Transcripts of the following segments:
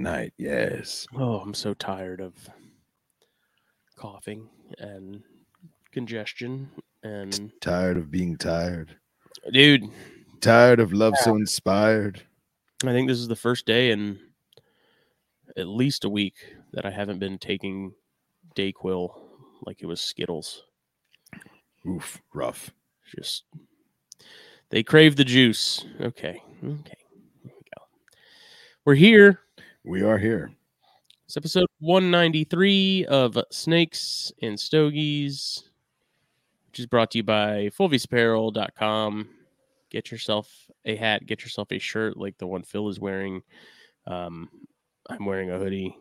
Night, yes. Oh, I'm so tired of coughing and congestion. And Tired of being tired. dude, Tired of love so inspired. I think this is the first day in at least a week that I haven't been taking Dayquil like it was Skittles. Oof, rough. Just they crave the juice. Okay, okay, here we go. We're here. We are here. It's episode 193 of Snakes and Stogies, which is brought to you by FulviusApparel.com. Get yourself a hat, get yourself a shirt like the one Phil is wearing. Um, I'm wearing a hoodie.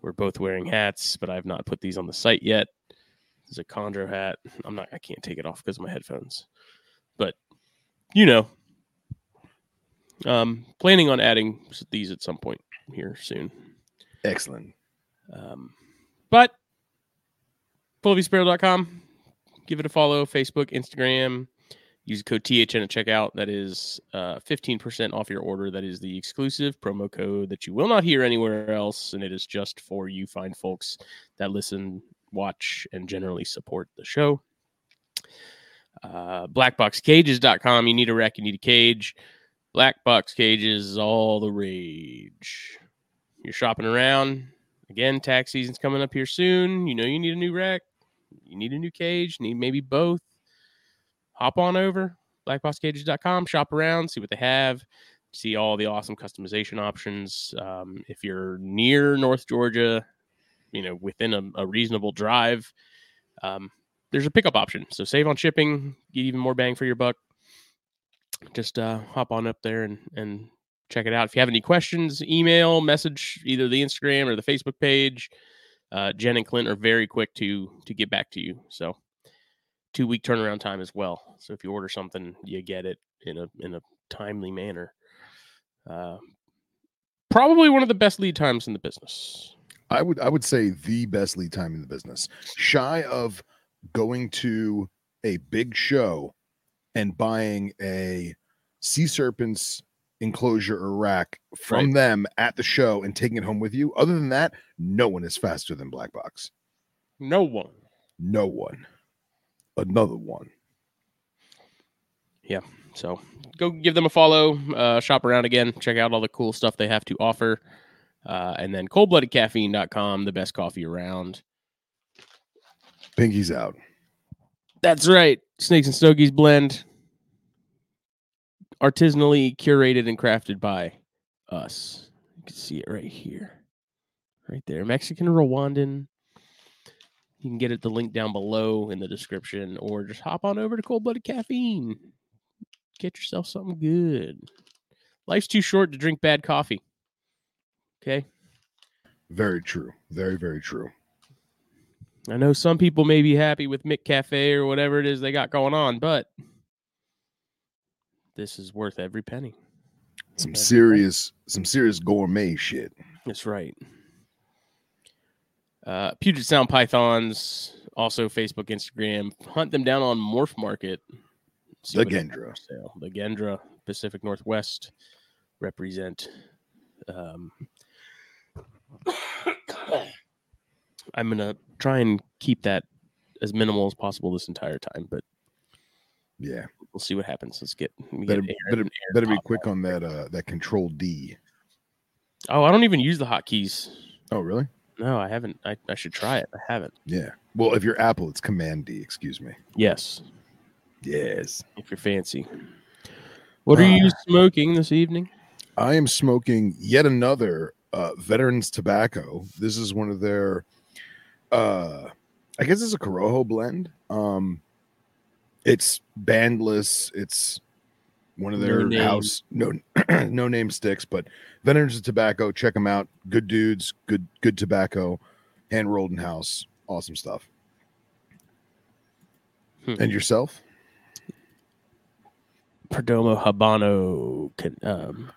We're both wearing hats, but I've not put these on the site yet. This is a Chondro hat. I'm not, I can't take it off because of my headphones, but you know, um, planning on adding these at some point here soon. Excellent. Um, but FulviusApparel.com. Give it a follow. Facebook, Instagram. Use code THN at checkout. That is uh, 15% off your order. That is the exclusive promo code that you will not hear anywhere else. And it is just for you fine folks that listen, watch, and generally support the show. Uh, blackboxcages.com. You need a rack, you need a cage. Black box cages is all the rage. You're shopping around, Again, tax season's coming up here soon. You know you need a new rack, you need a new cage, need maybe both. Hop on over blackboxcages.com, shop around, see what they have, see all the awesome customization options. Um, if you're near North Georgia, you know within a, a reasonable drive, um, there's a pickup option. So save on shipping, get even more bang for your buck. Just uh, hop on up there and and check it out. If you have any questions, email, message either the Instagram or the Facebook page. Uh, Jen and Clint are very quick to to get back to you. So two week turnaround time as well. So if you order something, you get it in a in a timely manner. Uh, probably one of the best lead times in the business. I would I would say the best lead time in the business. Shy of going to a big show and buying a sea serpents enclosure or rack from Right. them at the show and taking it home with you. Other than that, no one is faster than Black Box. No one. No one. Another one. Yeah. So go give them a follow, uh, shop around again, check out all the cool stuff they have to offer. Uh, and then coldbloodedcaffeine.com, the best coffee around. Pinky's out. That's right. Snakes and Stogies blend. Artisanally curated and crafted by us. You can see it right here. Right there. Mexican Rwandan. You can get it the link down below in the description or just hop on over to Cold Blooded Caffeine. Get yourself something good. Life's too short to drink bad coffee. Okay. Very true. Very, very true. I know some people may be happy with McCafe or whatever it is they got going on, but this is worth every penny. Some Every serious, some serious gourmet shit. That's right. Uh, Puget Sound Pythons, also Facebook, Instagram. Hunt them down on MorphMarket. See The what they have Gendra. sale. The Gendra, Pacific Northwest, represent. Um, I'm gonna try and keep that as minimal as possible this entire time, but Yeah. we'll see what happens. Let's get, Better, get better, better be quick on that. Uh, that Control D. Oh, I don't even use the hotkeys. Oh, really? No, I haven't. I, I should try it. I haven't. Yeah. Well, if you're Apple, it's Command D. Excuse me. Yes, Yes. if you're fancy. What are you Uh, smoking this evening? I am smoking yet another uh, Veterans Tobacco. This is one of their, uh, I guess it's a Corojo blend. Um, it's bandless. It's one of their name. house no no name sticks, but Veterans of Tobacco. Check them out. Good dudes. Good good tobacco. Hand rolled in house. Awesome stuff. Hmm. And yourself? Perdomo Habano. Can, um,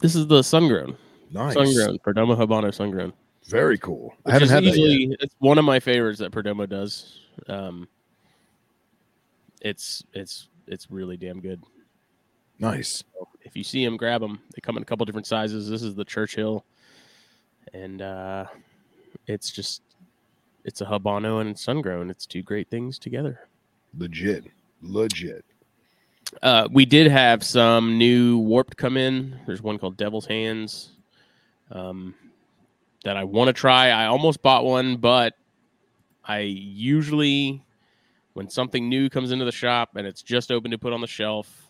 this is the sun-grown. Nice. Sun-grown. Perdomo Habano sun-grown. Very cool. I haven't is had that yet. easily, It's one of my favorites that Perdomo does. Um, it's it's it's really damn good. Nice. If you see them, grab them. They come in a couple different sizes. This is the Churchill, and uh, it's just it's a Habano and it's sun-grown. It's two great things together. Legit. Legit. Uh, we did have some new warped come in. There's one called Devil's Hands um, that I want to try. I almost bought one, but I usually, when something new comes into the shop and it's just open to put on the shelf,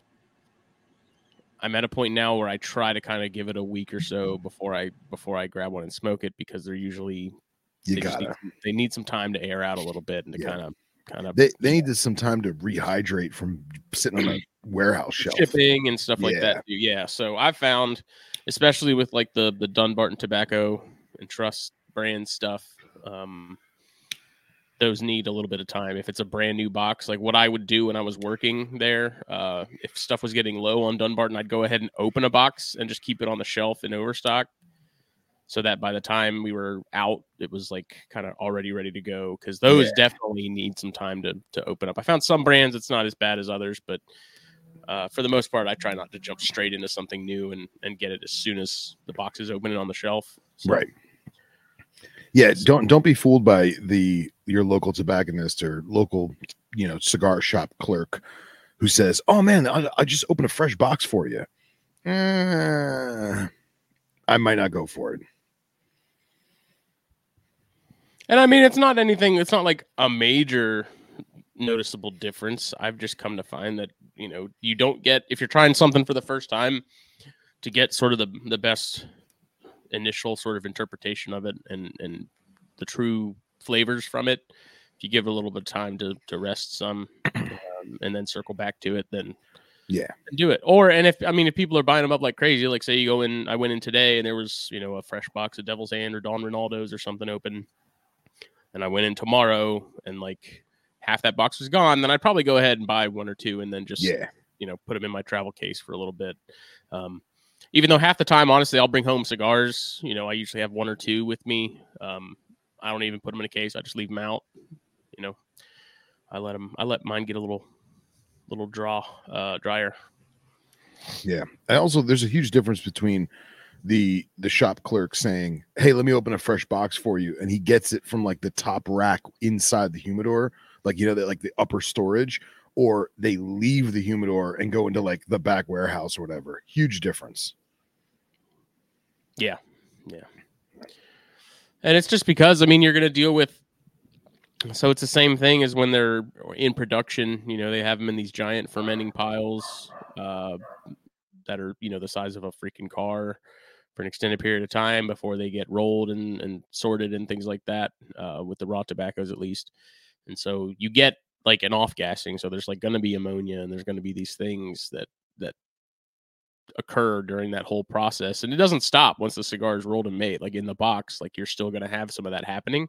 I'm at a point now where I try to kind of give it a week or so before I before I grab one and smoke it because they're usually You they, gotta. need, some- they need some time to air out a little bit and to Yeah. kind of kind of They they needed some time to rehydrate from sitting on a warehouse shelf. shipping and stuff like Yeah. that. too. Yeah. So I found, especially with like the the Dunbarton Tobacco and Trust brand stuff, um, those need a little bit of time. If it's a brand new box, like what I would do when I was working there, uh, if stuff was getting low on Dunbarton, I'd go ahead and open a box and just keep it on the shelf in overstock. So that by the time we were out, it was like kind of already ready to go because those Yeah. definitely need some time to to open up. I found some brands it's not as bad as others, but uh, for the most part, I try not to jump straight into something new and, and get it as soon as the box is open and on the shelf. So, Right. Yeah, don't don't be fooled by the your local tobacconist or local, you know, cigar shop clerk who says, "Oh man, I, I just opened a fresh box for you." Eh, I might not go for it. And I mean, it's not anything, it's not like a major noticeable difference. I've just come to find that, you know, you don't get, if you're trying something for the first time, to get sort of the, the best initial sort of interpretation of it and, and the true flavors from it, if you give it a little bit of time to, to rest some um, and then circle back to it, then Yeah. do it. Or and if I mean if people are buying them up like crazy, like say you go in, I went in today and there was you know a fresh box of Devil's Hand or Don Ronaldo's or something open, and I went in tomorrow and like half that box was gone, then I'd probably go ahead and buy one or two and then just Yeah, you know put them in my travel case for a little bit. Um, even though half the time, honestly, I'll bring home cigars. You know, I usually have one or two with me. Um, I don't even put them in a case. I just leave them out. You know, I let them. I let mine get a little, little draw, uh, drier. yeah. And also, there's a huge difference between the the shop clerk saying, "Hey, let me open a fresh box for you," and he gets it from like the top rack inside the humidor, like you know, that like the upper storage, or they leave the humidor and go into like the back warehouse or whatever. Huge difference. And it's just because I mean you're going to deal with. So it's the same thing as when they're in production. You know, they have them in these giant fermenting piles uh, that are you know the size of a freaking car for an extended period of time before they get rolled and, and sorted and things like that. Uh, with the raw tobaccos, at least, and so you get like an off gassing. So there's like going to be ammonia and there's going to be these things that that occur during that whole process and it doesn't stop once the cigar is rolled and made like in the box like you're still going to have some of that happening.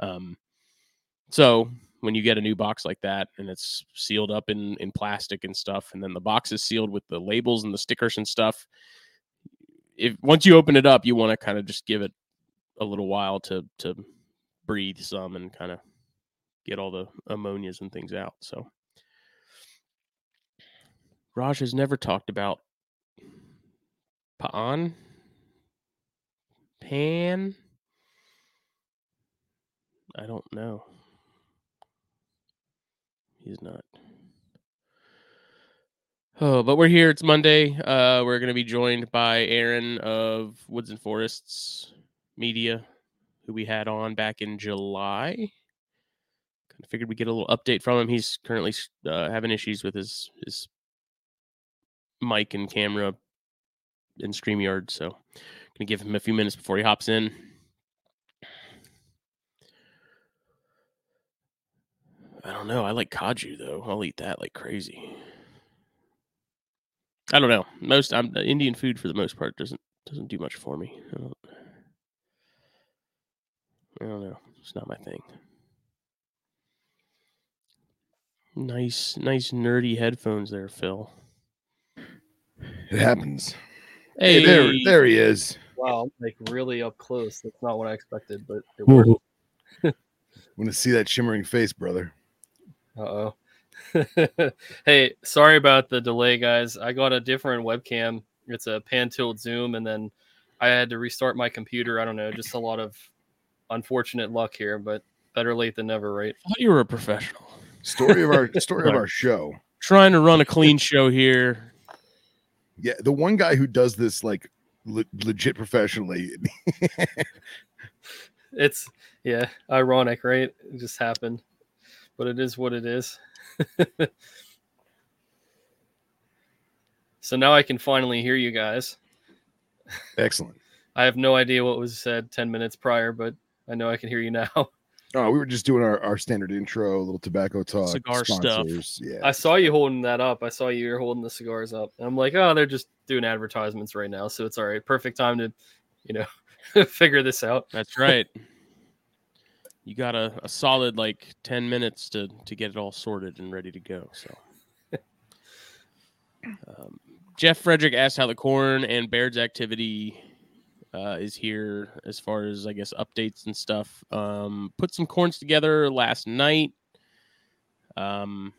Um so when you get a new box like that and it's sealed up in in plastic and stuff and then the box is sealed with the labels and the stickers and stuff if once you open it up you want to kind of just give it a little while to to breathe some and kind of get all the ammonias and things out so. Raj has never talked about Paan? Pan? I don't know. He's not. Oh, but we're here. It's Monday. Uh, we're going to be joined by Aaron of Woods and Forests Media, who we had on back in July. Kind of figured we'd get a little update from him. He's currently uh, having issues with his his mic and camera in StreamYard. So I'm gonna give him a few minutes before he hops in. I don't know. I like kaju though. I'll eat that like crazy. I don't know. Most I'm, Indian food for the most part doesn't doesn't do much for me. I don't, I don't know. It's not my thing. Nice, nice nerdy headphones there, Phil. It happens. Hey, there, there he is. Wow, like really up close. That's not what I expected, but it worked. Want to see that shimmering face, brother? Uh oh. hey, sorry about the delay, guys. I got a different webcam. It's a pan tilt zoom, and then I had to restart my computer. I don't know, just a lot of unfortunate luck here, but better late than never, right? I thought you were a professional. Story of our story of our show. Trying to run a clean show here. Yeah, the one guy who does this like le- legit professionally. it's yeah, ironic, right? It just happened, but it is what it is. so now I can finally hear you guys. Excellent. I have no idea what was said 10 minutes prior, but I know I can hear you now. Oh, we were just doing our, our standard intro, a little tobacco talk, cigar sponsors. stuff. Yeah. I saw you holding that up. I saw you were holding the cigars up. And I'm like, oh, they're just doing advertisements right now. So it's all right. Perfect time to, you know, figure this out. That's right. you got a, a solid like 10 minutes to to get it all sorted and ready to go so um, jeff frederick asked how the corn and Baird's activity uh, is here as far as i guess updates and stuff um, put some corns together last night um,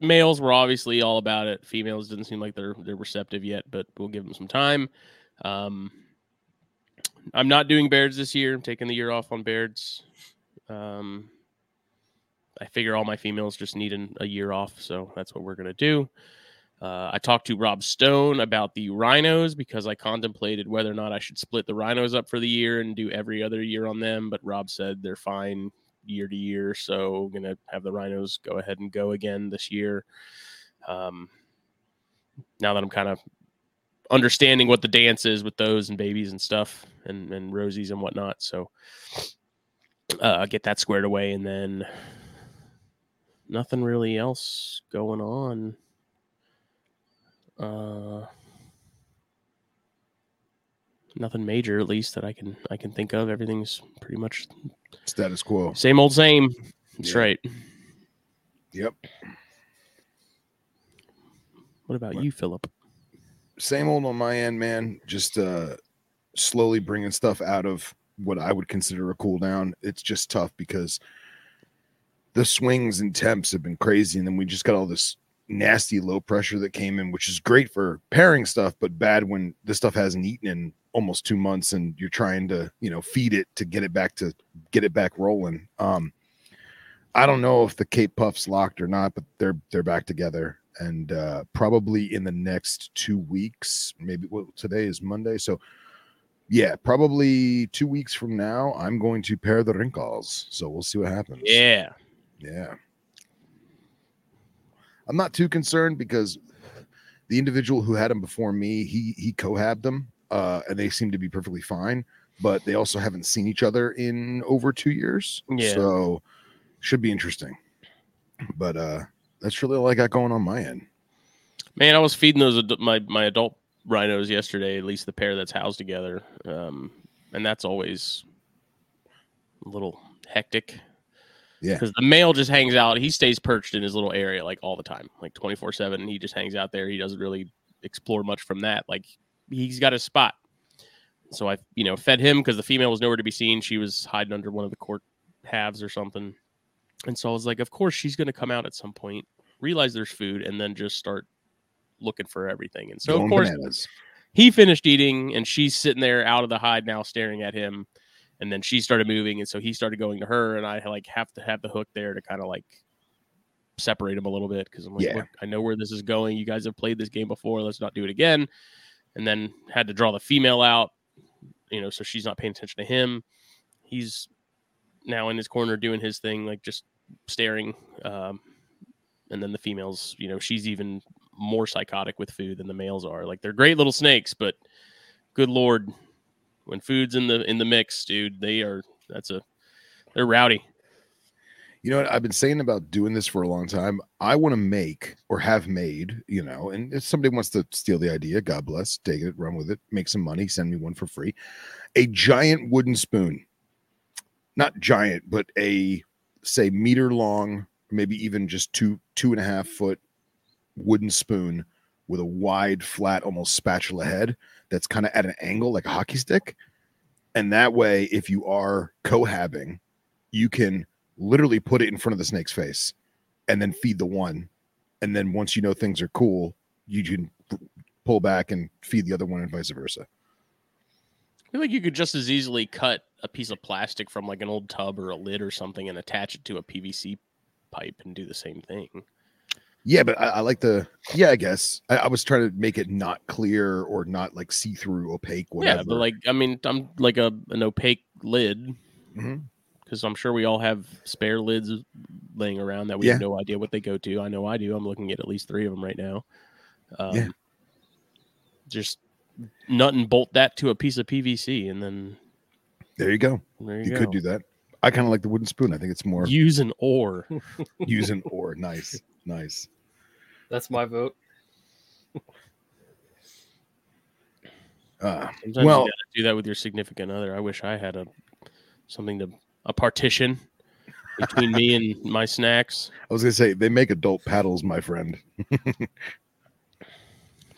males were obviously all about it females didn't seem like they're they're receptive yet but we'll give them some time um, I'm not doing Baird's this year. I'm taking the year off on Baird's. Um, I figure all my females just need an, a year off, so that's what we're gonna do. Uh, I talked to Rob Stone about the rhinos because I contemplated whether or not I should split the rhinos up for the year and do every other year on them. But Rob said they're fine year to year, so I'm gonna have the rhinos go ahead and go again this year. Um, now that I'm kind of understanding what the dance is with those and babies and stuff and, and rosies and whatnot. So uh, get that squared away and then nothing really else going on. Uh, nothing major at least that I can I can think of. Everything's pretty much status quo. Same old same. That's yeah. right. Yep. What about what? you, Philip? same old on my end, man. Just uh, slowly bringing stuff out of what I would consider a cool down. It's just tough because the swings and temps have been crazy, and then we just got all this nasty low pressure that came in, which is great for pairing stuff, but bad when this stuff hasn't eaten in almost two months and you're trying to, you know, feed it to get it back to get it back rolling. Um, I don't know if the Cape Puff's locked or not, but they're they're back together and uh, probably in the next two weeks, maybe well, today is Monday, so yeah, probably two weeks from now, I'm going to pair the wrinkles. So we'll see what happens. Yeah, yeah. I'm not too concerned because the individual who had them before me, he he cohabbed them, uh, and they seem to be perfectly fine. But they also haven't seen each other in over two years, yeah. so should be interesting. But uh, that's really all I got going on my end. Man, I was feeding those my my adult rhinos yesterday. At least the pair that's housed together, um, and that's always a little hectic. Yeah, because the male just hangs out. He stays perched in his little area like all the time, like twenty four seven. He just hangs out there. He doesn't really explore much from that. Like he's got a spot. So I, you know, fed him because the female was nowhere to be seen. She was hiding under one of the court halves or something. And so I was like, of course she's going to come out at some point, realize there's food, and then just start looking for everything. And so Going of course bananas. he finished eating, and she's sitting there out of the hide now, staring at him. And then she started moving, and so he started going to her, and I like have to have the hook there to kind of like separate him a little bit because I'm like, yeah. I know where this is going. You guys have played this game before. Let's not do it again. And then had to draw the female out, you know, so she's not paying attention to him. He's now in his corner doing his thing, like just staring. Um, and then the females, you know, she's even more psychotic with food than the males are. Like they're great little snakes, but good lord, when food's in the in the mix, dude, they are that's a they're rowdy. You know what I've been saying about doing this for a long time. I want to make or have made, you know, and if somebody wants to steal the idea, God bless, take it, run with it, make some money, send me one for free. A giant wooden spoon, not giant, but a say meter long, maybe even just two two and a half foot wooden spoon with a wide, flat, almost spatula head that's kind of at an angle like a hockey stick. And that way, if you are cohabbing, you can literally put it in front of the snake's face and then feed the one. And then once you know things are cool, you can pull back and feed the other one and vice versa. I feel like you could just as easily cut a piece of plastic from like an old tub or a lid or something and attach it to a PVC pipe and do the same thing. Yeah, but I, I like the yeah. I guess I, I was trying to make it not clear or not like see through, opaque, whatever. Yeah, but like I mean, I'm like a an opaque lid because I'm sure we all have spare lids laying around that we Yeah. have no idea what they go to. I know I do. I'm looking at at least three of them right now. Um, Yeah. Just nut and bolt that to a piece of PVC, and then there you go. there you, You go. could do that. I kind of like the wooden spoon. I think it's more Use an oar. an or nice, nice. That's my vote. Uh, Sometimes Well- you gotta do that with your significant other. I wish I had a something to a partition between me and my snacks. I was gonna say they make adult paddles, my friend.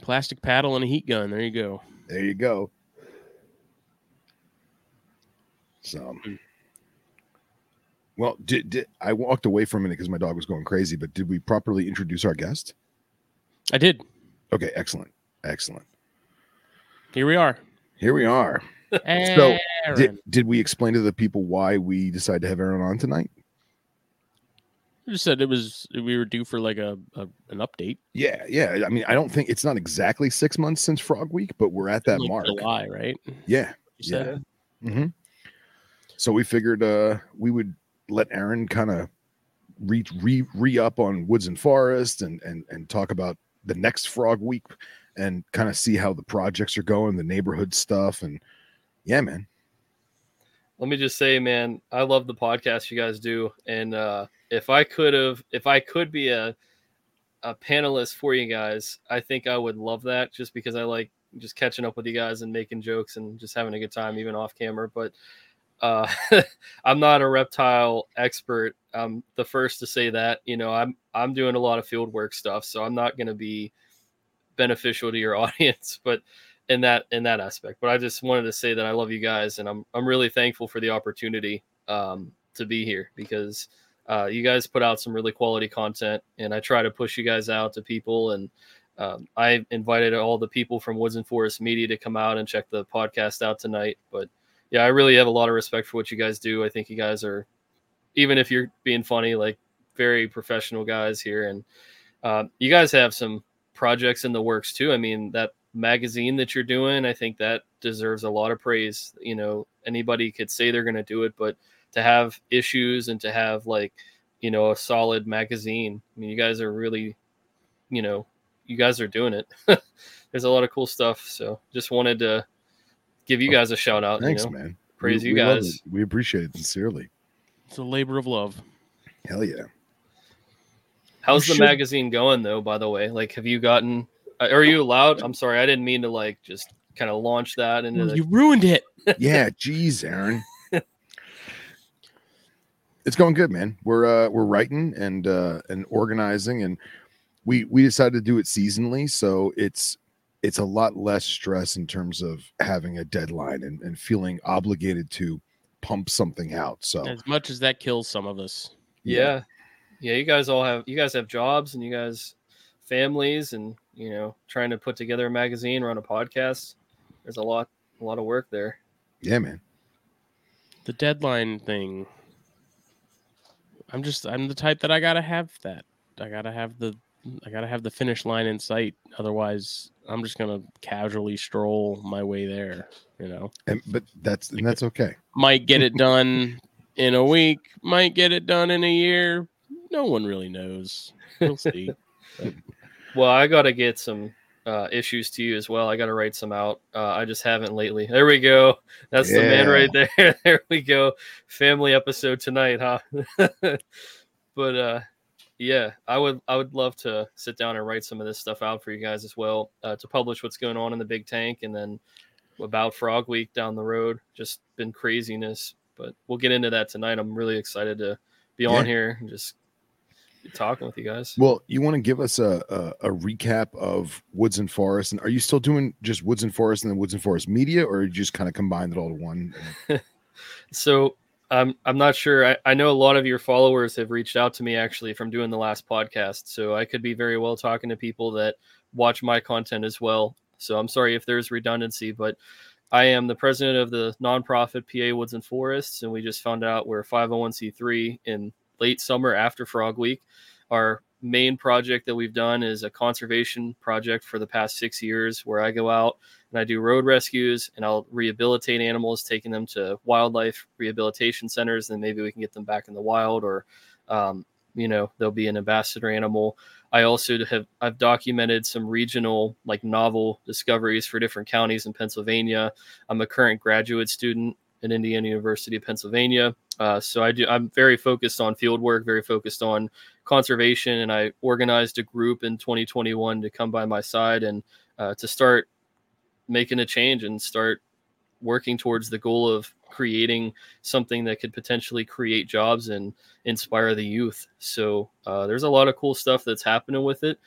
Plastic paddle and a heat gun. There you go. There you go. So, well, did, did I walked away for a minute because my dog was going crazy? But did we properly introduce our guest? I did. Okay, excellent, excellent. Here we are. Here we are. Aaron. Did, did we explain to the people why we decided to have Aaron on tonight? I just said it was we were due for like a, a an update. Yeah, yeah. I mean, I don't think it's not exactly six months since Frog Week, but we're at that like mark. July, right? Yeah. You said hmm So we figured uh we would let Aaron kind of re re re up on Woods and Forest and and and talk about the next Frog Week and kind of see how the projects are going, the neighborhood stuff, and yeah, man. let me just say, man, I love the podcast you guys do, and uh, if I could have, if I could be a a panelist for you guys, I think I would love that, just because I like just catching up with you guys and making jokes and just having a good time, even off camera. But uh, I'm not a reptile expert. I'm the first to say that. You know, I'm I'm doing a lot of field work stuff, so I'm not going to be beneficial to your audience, but in that in that aspect. But I just wanted to say that I love you guys, and I'm I'm really thankful for the opportunity um, to be here because uh, you guys put out some really quality content, and I try to push you guys out to people. And um, I invited all the people from Woods and Forest Media to come out and check the podcast out tonight. But yeah, I really have a lot of respect for what you guys do. I think you guys are, even if you're being funny, like very professional guys here, and um, you guys have some projects in the works too. I mean that magazine that you're doing, I think that deserves a lot of praise. You know, anybody could say they're going to do it, but to have issues and to have like, you know, a solid magazine. I mean, you guys are really, you know, you guys are doing it. There's a lot of cool stuff. So just wanted to give you guys a shout out. Thanks, you know? man. Praise We- you we guys. We appreciate it sincerely. It's a labor of love. Hell yeah. How's the should- magazine going though? By the way, like, have you gotten? uh, Are you allowed? I'm sorry, I didn't mean to like just kind of launch that into. the, You ruined it. Yeah, geez, Aaron. it's going good, man. We're uh we're writing and uh and organizing and we we decided to do it seasonally, so it's it's a lot less stress in terms of having a deadline and, and feeling obligated to pump something out. So As much as that kills some of us. yeah yeah you guys all have you guys have jobs and you guys families and you know trying to put together a magazine run a podcast there's a lot a lot of work there yeah, man. The deadline thing. I'm just I'm the type that I gotta have that. I gotta have the I gotta have the finish line in sight. Otherwise, I'm just gonna casually stroll my way there. You know, And but that's and that's okay. might get it done in a week. Might get it done in a year. No one really knows. We'll see. well i gotta get some uh, issues to you as well. I got to write some out. Uh, I just haven't lately. There we go. That's the man right there. there we go. Family episode tonight, huh? but uh, yeah, I would I would love to sit down and write some of this stuff out for you guys as well uh, to publish what's going on in the big tank and then about Frog Week down the road. Just been craziness, but we'll get into that tonight. I'm really excited to be on Yeah. here and just be talking with you guys. Well, you want to give us a, a a recap of Woods and Forest, and are you still doing just Woods and Forest and then Woods and Forest Media, or you just kind of combined it all to one? So I'm I'm not sure. I, I know a lot of your followers have reached out to me actually from doing the last podcast. So I could be very well talking to people that watch my content as well. So I'm sorry if there's redundancy, but I am the president of the nonprofit PA Woods and Forests, and we just found out we're 501c3 in late summer after Frog Week. Our main project that we've done is a conservation project for the past six years where I go out and I do road rescues and I'll rehabilitate animals, taking them to wildlife rehabilitation centers, and maybe we can get them back in the wild or, um, you know, they'll be an ambassador animal. I also have I've documented some regional like novel discoveries for different counties in Pennsylvania. I'm a current graduate student at Indiana University of Pennsylvania. Uh, so I do. I'm very focused on field work, very focused on conservation, and I organized a group in 2021 to come by my side and uh, to start making a change and start working towards the goal of creating something that could potentially create jobs and inspire the youth. So uh, there's a lot of cool stuff that's happening with it,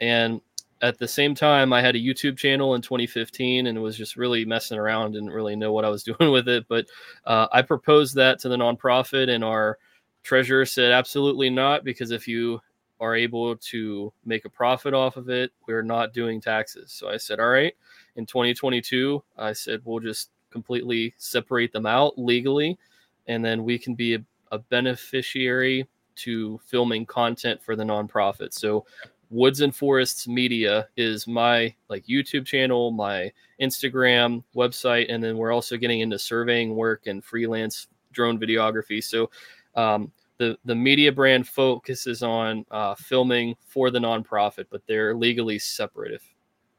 and at the same time, I had a YouTube channel in 2015 and was just really messing around, didn't really know what I was doing with it. But uh, I proposed that to the nonprofit, and our treasurer said, absolutely not, because if you are able to make a profit off of it, we're not doing taxes. So I said, all right. In 2022, I said, we'll just completely separate them out legally, and then we can be a, a beneficiary to filming content for the nonprofit. So Woods and Forests Media is my like YouTube channel, my Instagram website, and then we're also getting into surveying work and freelance drone videography. So um, the the media brand focuses on uh, filming for the nonprofit, but they're legally separate. If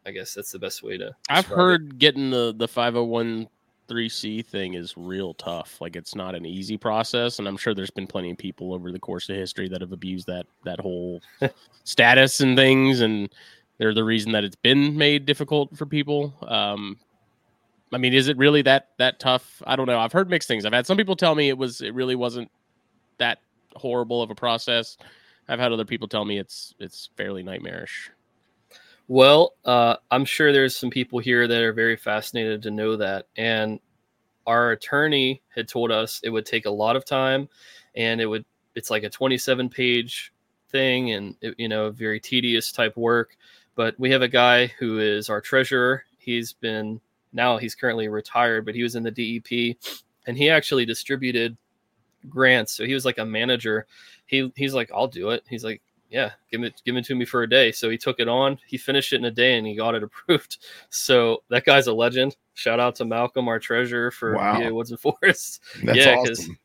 I guess that's the best way to. I've describe it. heard getting the the five hundred one three C thing is real tough. Like it's not an easy process, and I'm sure there's been plenty of people over the course of history that have abused that that whole status and things, and they're the reason that it's been made difficult for people. Um, I mean, is it really that that tough? I don't know. I've heard mixed things. I've had some people tell me it was it really wasn't that horrible of a process. I've had other people tell me it's it's fairly nightmarish. Well, uh, I'm sure there's some people here that are very fascinated to know that. And our attorney had told us it would take a lot of time and it would, it's like a 27 page thing and, it, you know, very tedious type work. But we have a guy who is our treasurer. He's been, now he's currently retired, but he was in the DEP and he actually distributed grants. So he was like a manager. He, he's like, I'll do it. He's like, yeah, give it give it to me for a day. So he took it on. He finished it in a day and he got it approved. So that guy's a legend. Shout out to Malcolm, our treasurer for Wow. PA Woods and Forests. That's Yeah, 'cause- awesome.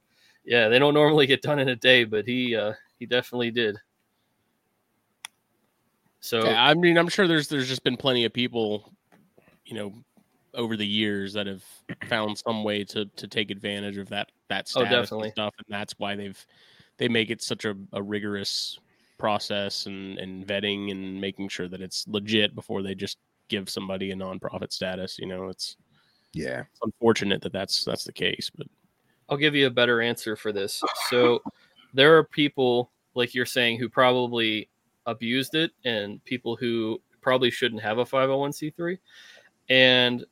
Yeah, they don't normally get done in a day, but he uh he definitely did. So Yeah, I mean, I'm sure there's there's just been plenty of people, you know, over the years that have found some way to to take advantage of that that Oh, status and stuff, and that's why they've they make it such a, a rigorous process and and vetting and making sure that it's legit before they just give somebody a nonprofit status. You know, it's, Yeah. it's unfortunate that that's that's the case, but I'll give you a better answer for this. So there are people like you're saying who probably abused it and people who probably shouldn't have a 501c3. And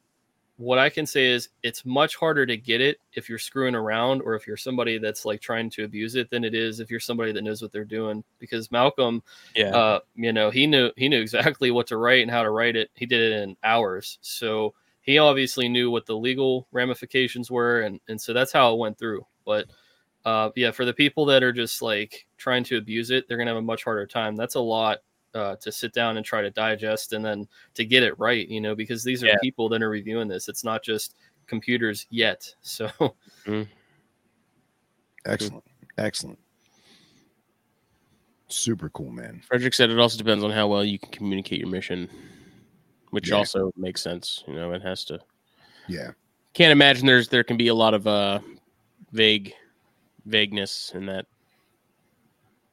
what I can say is it's much harder to get it if you're screwing around or if you're somebody that's like trying to abuse it than it is if you're somebody that knows what they're doing because Malcolm yeah, uh, you know, he knew he knew exactly what to write and how to write it. He did it in hours. So he obviously knew what the legal ramifications were, and and so that's how it went through. But uh, yeah, for the people that are just like trying to abuse it, they're gonna have a much harder time. That's a lot uh, to sit down and try to digest, and then to get it right. You know, because these are Yeah. people that are reviewing this. It's not just computers yet. So Excellent. Excellent. Super cool, man. Frederick said it also depends on how well you can communicate your mission. which Yeah. also makes sense. You know, it has to. Yeah. Can't imagine there's there can be a lot of uh vague vagueness in that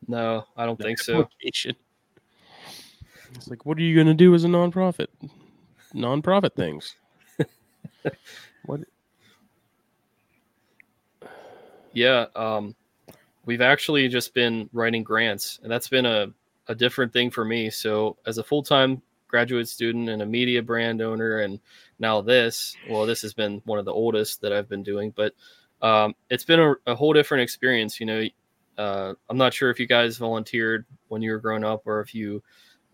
No, I don't think so. It's like, what are you going to do as a nonprofit? Nonprofit things. what? Yeah, um, we've actually just been writing grants, and that's been a, a different thing for me. So, as a full time graduate student and a media brand owner, and now this, well, this has been one of the oldest that I've been doing, but um, it's been a, a whole different experience. You know, uh, I'm not sure if you guys volunteered when you were growing up or if you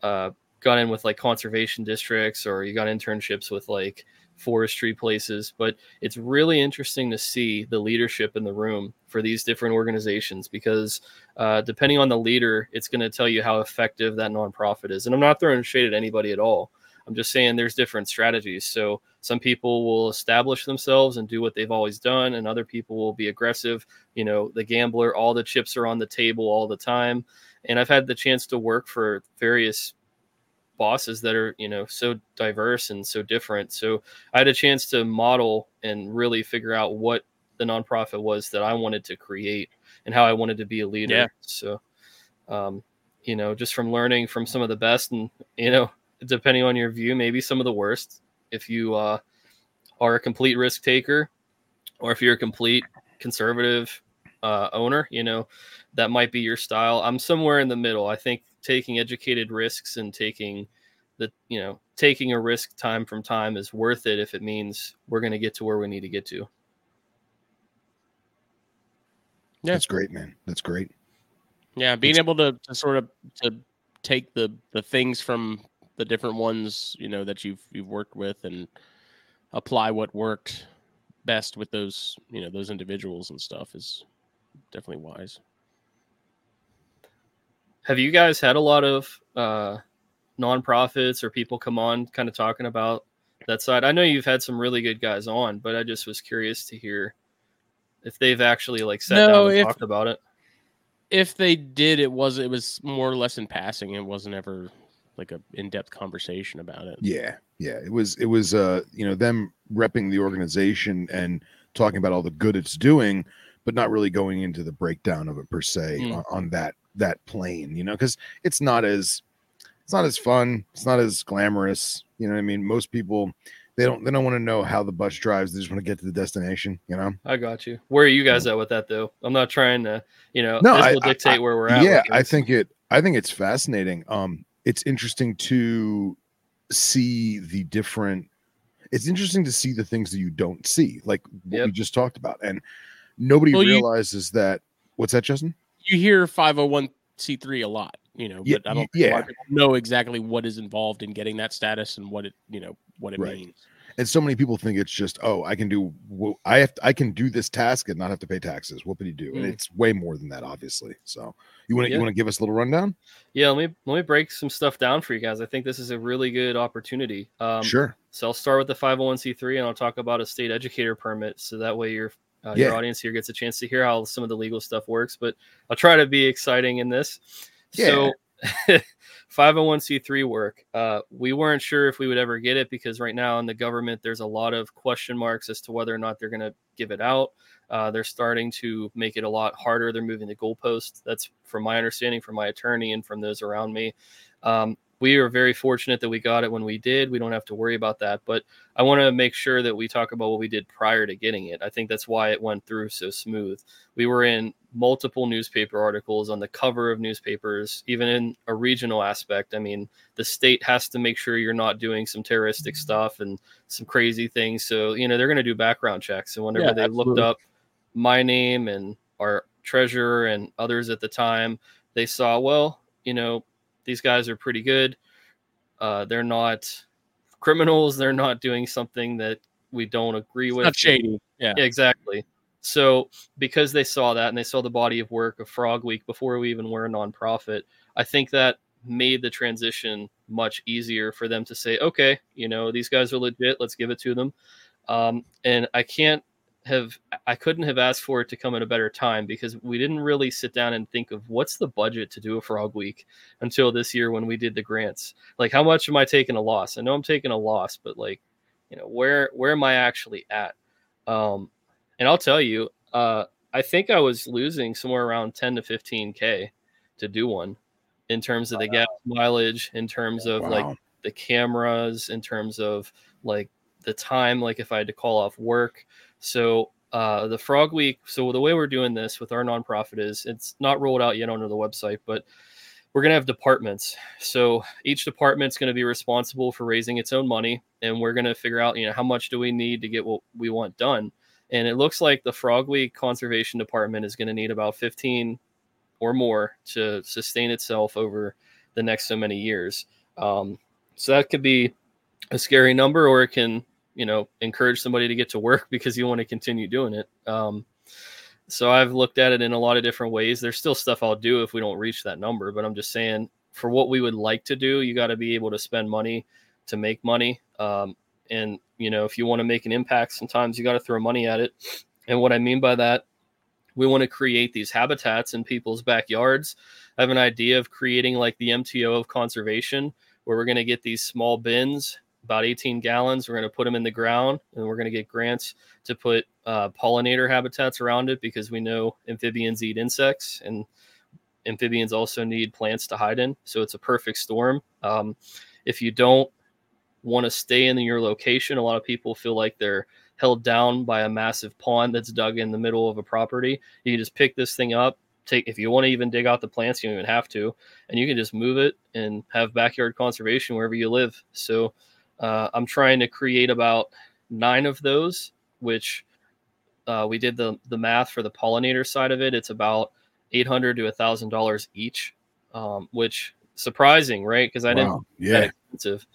uh, got in with like conservation districts or you got internships with like forestry places, but it's really interesting to see the leadership in the room for these different organizations because uh, depending on the leader, it's going to tell you how effective that nonprofit is. And I'm not throwing shade at anybody at all. I'm just saying there's different strategies. So some people will establish themselves and do what they've always done, and other people will be aggressive. You know, the gambler, all the chips are on the table all the time. And I've had the chance to work for various bosses that are you know so diverse and so different. So i had a chance to model and really figure out what the nonprofit was that i wanted to create and how i wanted to be a leader. Yeah. so um you know just from learning from some of the best and you know depending on your view maybe some of the worst. If you uh are a complete risk taker or if you're a complete conservative uh, owner you know that might be your style i'm somewhere in the middle i think taking educated risks and taking the you know taking a risk time from time is worth it if it means we're going to get to where we need to get to Yeah. That's great, man. That's great. Yeah, being It's- able to, to sort of to take the the things from the different ones you know that you've you've worked with and apply what worked best with those you know those individuals and stuff is definitely wise. have you guys had a lot of uh nonprofits or people come on kind of talking about that side i know you've had some really good guys on but i just was curious to hear if they've actually like sat No, down and if- talked about it If they did, it was it was more or less in passing. It wasn't ever like a in depth conversation about it. Yeah. Yeah. It was, it was, uh, you know, them repping the organization and talking about all the good it's doing, but not really going into the breakdown of it per se Mm. on, on that, that plane, you know, because it's not as, it's not as fun. It's not as glamorous. You know what I mean? Most people, they don't, they don't want to know how the bus drives. They just want to get to the destination, you know? i got you where are you guys at with that though i'm not trying to you know No, this I- will I- dictate where we're at yeah i think it i think it's fascinating um it's interesting to see the different it's interesting to see the things that you don't see like what we just talked about and nobody Well, you- realizes that what's that justin You hear five hundred one c three a lot, you know, Yeah, but I don't y- think a lot yeah. know exactly what is involved in getting that status and what it you know what it Right. means. and so many people think it's just oh i can do i have i can do this task and not have to pay taxes what would you do and Mm. it's way more than that obviously so you want to Yeah. you want to give us a little rundown yeah let me let me break some stuff down for you guys i think this is a really good opportunity um sure So I'll start with the 501c3 and I'll talk about a state educator permit. So that way your uh, your audience here gets a chance to hear how some of the legal stuff works. But I'll try to be exciting in this. So 501c3 work. Uh, we weren't sure if we would ever get it because right now in the government there's a lot of question marks as to whether or not they're going to give it out. Uh, they're starting to make it a lot harder. They're moving the goalposts. That's from my understanding, from my attorney, and from those around me. Um, we are very fortunate that we got it when we did. We don't have to worry about that. But I want to make sure that we talk about what we did prior to getting it. I think that's why it went through so smooth. We were in multiple newspaper articles on the cover of newspapers, even in a regional aspect. I mean, the state has to make sure you're not doing some terroristic mm-hmm. stuff and some crazy things. So, you know, they're going to do background checks. And whenever Yeah, they looked up my name and our treasurer and others at the time, they saw, well, you know, these guys are pretty good. Uh, they're not criminals. They're not doing something that we don't agree It's with. not shady. Yeah. Yeah, exactly. So because they saw that and they saw the body of work of Frog Week before we even were a nonprofit, I think that made the transition much easier for them to say, okay, you know, these guys are legit. Let's give it to them. Um, and I can't have I couldn't have asked for it to come at a better time because we didn't really sit down and think of what's the budget to do a frog week until this year when we did the grants. Like how much am I taking a loss? I know I'm taking a loss, but like, you know, where where am I actually at? Um and I'll tell you, uh I think I was losing somewhere around 10 to 15k to do one in terms of the gas mileage, in terms of Wow. like the cameras, in terms of like the time, like if I had to call off work. So uh, the Frog Week. So the way we're doing this with our nonprofit is it's not rolled out yet onto the website, but we're going to have departments. So each department's going to be responsible for raising its own money, and we're going to figure out, you know, how much do we need to get what we want done. And it looks like the Frog Week Conservation Department is going to need about 15 or more to sustain itself over the next so many years. Um, so that could be a scary number, or it can, you know, encourage somebody to get to work because you want to continue doing it. Um, so I've looked at it in a lot of different ways. There's still stuff I'll do if we don't reach that number, but I'm just saying for what we would like to do, you got to be able to spend money to make money. Um, and you know, if you want to make an impact, sometimes you got to throw money at it. And what I mean by that, we want to create these habitats in people's backyards. I have an idea of creating like the MTO of conservation, where we're going to get these small bins, about 18 gallons. We're going to put them in the ground, and we're going to get grants to put uh, pollinator habitats around it because we know amphibians eat insects, and amphibians also need plants to hide in. So it's a perfect storm. Um, if you don't want to stay in your location, a lot of people feel like they're held down by a massive pond that's dug in the middle of a property. You can just pick this thing up, take if you want to even dig out the plants, you don't even have to, and you can just move it and have backyard conservation wherever you live. So uh, I'm trying to create about nine of those, which uh, we did the the math for the pollinator side of it. It's about eight hundred to a thousand dollars each, um, which surprising, right? Because I didn't Yeah. expensive,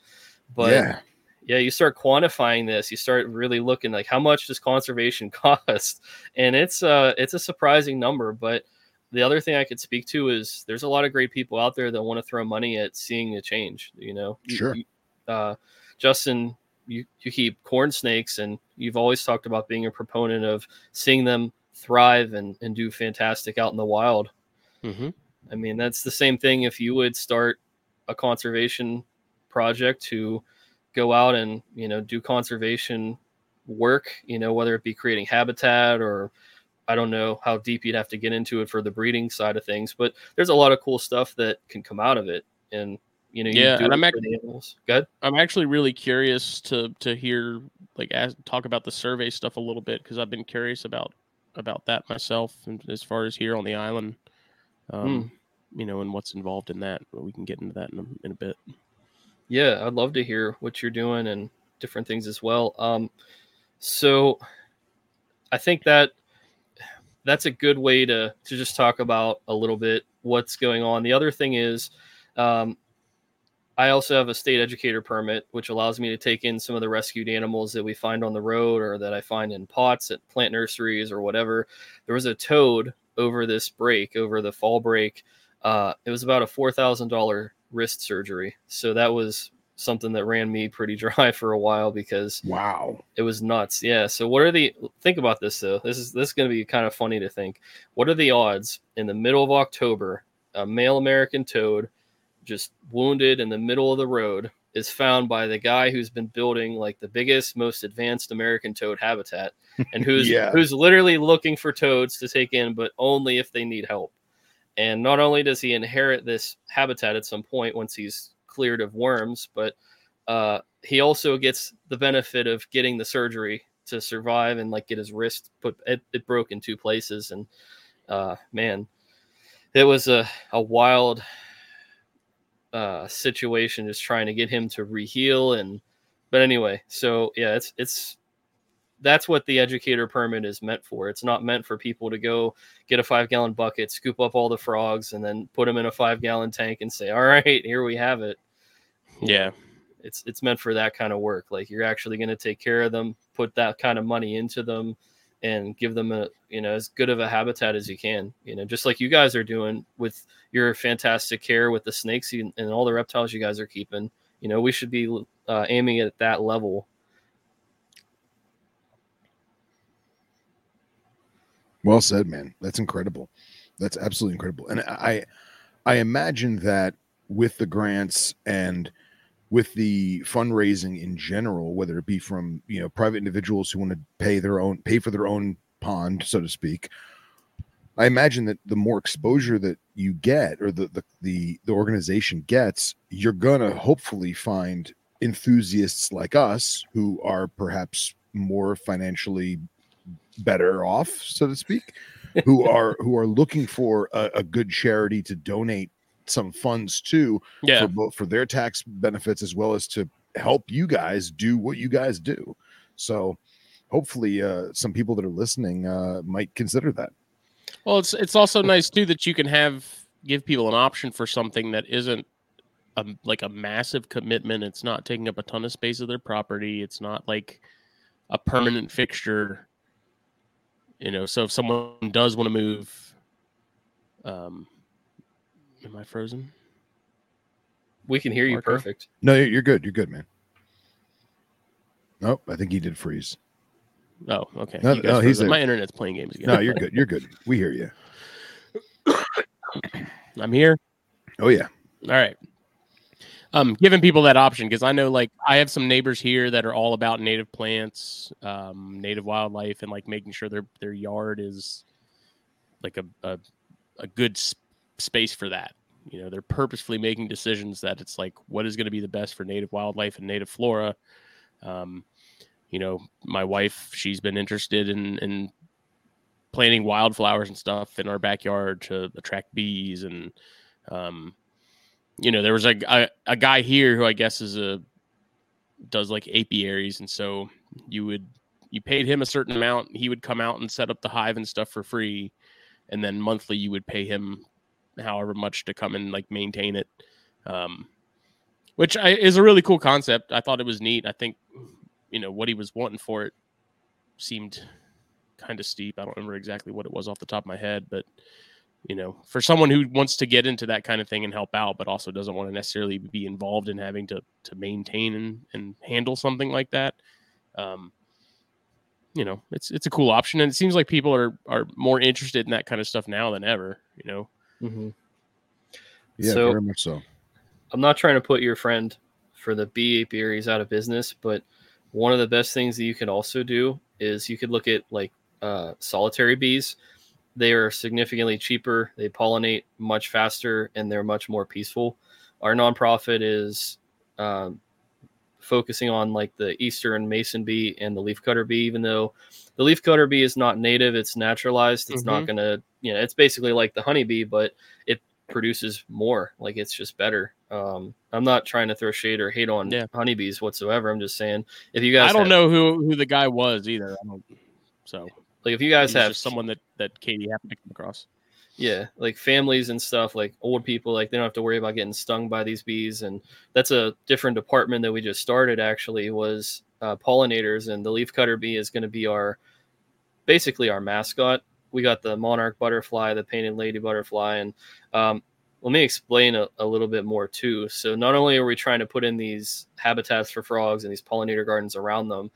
but yeah. yeah you start quantifying this you start really looking like how much does conservation cost and it's uh it's a surprising number but the other thing i could speak to is there's a lot of great people out there that want to throw money at seeing a change you know Sure. you- uh justin you you keep corn snakes and you've always talked about being a proponent of seeing them thrive and and do fantastic out in the wild Mm-hmm. I mean, that's the same thing if you would start a conservation project to go out and, you know, do conservation work, you know, whether it be creating habitat or I don't know how deep you'd have to get into it for the breeding side of things, but there's a lot of cool stuff that can come out of it. And, you know, you Yeah, do and I'm for ac- the animals. Good. I'm actually really curious to to hear like ask, talk about the survey stuff a little bit because I've been curious about about that myself and as far as here on the island, um, you know, and what's involved in that. But we can get into that in a, in a bit. Yeah, I'd love to hear what you're doing and different things as well. Um, so I think that that's a good way to to just talk about a little bit what's going on. The other thing is, um, I also have a state educator permit, which allows me to take in some of the rescued animals that we find on the road or that I find in pots at plant nurseries or whatever. There was a toad over this break, over the fall break. Uh, it was about a four thousand dollar wrist surgery, so that was something that ran me pretty dry for a while because Wow. it was nuts. Yeah. So what are the think about this though? This is this is going to be kind of funny to think. What are the odds in the middle of October, a male American toad just wounded in the middle of the road is found by the guy who's been building like the biggest, most advanced American toad habitat and who's Yeah. who's literally looking for toads to take in, but only if they need help. And not only does he inherit this habitat at some point once he's cleared of worms, but uh, he also gets the benefit of getting the surgery to survive and like get his wrist put it, it broke in two places and uh man it was a, a wild uh situation just trying to get him to reheal and but anyway so yeah it's it's that's what the educator permit is meant for. It's not meant for people to go get a five gallon bucket scoop up all the frogs and then put them in a five gallon tank and say all right here we have it. Yeah. it's it's meant for that kind of work. Like you're actually going to take care of them put that kind of money into them and give them a you know as good of a habitat as you can you know just like you guys are doing with your fantastic care with the snakes and, all the reptiles you guys are keeping you know we should be uh, aiming at that level Well said, man. That's incredible. That's absolutely incredible. And I I imagine that with the grants and with the fundraising in general, whether it be from you know private individuals who want to pay their own pay for their own pond, so to speak, I imagine that the more exposure that you get or the the the, the organization gets, you're gonna hopefully find enthusiasts like us who are perhaps more financially better off, so to speak, who are who are looking for a, a good charity to donate some funds too Yeah. for both for their tax benefits as well as to help you guys do what you guys do. So hopefully uh some people that are listening uh might consider that. Well, it's it's also nice too that you can have give people an option for something that isn't a, like a massive commitment. It's not taking up a ton of space of their property. It's not like a permanent fixture. You know, so if someone does want to move, um, am I frozen? We can hear you Marco? perfect. No, you're you're good. You're good, man. Nope, I think he did freeze. Oh, okay. No, no, he's frozen. a- my internet's playing games again. No, you're good. You're good. We hear you. I'm here. Oh yeah. All right. Um, giving people that option because I know like I have some neighbors here that are all about native plants, um, native wildlife, and like making sure their their yard is like a a, a good s- space for that. You know, they're purposefully making decisions that it's like what is going to be the best for native wildlife and native flora. Um, you know, my wife, she's been interested in in planting wildflowers and stuff in our backyard to attract bees and um, you know, there was a, a a guy here who I guess is a does like apiaries, and so you would you paid him a certain amount, he would come out and set up the hive and stuff for free, and then monthly you would pay him however much to come and like maintain it, um, which I, is a really cool concept. I thought it was neat. I think you know what he was wanting for it seemed kind of steep. I don't remember exactly what it was off the top of my head, but you know, for someone who wants to get into that kind of thing and help out, but also doesn't want to necessarily be involved in having to to maintain and, and handle something like that, um, you know, it's it's a cool option, and it seems like people are are more interested in that kind of stuff now than ever. You know, hmm Yeah, So- very much so. I'm not trying to put your friend for the bee apiaries out of business, but one of the best things that you can also do is you could look at like uh, solitary bees. They are significantly cheaper. They pollinate much faster, and they're much more peaceful. Our nonprofit is um, focusing on like the eastern mason bee and the leafcutter bee. Even though the leafcutter bee is not native, it's naturalized. It's not going to, you know, it's basically like the honeybee, but it produces more. Like it's just better. Um, I'm not trying to throw shade or hate on Yeah. honeybees whatsoever. I'm just saying if you guys I don't have- know who who the guy was either. I don't. So like if you guys he's have someone that that Katie happened to come across. Yeah like families and stuff like old people like they don't have to worry about getting stung by these bees. And that's a different department that we just started actually was uh, pollinators. And the leafcutter bee is going to be our basically our mascot. We got the monarch butterfly the painted lady butterfly. And um, let me explain a, a little bit more too. So not only are we trying to put in these habitats for frogs and these pollinator gardens around them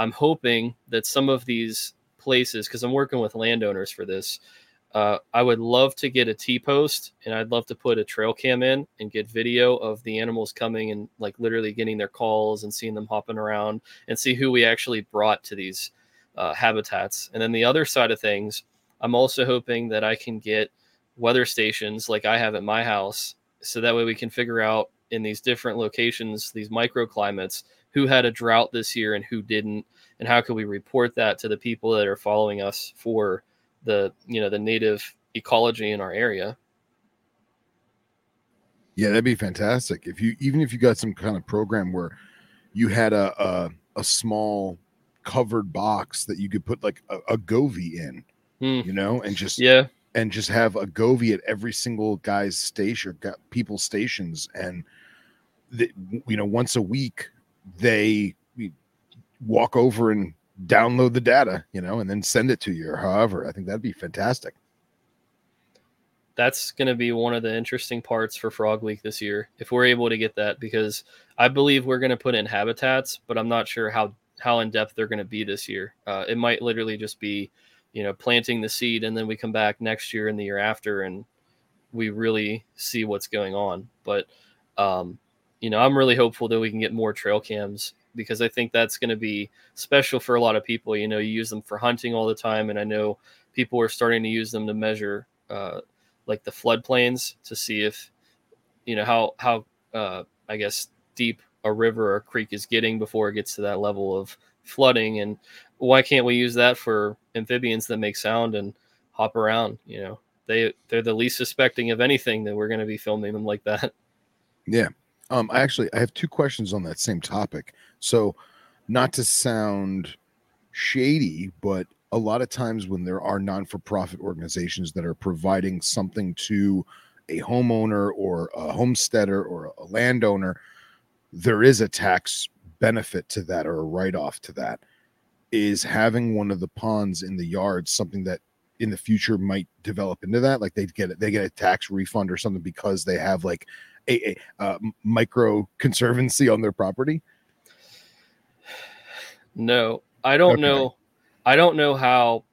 i'm hoping that some of these places because i'm working with landowners for this uh, I would love to get a T post and I'd love to put a trail cam in and get video of the animals coming and like literally getting their calls and seeing them hopping around and see who we actually brought to these uh, habitats. And then the other side of things, I'm also hoping that I can get weather stations like I have at my house so that way we can figure out in these different locations, these microclimates, who had a drought this year and who didn't, and how can we report that to the people that are following us for the you know the native ecology in our area. Yeah, that'd be fantastic. If you even if you got some kind of program where you had a a, a small covered box that you could put like a, a in, Hmm. you know, and just Yeah, and just have a Govee at every single guy's station, got people's stations, and the, you know once a week they walk over and download the data, you know, and then send it to you or however. I think that'd be fantastic. that's going to be one of the interesting parts for Frog Week this year if we're able to get that because I believe we're going to put in habitats, but I'm not sure how how in depth they're going to be this year. Uh, it might literally just be you know planting the seed and then we come back next year and the year after and we really see what's going on but um, you know i'm really hopeful that we can get more trail cams because i think that's going to be special for a lot of people you know you use them for hunting all the time and i know people are starting to use them to measure uh, like the floodplains to see if you know how how uh, i guess deep a river or creek is getting before it gets to that level of flooding and why can't we use that for amphibians that make sound and hop around you know? They they're the least suspecting of anything that we're going to be filming them like that. Yeah. Um i actually i have two questions on that same topic so not to sound shady but a lot of times when there are non-for-profit organizations that are providing something to a homeowner or a homesteader or a landowner there is a tax benefit to that or a write-off to that. Is having one of the ponds in the yard something that in the future might develop into that? Like they get they get a tax refund or something because they have like a, a uh, micro conservancy on their property no i don't Okay. know i don't know how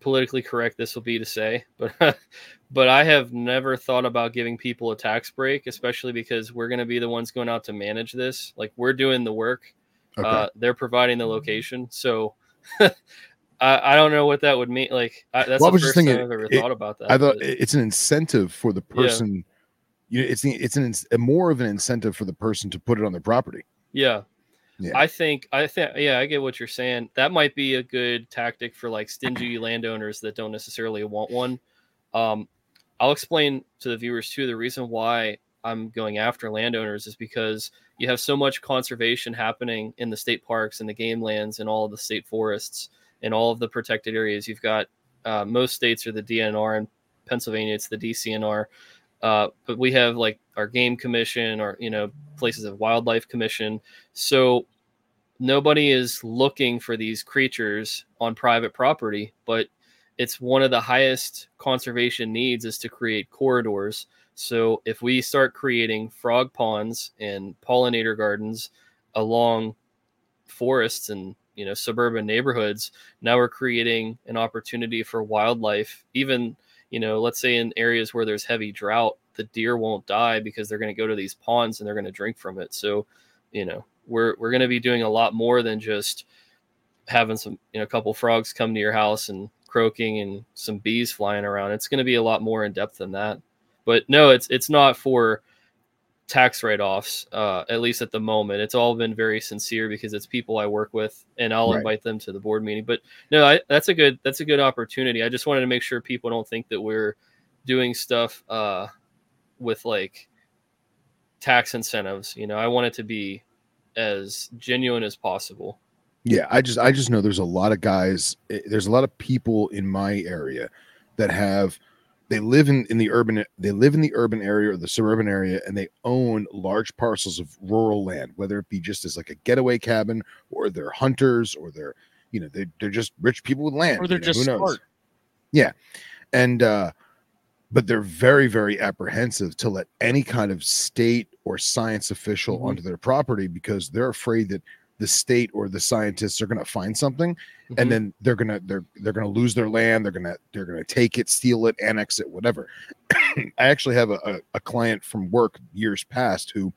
politically correct this will be to say but but i have never thought about giving people a tax break especially because we're going to be the ones going out to manage this like we're doing the work okay uh, they're providing the location so I, I don't know what that would mean like I, that's Well, I the was just first thinking, time i've ever it- thought about that I thought but- it's an incentive for the Yeah. person. You know, it's the- it's an more of an incentive for the person to put it on their property. Yeah. Yeah. I think I think yeah, I get what you're saying. That might be a good tactic for like stingy landowners that don't necessarily want one. Um, I'll explain to the viewers too the reason why I'm going after landowners is because you have so much conservation happening in the state parks and the game lands and all of the state forests and all of the protected areas. You've got uh, most states are the DNR and Pennsylvania it's the DCNR. Uh, but we have like our game commission or you know places of wildlife commission. So nobody is looking for these creatures on private property but it's one of the highest conservation needs is to create corridors. So if we start creating frog ponds and pollinator gardens along forests and you know suburban neighborhoods now we're creating an opportunity for wildlife even you know let's say in areas where there's heavy drought the deer won't die because they're going to go to these ponds and they're going to drink from it. So you know we're we're going to be doing a lot more than just having some you know a couple frogs come to your house and croaking and some bees flying around. It's going to be a lot more in depth than that. But no it's it's not for tax write-offs uh, at least at the moment it's all been very sincere because it's people i work with and i'll Right. invite them to the board meeting but no I, that's a good that's a good opportunity i just wanted to make sure people don't think that we're doing stuff uh, with like tax incentives you know i want it to be as genuine as possible Yeah, I just I just know there's a lot of guys. eh, There's a lot of people in my area that have they live in in the urban they live in the urban area or the suburban area and they own large parcels of rural land whether it be just as like a getaway cabin or they're hunters or they're you know they, they're just rich people with land Or they're you know, just smart. yeah and uh but they're very very apprehensive to let any kind of state or science official Mhm. onto their property because they're afraid that the state or the scientists are going to find something Mhm. and then they're gonna they're they're gonna lose their land they're gonna they're gonna take it steal it annex it whatever. I actually have a, a, a client from work years past who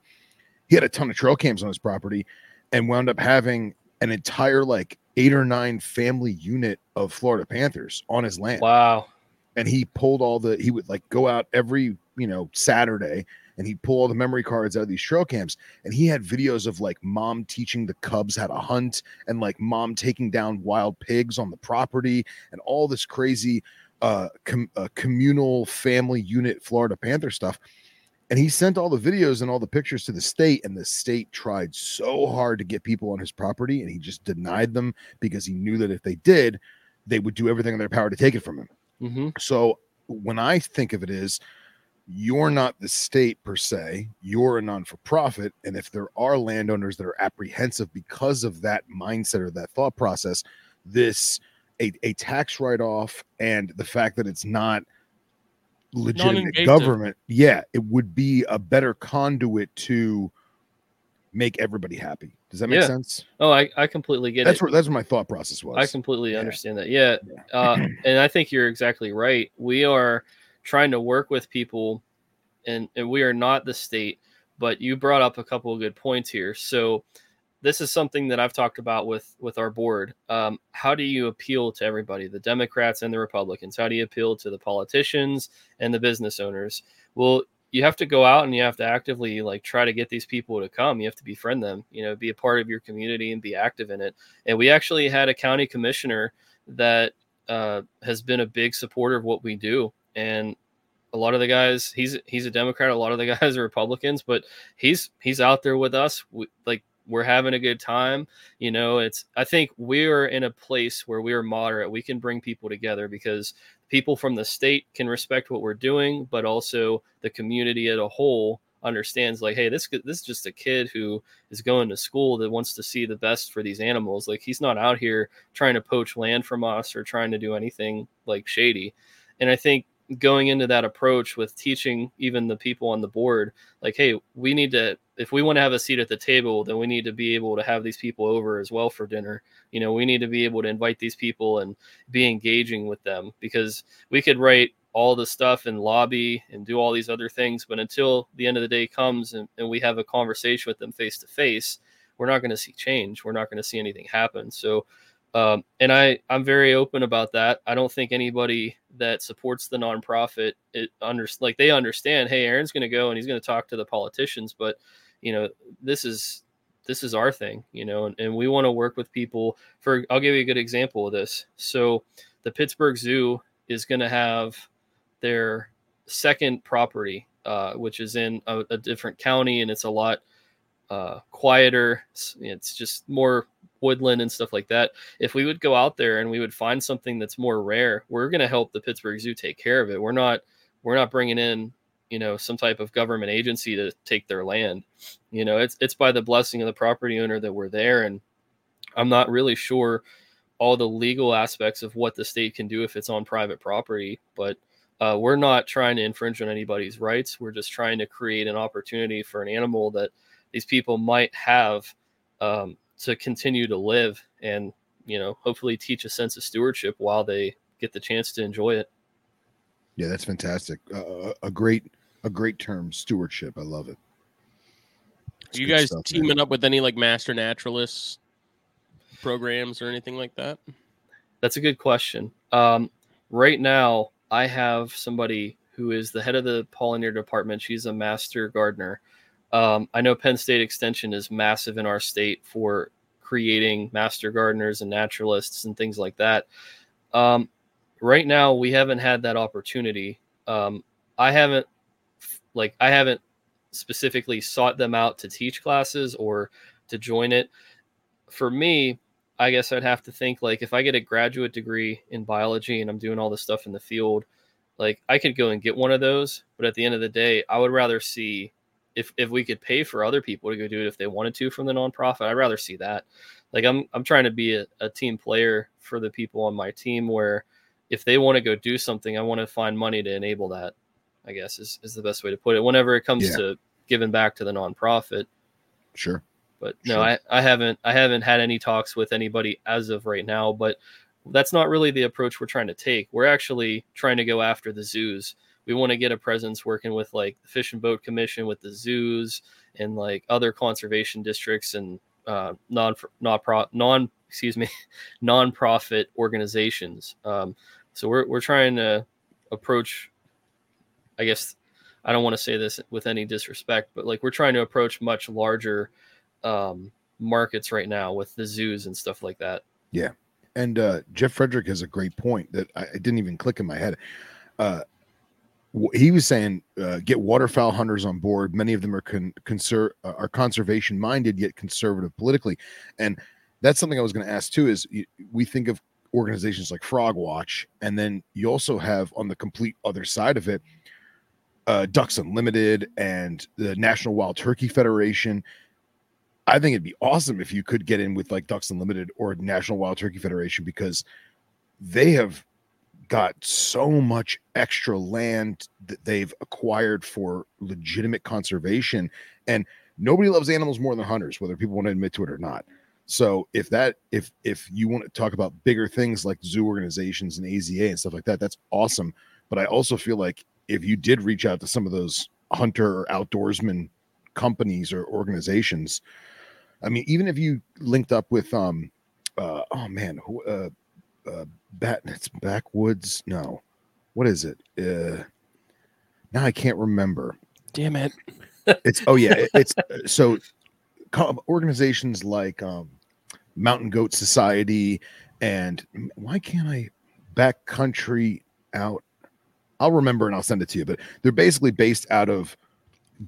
he had a ton of trail cams on his property and wound up having an entire like eight or nine family unit of florida panthers on his land. Wow. And he pulled all the he would like go out every you know saturday and he'd pull all the memory cards out of these trail cams and he had videos of like mom teaching the cubs how to hunt and like mom taking down wild pigs on the property and all this crazy uh, com- uh communal family unit florida panther stuff. And he sent all the videos and all the pictures to the state and the state tried so hard to get people on his property and he just denied them because he knew that if they did they would do everything in their power to take it from him. Hmm so when I think of it is you're not the state per se, you're a non-for-profit. And if there are landowners that are apprehensive because of that mindset or that thought process, this a, a tax write-off and the fact that it's not legitimate government, yeah, it would be a better conduit to make everybody happy. Does that make Yeah. sense? Oh, I, I completely get That's it. where that's where my thought process was. I completely Yeah. understand that. Yeah. Yeah. Uh, and I think you're exactly right. We are trying to work with people and, and we are not the state, but you brought up a couple of good points here. So this is something that I've talked about with with our board. Um, how do you appeal to everybody, the Democrats and the Republicans? How do you appeal to the politicians and the business owners? Well, you have to go out and you have to actively like try to get these people to come. You have to befriend them, you know, be a part of your community and be active in it. And we actually had a county commissioner that uh, has been a big supporter of what we do. And a lot of the guys, he's he's a Democrat. A lot of the guys are Republicans, but he's he's out there with us. We, like we're having a good time. You know, it's I think we're in a place where we're moderate. We can bring people together because people from the state can respect what we're doing, but also the community as a whole understands like hey this this is just a kid who is going to school that wants to see the best for these animals like he's not out here trying to poach land from us or trying to do anything like shady and i think going into that approach with teaching even the people on the board like hey we need to if we want to have a seat at the table then we need to be able to have these people over as well for dinner. You know we need to be able to invite these people and be engaging with them because we could write all the stuff and lobby and do all these other things but until the end of the day comes and, and we have a conversation with them face to face we're not going to see change. We're not going to see anything happen. So um, and I I'm very open about that. I don't think anybody that supports the nonprofit it under like they understand. Hey, Aaron's going to go and he's going to talk to the politicians, but you know this is this is our thing, you know, and, and we want to work with people. For I'll give you a good example of this. So the Pittsburgh Zoo is going to have their second property, uh, which is in a, a different county, and it's a lot uh, quieter. It's, it's just more woodland and stuff like that. If we would go out there and we would find something that's more rare, we're going to help the Pittsburgh Zoo take care of it. We're not we're not bringing in you know some type of government agency to take their land. You know, it's it's by the blessing of the property owner that we're there, and I'm not really sure all the legal aspects of what the state can do if it's on private property, but uh, we're not trying to infringe on anybody's rights. We're just trying to create an opportunity for an animal that these people might have um, to continue to live and you know hopefully teach a sense of stewardship while they get the chance to enjoy it Yeah, that's fantastic. Uh, a great, a great term, stewardship. I love it. It's Are you guys stuff, man. teaming up with any like master naturalists programs or anything like that? that's a good question um, right now i have somebody who is the head of the pollinator department she's a master gardener um, i know penn state extension is massive in our state for creating master gardeners and naturalists and things like that. Um, right now we haven't had that opportunity. Um, i haven't like i haven't specifically sought them out to teach classes or to join it. For me i guess i'd have to think like if i get a graduate degree in biology and i'm doing all this stuff in the field like i could go and get one of those but at the end of the day i would rather see if if we could pay for other people to go do it if they wanted to from the nonprofit i'd rather see that like i'm i'm trying to be a, a team player for the people on my team where if they want to go do something i want to find money to enable that i guess is, is the best way to put it whenever it comes Yeah. to giving back to the nonprofit Sure. but no Sure. I, I haven't i haven't had any talks with anybody as of right now but that's not really the approach we're trying to take we're actually trying to go after the zoos we want to get a presence working with like the fish and boat commission with the zoos and like other conservation districts and uh, non non non excuse me non-profit organizations um, so we're, we're trying to approach i guess i don't want to say this with any disrespect but like we're trying to approach much larger um, markets right now with the zoos and stuff like that Yeah. And uh, Jeff Frederick has a great point that I, it didn't even click in my head. Uh, he was saying, uh, get waterfowl hunters on board. Many of them are con- conser- uh, are conservation minded yet conservative politically, and that's something I was going to ask too. Is we think of organizations like Frog Watch, and then you also have on the complete other side of it, uh, Ducks Unlimited and the National Wild Turkey Federation. I think it'd be awesome if you could get in with like Ducks Unlimited or National Wild Turkey Federation because they have got so much extra land that they've acquired for legitimate conservation and nobody loves animals more than hunters, whether people want to admit to it or not. So if that if if you want to talk about bigger things like zoo organizations and AZA and stuff like that, that's awesome. But I also feel like if you did reach out to some of those hunter or outdoorsman companies or organizations, I mean, even if you linked up with um uh oh man, who uh uh bat it's backwoods, no. What is it? Uh now I can't remember. Damn it. It's oh yeah, it- it's uh, so organizations like um Mountain Goat Society and why can't I backcountry out? I'll remember and I'll send it to you, but they're basically based out of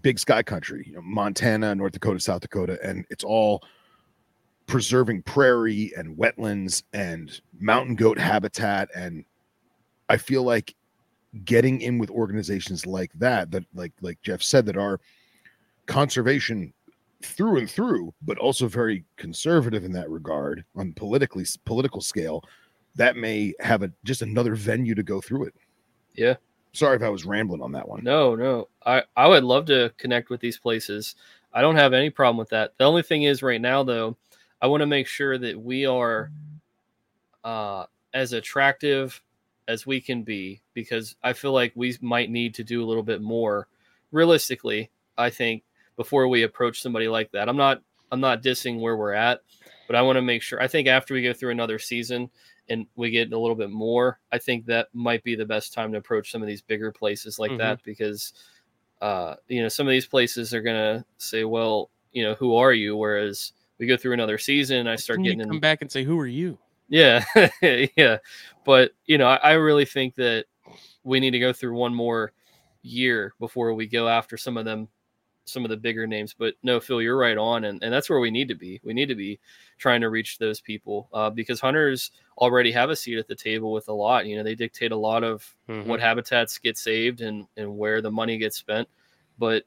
big sky country, you know, Montana, North Dakota, South Dakota, and it's all preserving prairie and wetlands and mountain goat habitat. And I feel like getting in with organizations like that, that like like Jeff said, that are conservation through and through, but also very conservative in that regard on politically political scale, that may have a just another venue to go through it. Yeah. Sorry if I was rambling on that one. No, no. I I would love to connect with these places. I don't have any problem with that. The only thing is right now though, I want to make sure that we are uh as attractive as we can be because I feel like we might need to do a little bit more realistically, I think before we approach somebody like that. I'm not I'm not dissing where we're at, but I want to make sure I think after we go through another season and we get a little bit more, I think that might be the best time to approach some of these bigger places like Mhm. that because uh, you know, some of these places are gonna say, Well, you know, who are you? Whereas we go through another season, and I start you getting in come back and say, "Who are you?" yeah, yeah. But you know, I, I really think that we need to go through one more year before we go after some of them, some of the bigger names. But no, Phil, you're right on, and, and that's where we need to be. We need to be trying to reach those people uh, because hunters already have a seat at the table with a lot. You know, they dictate a lot of Mhm. what habitats get saved and and where the money gets spent. But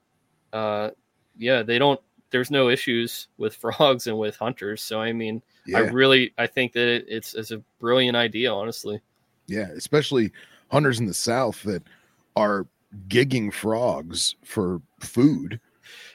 uh, yeah, they don't. There's no issues with frogs and with hunters. So I mean. I really I think that it, it's it's a brilliant idea, honestly. yeah, especially hunters in the South that are gigging frogs for food.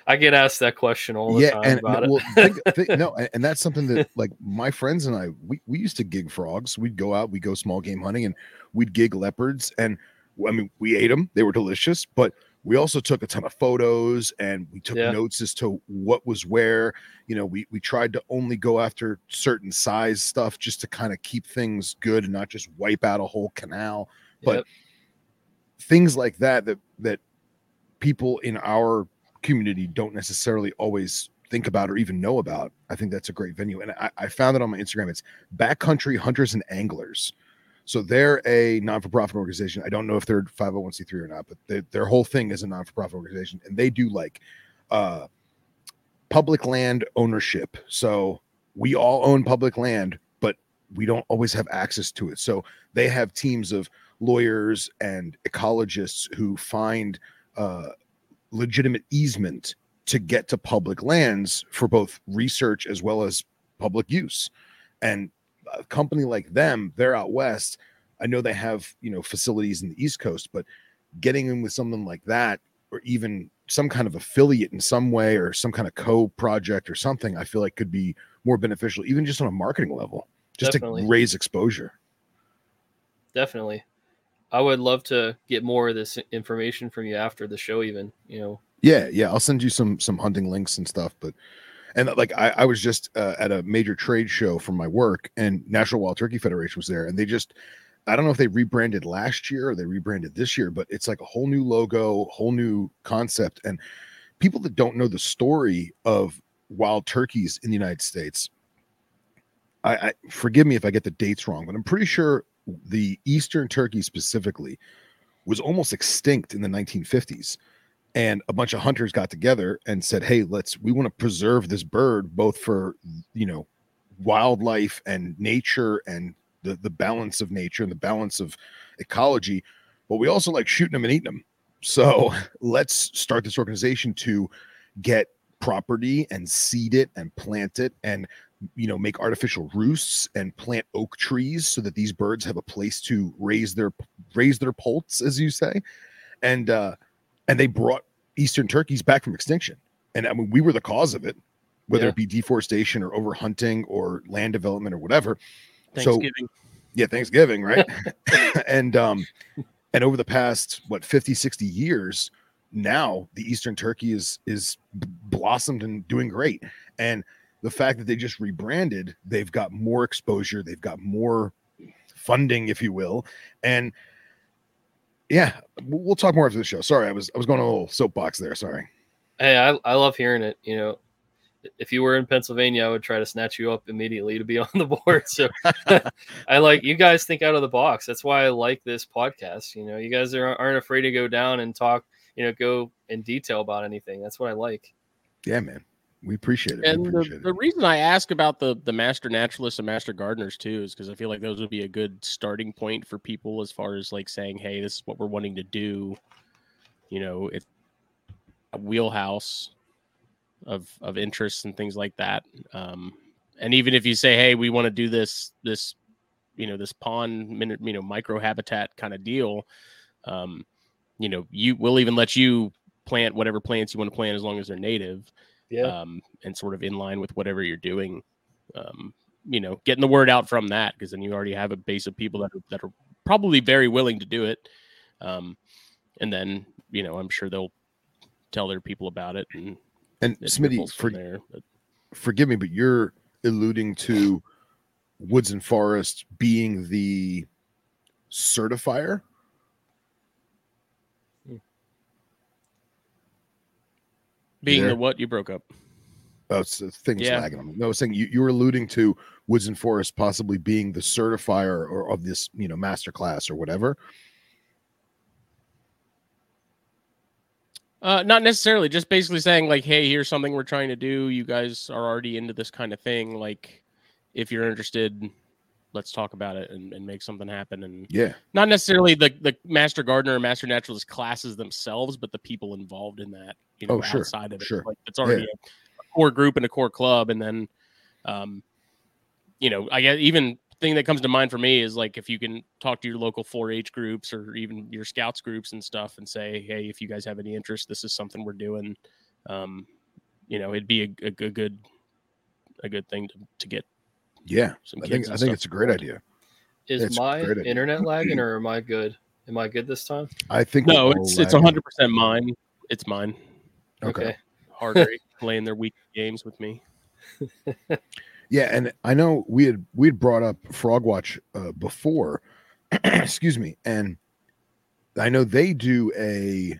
I get asked that question all the yeah, time and about it. think, think, no, and, and that's something that like my friends and I we, we used to gig frogs. We'd go out, we'd go small game hunting, and we'd gig leopards. And I mean, we ate them; they were delicious. But we also took a ton of photos and we took Yeah. notes as to what was where. You know, we we tried to only go after certain size stuff just to kind of keep things good and not just wipe out a whole canal. but Yep. things like that that that people in our community don't necessarily always think about or even know about i think that's a great venue and i, I found it on my instagram it's backcountry hunters and anglers so they're a non-for-profit organization. I don't know if they're 501c3 or not but they, their whole thing is a non-for-profit organization and they do like uh public land ownership. So we all own public land but we don't always have access to it. So they have teams of lawyers and ecologists who find uh, legitimate easement to get to public lands for both research as well as public use. And a company like them, they're out west. I know they have you know facilities in the East Coast, but getting in with something like that, or even some kind of affiliate in some way, or some kind of co-project or something, I feel like could be more beneficial, even just on a marketing level, just Definitely. to raise exposure. Definitely. I would love to get more of this information from you after the show, even. You know, Yeah, yeah. I'll send you some some hunting links and stuff. But and like I, I was just uh, at a major trade show for my work, and National Wild Turkey Federation was there, and they just I don't know if they rebranded last year or they rebranded this year, but it's like a whole new logo, whole new concept, and people that don't know the story of wild turkeys in the United States. I, I forgive me if I get the dates wrong, but I'm pretty sure the eastern turkey specifically was almost extinct in the 1950s and a bunch of hunters got together and said hey let's we want to preserve this bird both for you know wildlife and nature and the the balance of nature and the balance of ecology but we also like shooting them and eating them so let's start this organization to get property and seed it and plant it and you know make artificial roosts and plant oak trees so that these birds have a place to raise their raise their poults as you say. And uh and they brought eastern turkeys back from extinction and I mean we were the cause of it, whether Yeah. it be deforestation or overhunting or land development or whatever. So- Thanksgiving. yeah thanksgiving right and um and over the past what 50 60 years now the eastern turkey is is blossomed and doing great and the fact that they just rebranded they've got more exposure they've got more funding if you will and yeah we'll talk more after the show sorry i was i was going on a little soapbox there sorry Hey, I, I love hearing it. You know, if you were in Pennsylvania, I would try to snatch you up immediately to be on the board. So I like you guys think out of the box. That's why I like this podcast. You know, you guys are, aren't afraid to go down and talk, you know, go in detail about anything. That's what I like. yeah man we appreciate it And the, appreciate the it reason I ask about the the master naturalists and master gardeners too is because I feel like those would be a good starting point for people as far as like saying, "Hey, this is what we're wanting to do." You know, it's a wheelhouse of of interests and things like that. Um, and even if you say, "Hey, we want to do this this you know this pond you know micro habitat kind of deal," um, you know, you we'll even let you plant whatever plants you want to plant as long as they're native um, and sort of in line with whatever you're doing. Um, you know, getting the word out from that because then you already have a base of people that are, that are probably very willing to do it. Um, and then you know, I'm sure they'll tell their people about it and and it smitty for, there. But forgive me, but you're alluding to Woods and Forest being the certifier. Being the what you broke up. Oh, it's the thing was Yeah. lagging on me. No, I was saying you, you were alluding to Woods and Forest possibly being the certifier or of this, you know, master class or whatever. Uh, not necessarily. Just basically saying like, "Hey, here's something we're trying to do. You guys are already into this kind of thing. Like, if you're interested, let's talk about it and, and make something happen." And Yeah. not necessarily the the master gardener or master naturalist classes themselves, but the people involved in that. You know, Oh, sure, outside of it, sure. like it's already a, a core group and a core club, and then, um, you know, I guess even thing that comes to mind for me is like if you can talk to your local 4-H groups or even your scouts groups and stuff, and say, hey, if you guys have any interest, this is something we're doing. Um, you know, it'd be a, a, good good a good thing to, to get Yeah. some I think I think it's a great idea. Is It's my great idea. internet lagging or am I good? Am I good this time? I think No, it's it's lagging. hundred percent mine. It's mine. Okay. Harder playing their week games with me. Yeah, and I know we had we had brought up Frogwatch uh, before, excuse me, and I know they do a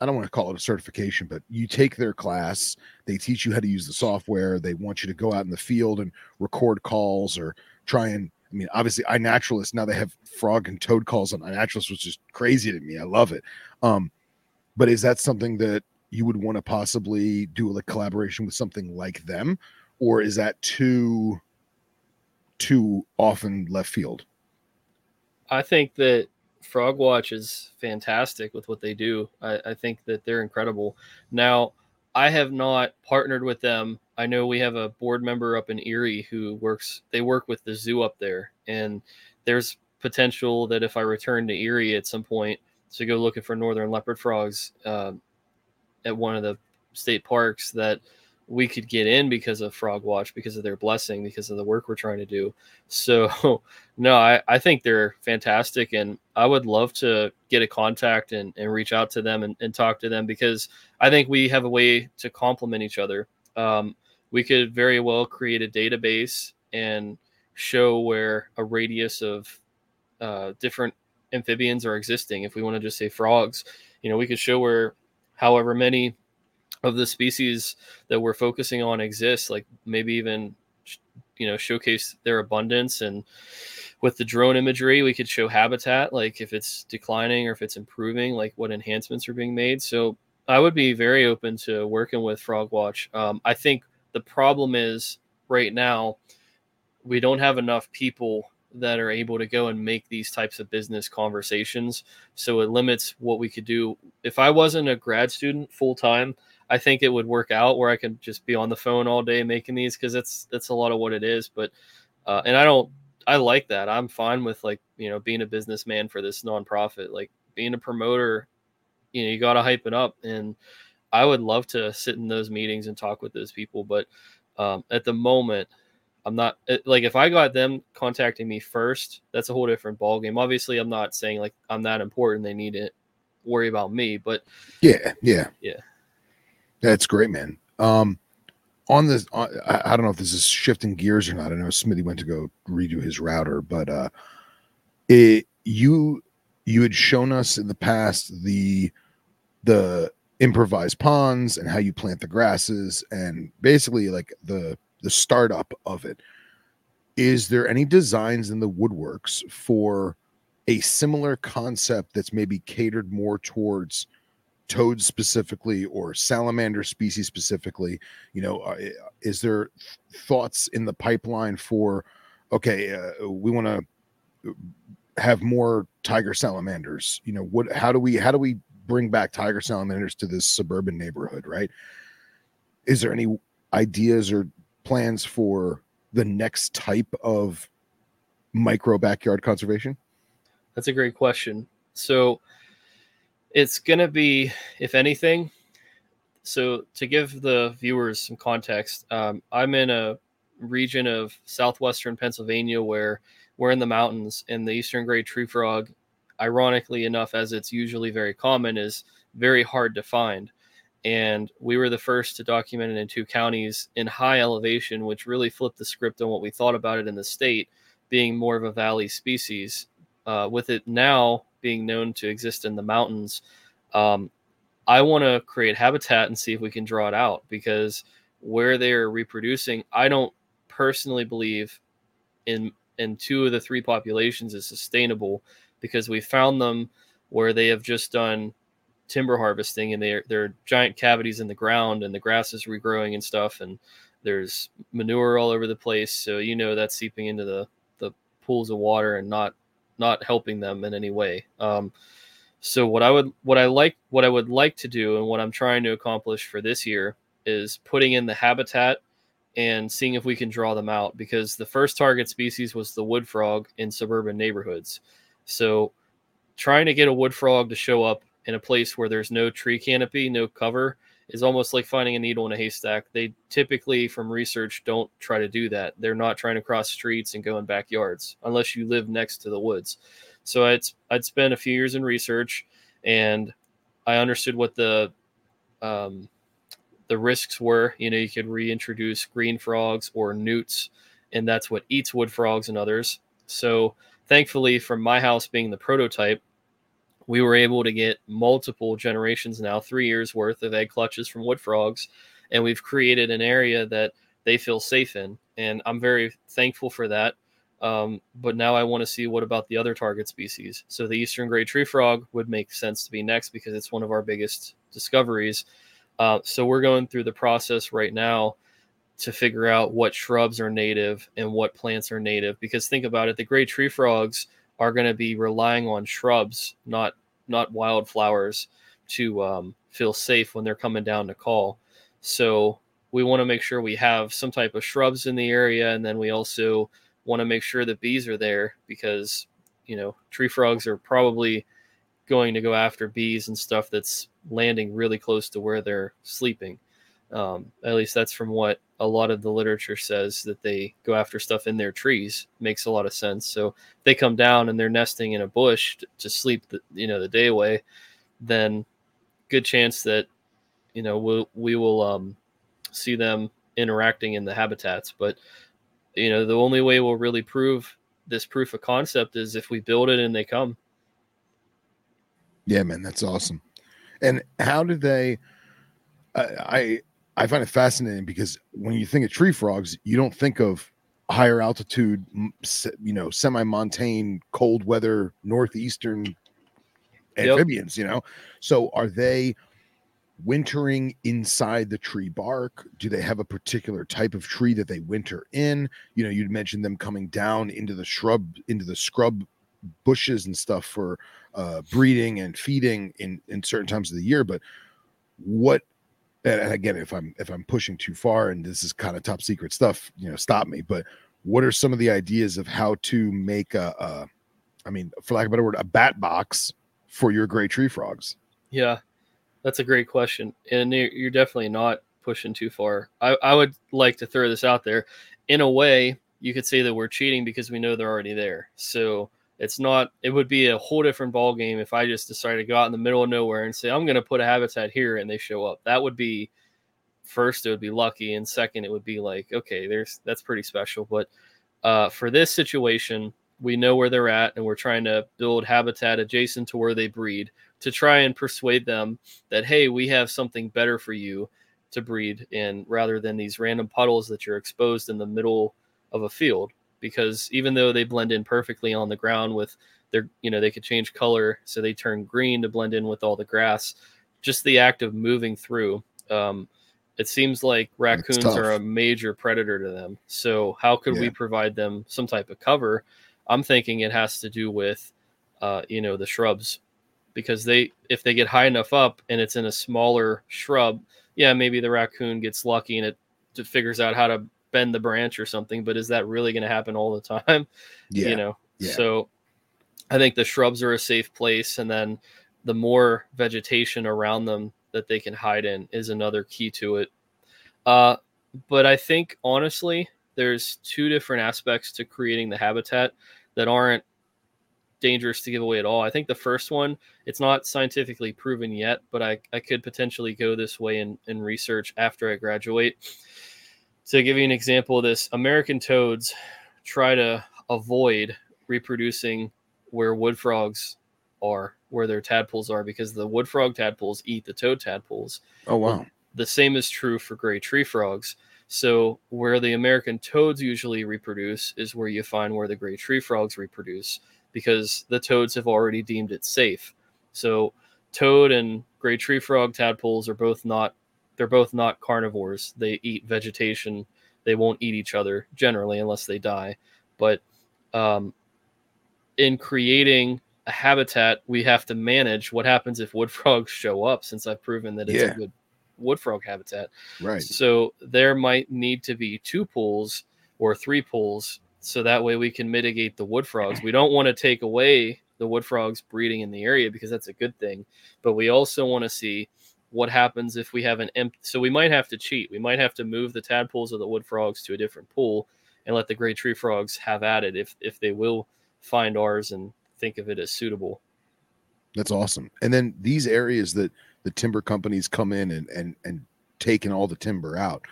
I don't want to call it a certification, but you take their class, they teach you how to use the software, they want you to go out in the field and record calls or try and I mean, obviously iNaturalist now they have frog and toad calls on iNaturalist, which is crazy to me. I love it. Um, but is that something that you would want to possibly do a collaboration with something like them? or is that too too often left field? I think that Frog Watch is fantastic with what they do. I, I think that they're incredible. Now, I have not partnered with them. I know we have a board member up in Erie who works. They work with the zoo up there, and there's potential that if I return to Erie at some point to go looking for northern leopard frogs um, at one of the state parks, that we could get in because of Frog Watch, because of their blessing, because of the work we're trying to do. So, no, I, I think they're fantastic. And I would love to get a contact and, and reach out to them and, and talk to them because I think we have a way to complement each other. Um, we could very well create a database and show where a radius of uh, different amphibians are existing. If we want to just say frogs, you know, we could show where however many of the species that we're focusing on exist like maybe even you know showcase their abundance. And with the drone imagery we could show habitat like if it's declining or if it's improving like what enhancements are being made. So i would be very open to working with frogwatch. Um, i think the problem is right now we don't have enough people that are able to go and make these types of business conversations so it limits what we could do if i wasn't a grad student full time I think it would work out where I could just be on the phone all day making these because that's that's a lot of what it is. But uh, and I don't I like that. I'm fine with like you know being a businessman for this nonprofit, like being a promoter. You know, you got to hype it up, and I would love to sit in those meetings and talk with those people, but um, at the moment, I'm not like if I got them contacting me first, that's a whole different ballgame. Obviously, I'm not saying like I'm that important. They need to worry about me, but yeah, yeah, yeah, that's great, man. Um, on this, I, I don't know if this is shifting gears or not. I know Smitty went to go redo his router, but uh, it you you had shown us in the past the the improvised ponds and how you plant the grasses and basically like the the startup of it. Is there any designs in the woodworks for a similar concept that's maybe catered more towards toads specifically or salamander species specifically? You know, uh, is there thoughts in the pipeline for okay, uh, we want to have more tiger salamanders? You know, what? How do we? How do we bring back tiger salamanders to this suburban neighborhood? Right? Is there any ideas or plans for the next type of micro backyard conservation? That's a great question. So it's going to be, if anything, so to give the viewers some context, um, I'm in a region of southwestern Pennsylvania where we're in the mountains, and the eastern gray tree frog, ironically enough, as it's usually very common, is very hard to find and we were the first to document it in two counties in high elevation, which really flipped the script on what we thought about it in the state, being more of a valley species. Uh, with it now being known to exist in the mountains, um, I want to create habitat and see if we can draw it out because where they're reproducing, I don't personally believe in in two of the three populations is sustainable because we found them where they have just done timber harvesting and they're they're giant cavities in the ground and the grass is regrowing and stuff and there's manure all over the place. So you know that's seeping into the the pools of water and not not helping them in any way. Um, so what i would what i like what i would like to do and what i'm trying to accomplish for this year is putting in the habitat and seeing if we can draw them out because the first target species was the wood frog in suburban neighborhoods. So trying to get a wood frog to show up in a place where there's no tree canopy, no cover, is almost like finding a needle in a haystack. They typically, from research, don't try to do that. They're not trying to cross streets and go in backyards unless you live next to the woods. So I'd I'd spent a few years in research, and I understood what the um, the risks were. You know, you could reintroduce green frogs or newts, and that's what eats wood frogs and others. So thankfully, from my house being the prototype, we were able to get multiple generations now, three years worth of egg clutches from wood frogs, and we've created an area that they feel safe in, and I'm very thankful for that. Um, but now I want to see what about the other target species. So the eastern gray tree frog would make sense to be next because it's one of our biggest discoveries. Uh, so we're going through the process right now to figure out what shrubs are native and what plants are native. Because think about it, the gray tree frogs are going to be relying on shrubs, not not wildflowers, to um, feel safe when they're coming down to call. So we want to make sure we have some type of shrubs in the area, and then we also want to make sure that bees are there because you know tree frogs are probably going to go after bees and stuff that's landing really close to where they're sleeping. Um, at least that's from what a lot of the literature says that they go after stuff in their trees. Makes a lot of sense. So they come down and they're nesting in a bush to, to sleep, the, you know, the day away. Then good chance that you know we'll, we will um, see them interacting in the habitats. But you know, the only way we'll really prove this proof of concept is if we build it and they come. Yeah, man, that's awesome. And how did they? I I find it fascinating because when you think of tree frogs, you don't think of higher altitude, you know, semi-montane, cold weather, northeastern amphibians. Yep. You know, so are they wintering inside the tree bark? Do they have a particular type of tree that they winter in? You know, you'd mentioned them coming down into the shrub, into the scrub bushes and stuff for uh, breeding and feeding in in certain times of the year, but what and again if i'm if i'm pushing too far and this is kind of top secret stuff you know stop me but what are some of the ideas of how to make a, a I mean for lack of a better word a bat box for your gray tree frogs yeah That's a great question, and you're definitely not pushing too far. I, I would like to throw this out there. In a way, you could say that we're cheating because we know they're already there. So it's not. It would be a whole different ball game if I just decided to go out in the middle of nowhere and say I'm going to put a habitat here and they show up. That would be first. It would be lucky, and second, it would be like okay, there's that's pretty special. But uh, for this situation, we know where they're at, and we're trying to build habitat adjacent to where they breed to try and persuade them that hey, we have something better for you to breed in rather than these random puddles that you're exposed in the middle of a field because even though they blend in perfectly on the ground with their you know they could change color so they turn green to blend in with all the grass just the act of moving through um, it seems like raccoons are a major predator to them. So how could yeah. we provide them some type of cover? I'm thinking it has to do with uh, you know the shrubs because they if they get high enough up and it's in a smaller shrub yeah maybe the raccoon gets lucky and it figures out how to bend the branch or something, but is that really going to happen all the time? Yeah. You know, yeah. so I think the shrubs are a safe place. And then the more vegetation around them that they can hide in is another key to it. Uh, but I think honestly, there's two different aspects to creating the habitat that aren't dangerous to give away at all. I think the first one, it's not scientifically proven yet, but I, I could potentially go this way in, in research after I graduate to give you an example of this, American toads try to avoid reproducing where wood frogs are, where their tadpoles are, because the wood frog tadpoles eat the toad tadpoles. Oh, wow. The same is true for gray tree frogs. So, where the American toads usually reproduce is where you find where the gray tree frogs reproduce because the toads have already deemed it safe. So, toad and gray tree frog tadpoles are both not they're both not carnivores. They eat vegetation. They won't eat each other generally unless they die. But um, in creating a habitat, we have to manage what happens if wood frogs show up. Since I've proven that it's yeah. a good wood frog habitat, right? So there might need to be two pools or three pools, so that way we can mitigate the wood frogs. We don't want to take away the wood frogs breeding in the area because that's a good thing, but we also want to see what happens if we have an empty so we might have to cheat. We might have to move the tadpoles of the wood frogs to a different pool and let the gray tree frogs have at it if if they will find ours and think of it as suitable. That's awesome. And then these areas that the timber companies come in and and and taking all the timber out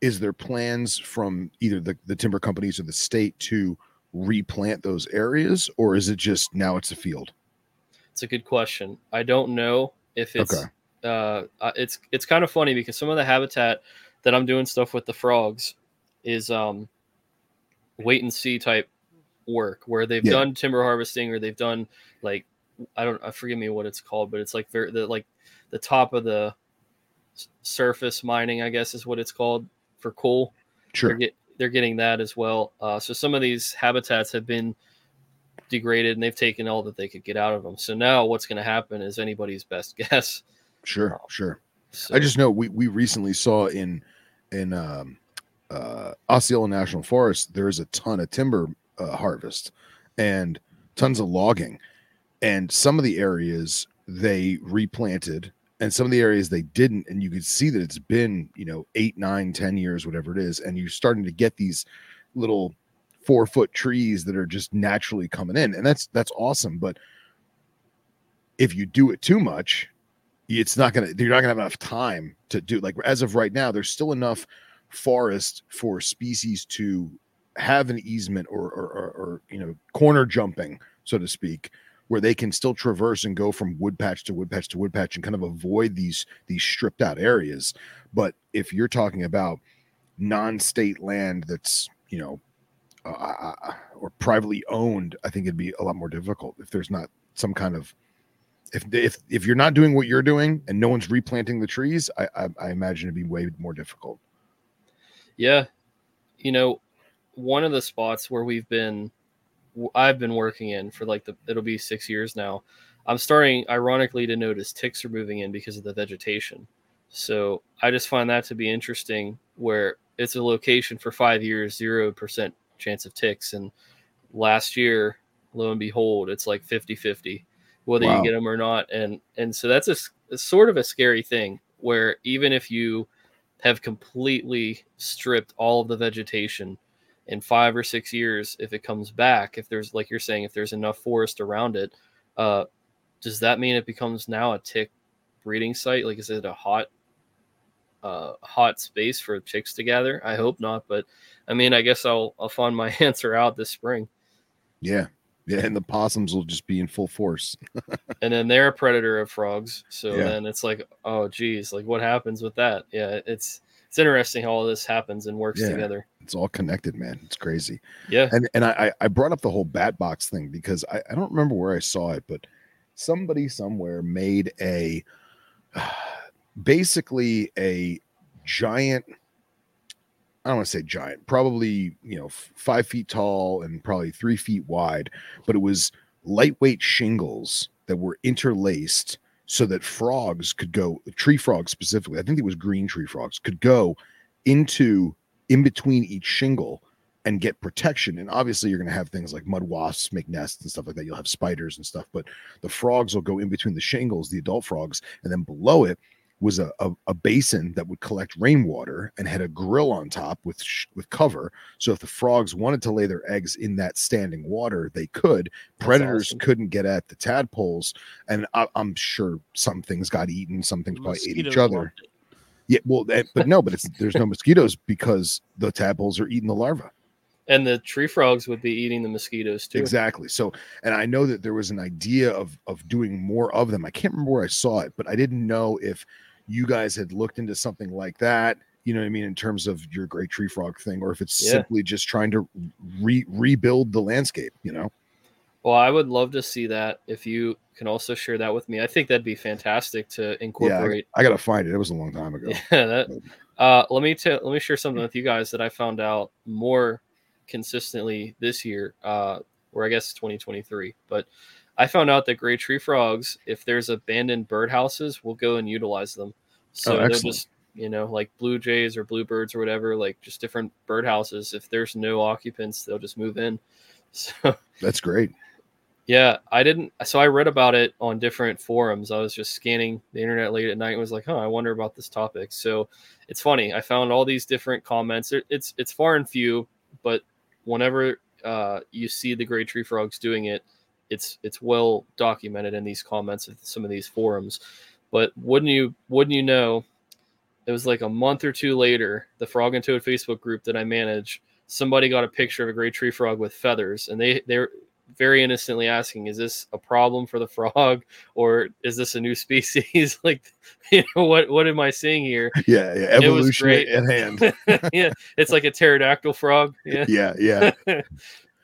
is there plans from either the, the timber companies or the state to replant those areas or is it just now it's a field? It's a good question. I don't know if it's okay uh, it's it's kind of funny because some of the habitat that I'm doing stuff with the frogs is um, wait and see type work where they've yeah. done timber harvesting or they've done like I don't I forgive me what it's called, but it's like very the like the top of the surface mining, I guess is what it's called for coal. Sure. They're, get, they're getting that as well. Uh, so some of these habitats have been degraded and they've taken all that they could get out of them. So now what's going to happen is anybody's best guess. Sure, sure. So. I just know we we recently saw in in um, uh, Osceola National Forest there is a ton of timber uh, harvest and tons of logging, and some of the areas they replanted and some of the areas they didn't and you could see that it's been you know eight nine ten years whatever it is and you're starting to get these little four foot trees that are just naturally coming in and that's that's awesome but if you do it too much it's not gonna you're not gonna have enough time to do like as of right now there's still enough forest for species to have an easement or or, or, or you know corner jumping so to speak where they can still traverse and go from wood patch to wood patch to wood patch and kind of avoid these these stripped out areas. But if you're talking about non-state land that's you know uh, uh, uh or privately owned i think it'd be a lot more difficult if there's not some kind of if if if you're not doing what you're doing and no one's replanting the trees, I I, I imagine it'd be way more difficult. Yeah, you know, one of the spots where we've been, I've been working in for like the it'll be six years now. I'm starting, ironically, to notice ticks are moving in because of the vegetation. So I just find that to be interesting. Where it's a location for five years, zero percent chance of ticks, and last year, lo and behold, it's like 50 50 whether wow. you get them or not. And and so that's a it's sort of a scary thing where even if you have completely stripped all of the vegetation in five or six years, if it comes back, if there's like you're saying, if there's enough forest around it, uh, does that mean it becomes now a tick breeding site? Like, is it a hot, uh, hot space for chicks to gather? I hope not, but I mean, I guess I'll I'll find my answer out this spring. Yeah, yeah, and the possums will just be in full force. and then they're a predator of frogs, so Yeah. then it's like, oh, geez, like what happens with that? Yeah, it's it's interesting how all this happens and works Yeah. together. It's all connected, man. It's crazy. Yeah, And and I I I brought up the whole bat box thing because I, I don't remember where I saw it, but somebody somewhere made a basically a giant I don't want to say giant, probably you know five feet tall and probably three feet wide, but it was lightweight shingles that were interlaced so that frogs could go tree frogs specifically. I think it was green tree frogs could go into in between each shingle and get protection. And obviously, you're going to have things like mud wasps make nests and stuff like that. You'll have spiders and stuff, but the frogs will go in between the shingles, the adult frogs, and then below it was a, a, a basin that would collect rainwater and had a grill on top with sh- with cover. So if the frogs wanted to lay their eggs in that standing water, they could. Predators awesome. couldn't get at the tadpoles, and I, I'm sure some things got eaten, some things probably ate each other. Yeah, well, that, but no, but it's there's no mosquitoes because the tadpoles are eating the larva. and the tree frogs would be eating the mosquitoes too. Exactly. So, and I know that there was an idea of of doing more of them. I can't remember where I saw it, but I didn't know if you guys had looked into something like that. You know what I mean in terms of your great tree frog thing, or if it's Yeah. simply just trying to re- rebuild the landscape. You know. Well, I would love to see that. If you can also share that with me, I think that'd be fantastic to Yeah, I, incorporate. I gotta find it. It was a long time ago. Yeah, that, uh, let me tell, let me share something with you guys that I found out more consistently this year, uh, or I guess 2023. But I found out that gray tree frogs, if there's abandoned birdhouses, will go and utilize them. So they'll Oh, just you know like blue jays or bluebirds or whatever, like just different birdhouses. If there's no occupants, they'll just move in. So That's great. yeah, I didn't. So I read about it on different forums. I was just scanning the internet late at night and was like, "Huh, I wonder about this topic." So it's funny. I found all these different comments. It's it's far and few, but whenever uh, you see the gray tree frogs doing it, it's it's well documented in these comments of some of these forums. But wouldn't you wouldn't you know? It was like a month or two later, the Frog and Toad Facebook group that I manage, somebody got a picture of a gray tree frog with feathers, and they they're very innocently asking, "Is this a problem for the frog, or is this a new species?" like, you know, what what am I seeing here? Yeah, yeah. It was Evolution great. at hand. yeah, it's like a pterodactyl frog. Yeah, Yeah, yeah.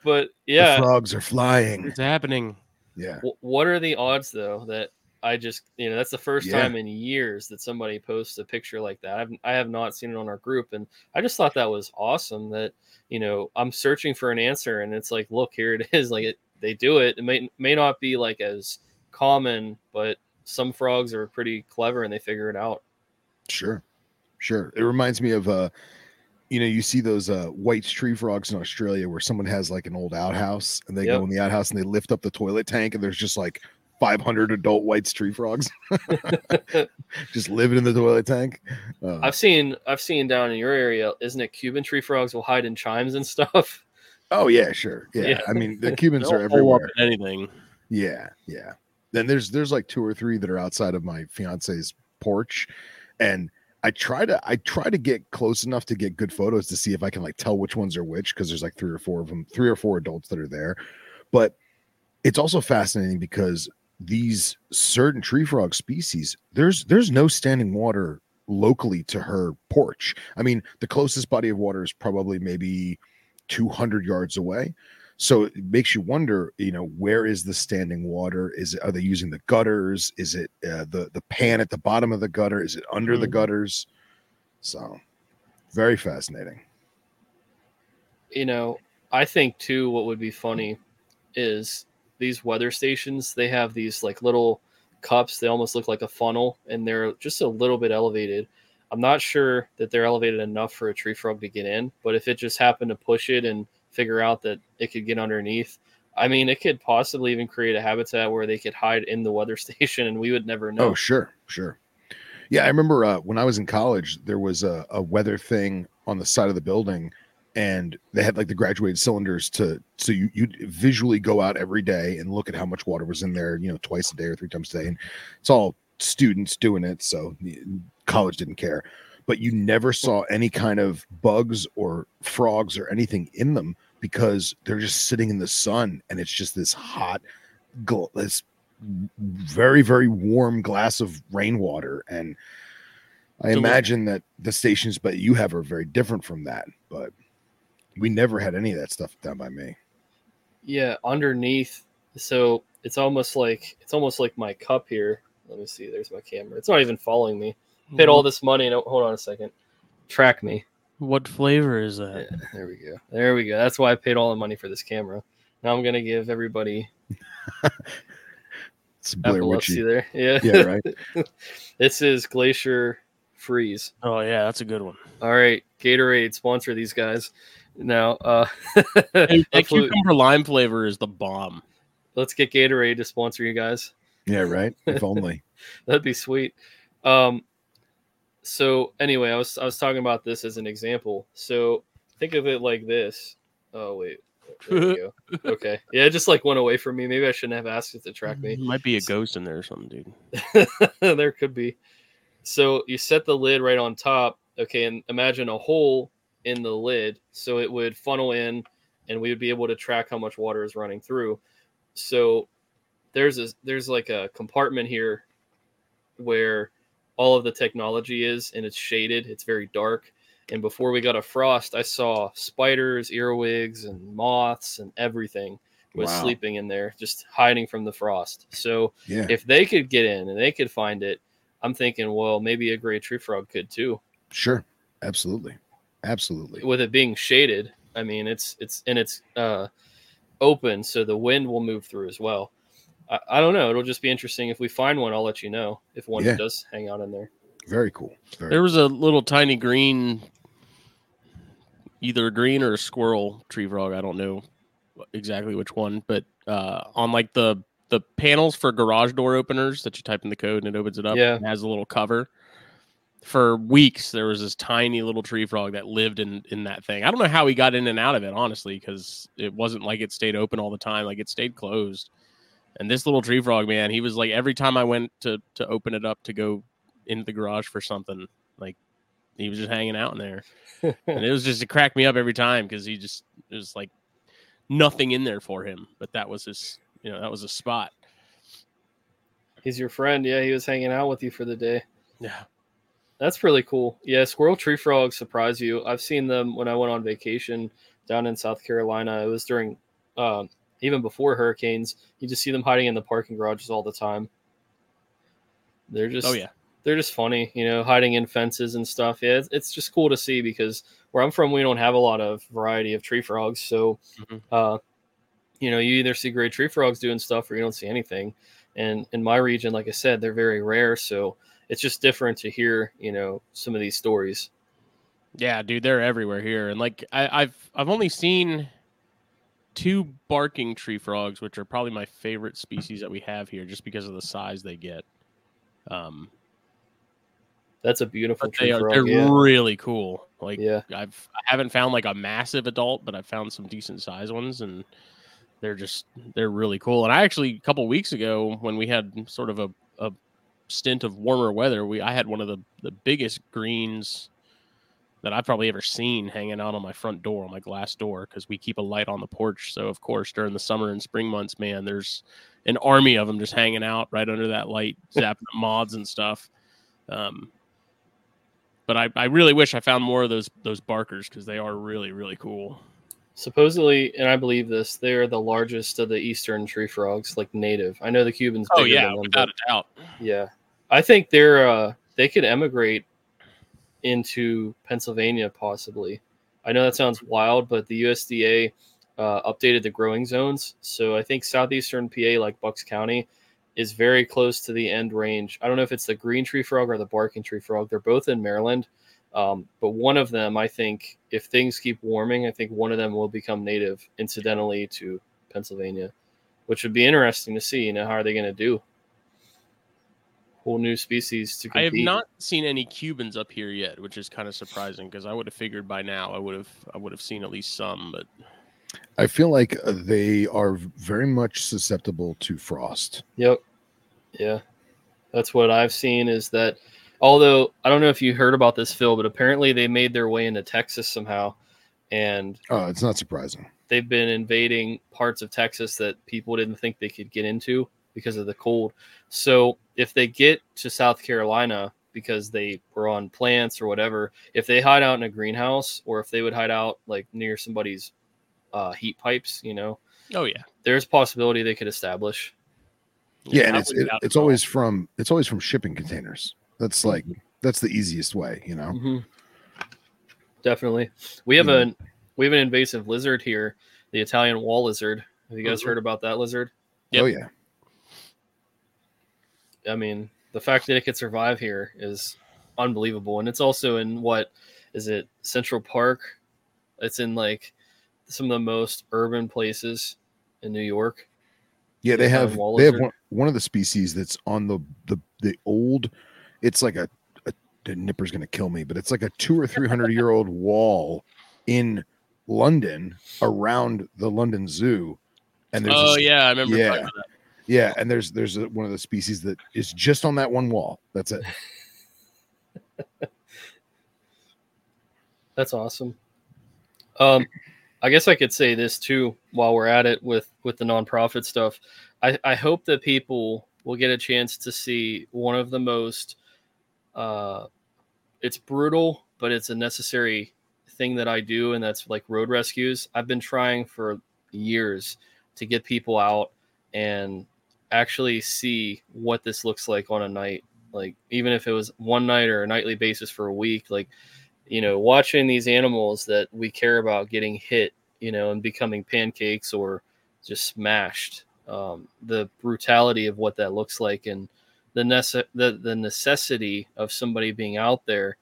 but The yeah, frogs are flying. It's happening. Yeah. Wh- what are the odds though that I just you know that's the first Yeah. time in years that somebody posts a picture like that. I've I have not seen it on our group, and I just thought that was awesome. That you know I'm searching for an answer, and it's like, look, here it is. Like it, they do it. It may may not be like as common, but some frogs are pretty clever and they figure it out. Sure, sure. It reminds me of uh, you know, you see those uh white tree frogs in Australia where someone has like an old outhouse and they Yep. go in the outhouse and they lift up the toilet tank and there's just like 500 adult white tree frogs just living in the toilet tank. Uh, I've seen I've seen down in your area, isn't it? Cuban tree frogs will hide in chimes and stuff. oh yeah, sure. Yeah. Yeah. I mean, the Cubans are hole up everywhere. anything. Yeah, yeah. Then there's there's like two or three that are outside of my fiance's porch, and I try to I try to get close enough to get good photos to see if I can like tell which ones are which because there's like three or four of them, three or four adults that are there. But it's also fascinating because these certain tree frog species, there's there's no standing water locally to her porch. I mean, the closest body of water is probably maybe 200 yards away. So it makes you wonder, you know, where is the standing water? Is it, are they using the gutters? Is it uh, the the pan at the bottom of the gutter? Is it under the Mhm. gutters? So very fascinating. you know, I think too, what would be funny is these weather stations, they have these like little cups. They almost look like a funnel and they're just a little bit elevated. I'm not sure that they're elevated enough for a tree frog to get in, but if it just happened to push it and figure out that it could get underneath, I mean, it could possibly even create a habitat where they could hide in the weather station, and we would never know. Oh, sure, sure. Yeah, I remember uh, when I was in college, there was a, a weather thing on the side of the building, and they had like the graduated cylinders to so you you visually go out every day and look at how much water was in there, you know, twice a day or three times a day, and it's all students doing it, so college didn't care, but you never saw any kind of bugs or frogs or anything in them because they're just sitting in the sun, and it's just this hot, this very very warm glass of rainwater and i So- imagine that the stations but you have are very different from that but we never had any of that stuff done by me Yeah, underneath. So it's almost like it's almost like my cup here. Let me see. There's my camera. It's not even following me. Paid all this money and oh, hold on a second. Track me. What flavor is that? Yeah, there we go. There we go. That's why I paid all the money for this camera. Now I'm gonna give everybody it's blair witchy there. Yeah. yeah right this is Glacier Freeze. Oh yeah, that's a good one. All right, Gatorade sponsor these guys. Now, uh, Dude, that cucumber lime flavor is the bomb. let's get Gatorade to sponsor you guys. yeah right if only That'd be sweet. Um, so anyway, I was I was talking about this as an example. So think of it like this. Oh wait, there we go. Okay, yeah, it just like went away from me. Maybe I shouldn't have asked it to track me. Might be a ghost in there or something, dude. there could be. So you set the lid right on top. Okay, and imagine a hole in the lid, so it would funnel in, and we would be able to track how much water is running through. So there's a there's like a compartment here where all of the technology is, and it's shaded. It's very dark. And before we got a frost, I saw spiders, earwigs, and moths, and everything was Wow. sleeping in there, just hiding from the frost. So yeah if they could get in and they could find it, I'm thinking, well, maybe a gray tree frog could too. sure absolutely absolutely With it being shaded, I mean, it's it's and it's uh, open, so the wind will move through as well. I, I don't know. It'll just be interesting if we find one. I'll let you know if one Yeah. does hang out in there. very cool very There was a little tiny green, either a green or a squirrel tree frog. I don't know exactly which one, but uh, on like the the panels for garage door openers that you type in the code and it opens it up. Yeah. and has a little cover. For weeks, there was this tiny little tree frog that lived in in that thing. I don't know how he got in and out of it, honestly, because it wasn't like it stayed open all the time. Like it stayed closed. And this little tree frog, man, he was like every time I went to to open it up to go into the garage for something, like he was just hanging out in there, and it was just to crack me up every time because he just it was like nothing in there for him, but that was his, you know, that was a spot. He's your friend. Yeah, he was hanging out with you for the day. Yeah, That's really cool. Yeah, squirrel tree frogs surprise you. I've seen them when I went on vacation down in South Carolina. It was during, um, even before hurricanes. You just see them hiding in the parking garages all the time. They're just, oh yeah, they're just funny, you know, hiding in fences and stuff. Yeah, it's, it's just cool to see because where I'm from, we don't have a lot of variety of tree frogs. So, Mhm. uh, you know, you either see great tree frogs doing stuff or you don't see anything. And in my region, like I said, they're very rare. So it's just different to hear, you know, some of these stories. yeah, dude, they're everywhere here, and like I, I've I've only seen two barking tree frogs, which are probably my favorite species that we have here, just because of the size they get. Um, That's a beautiful tree they are frog. they're yeah. really cool. Like yeah. I've I haven't found like a massive adult, but I've found some decent size ones, and they're just they're really cool. And I actually a couple weeks ago when we had sort of a, a stint of warmer weather, we I had one of the the biggest greens that I've probably ever seen hanging out on my front door on my glass door because we keep a light on the porch. So of course during the summer and spring months, man, there's an army of them just hanging out right under that light, zapping the moths and stuff. Um, but I, I really wish I found more of those those barkers because they are really really cool. Supposedly, and I believe this, they're the largest of the eastern tree frogs, like native. I know the Cubans. Oh yeah, them, without a doubt. Yeah, I think they're uh, they could emigrate into Pennsylvania possibly. I know that sounds wild, but the USDA uh, updated the growing zones, so I think southeastern PA, like Bucks County, is very close to the end range. I don't know if it's the green tree frog or the barking tree frog. They're both in Maryland, um, but one of them, I think, if things keep warming, I think one of them will become native, incidentally to Pennsylvania, which would be interesting to see. You know, how are they going to do? Whole new species to I have not seen any Cubans up here yet, which is kind of surprising because I would have figured by now I would have I would have seen at least some, but I feel like uh, they are very much susceptible to frost. Yep. Yeah. That's what I've seen is that although I don't know if you heard about this Phil, but apparently they made their way into Texas somehow and Oh, it's not surprising. they've been invading parts of Texas that people didn't think they could get into because of the cold. So if they get to South Carolina because they were on plants or whatever, if they hide out in a greenhouse or if they would hide out like near somebody's uh, heat pipes, you know, oh yeah, there's possibility they could establish. Yeah, and it's it, it's at all. always from it's always from shipping containers. That's like that's the easiest way, you know. Mhm. Definitely. We have Yeah. a we have an invasive lizard here, the Italian wall lizard. Have you guys Mhm. heard about that lizard? Yep. Oh yeah, I mean, the fact that it could survive here is unbelievable. And it's also in what is it, Central Park? It's in like some of the most urban places in New York. yeah. They have they have one, one of the species that's on the the the old. It's like a, a the nipper's gonna kill me, but it's like a two or three hundred year old wall in London around the London Zoo, and there's oh this- yeah, I remember. yeah. Yeah, and there's there's a, one of the species that is just on that one wall. That's it. That's awesome. Um, I guess I could say this too while we're at it with with the nonprofit stuff. I, I hope that people will get a chance to see one of the most. Uh, it's brutal, but it's a necessary thing that I do, and that's like road rescues. I've been trying for years to get people out and actually see what this looks like on a night. Like even if it was one night or a nightly basis for a week, like you know, watching these animals that we care about getting hit, you know, and becoming pancakes or just smashed. Um, the brutality of what that looks like and the, nece- the the necessity of somebody being out there,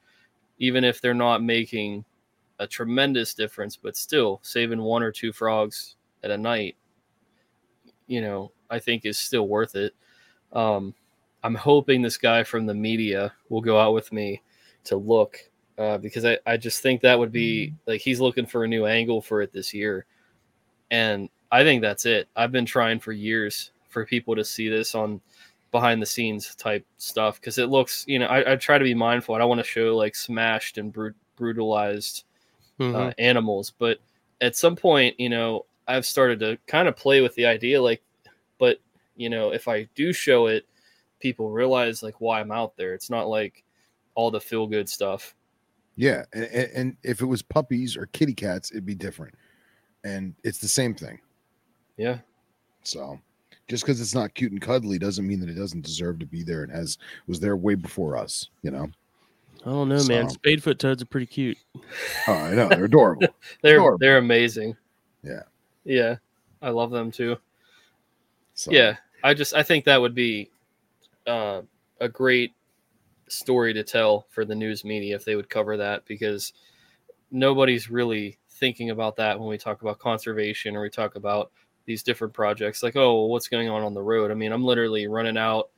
even if they're not making a tremendous difference, but still saving one or two frogs at a night, you know, I think is still worth it. Um, I'm hoping this guy from the media will go out with me to look uh, because I, I just think that would be like he's looking for a new angle for it this year. And I think that's it. I've been trying for years for people to see this on behind the scenes type stuff because it looks, you know, I, I try to be mindful. I don't want to show like smashed and brut- brutalized Mhm. uh, animals. But at some point, you know, I've started to kind of play with the idea like, you know, if I do show it, people realize like why I'm out there. It's not like all the feel good stuff. Yeah, and, and, and if it was puppies or kitty cats, it'd be different. And it's the same thing. Yeah. So just because it's not cute and cuddly doesn't mean that it doesn't deserve to be there and has was there way before us. You know. I don't know, man. So- Spadefoot toads are pretty cute. Oh, I know they're adorable. They're Adorable. they're amazing. Yeah. Yeah. I love them too. So, Yeah. I just I think that would be uh, a great story to tell for the news media if they would cover that because nobody's really thinking about that when we talk about conservation or we talk about these different projects. Like oh well, what's going on on the road? I mean i'm literally running out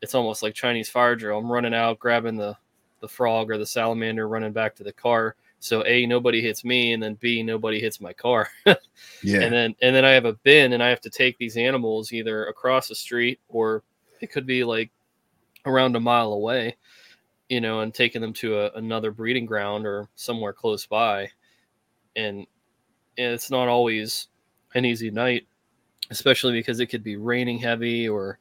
it's almost like chinese fire drill. I'm running out grabbing the the frog or the salamander running back to the car so a nobody hits me and then b nobody hits my car yeah, and then and then I have a bin and I have to take these animals either across the street or it could be like around a mile away, you know, and taking them to a, another breeding ground or somewhere close by. And, and it's not always an easy night, especially because it could be raining heavy or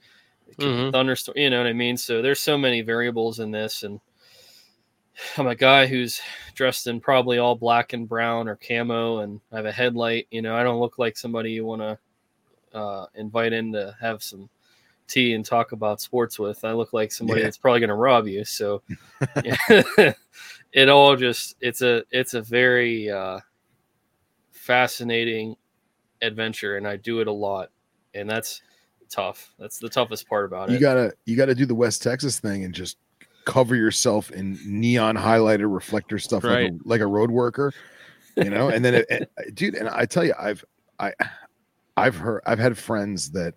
it could be Mhm. thunderstorm, you know what I mean? So there's so many variables in this and I'm a guy who's dressed in probably all black and brown or camo, and I have a headlight. You know, I don't look like somebody you want to uh, invite in to have some tea and talk about sports with. I look like somebody Yeah. that's probably going to rob you. So yeah. it all just it's a it's a very uh, fascinating adventure, and I do it a lot, and that's tough. That's the toughest part about you it. You gotta you gotta do the West Texas thing and just cover yourself in neon highlighter reflector stuff Right. like, a, like a road worker, you know. And then, it, it- dude, and I tell you, I've I I've heard I've had friends that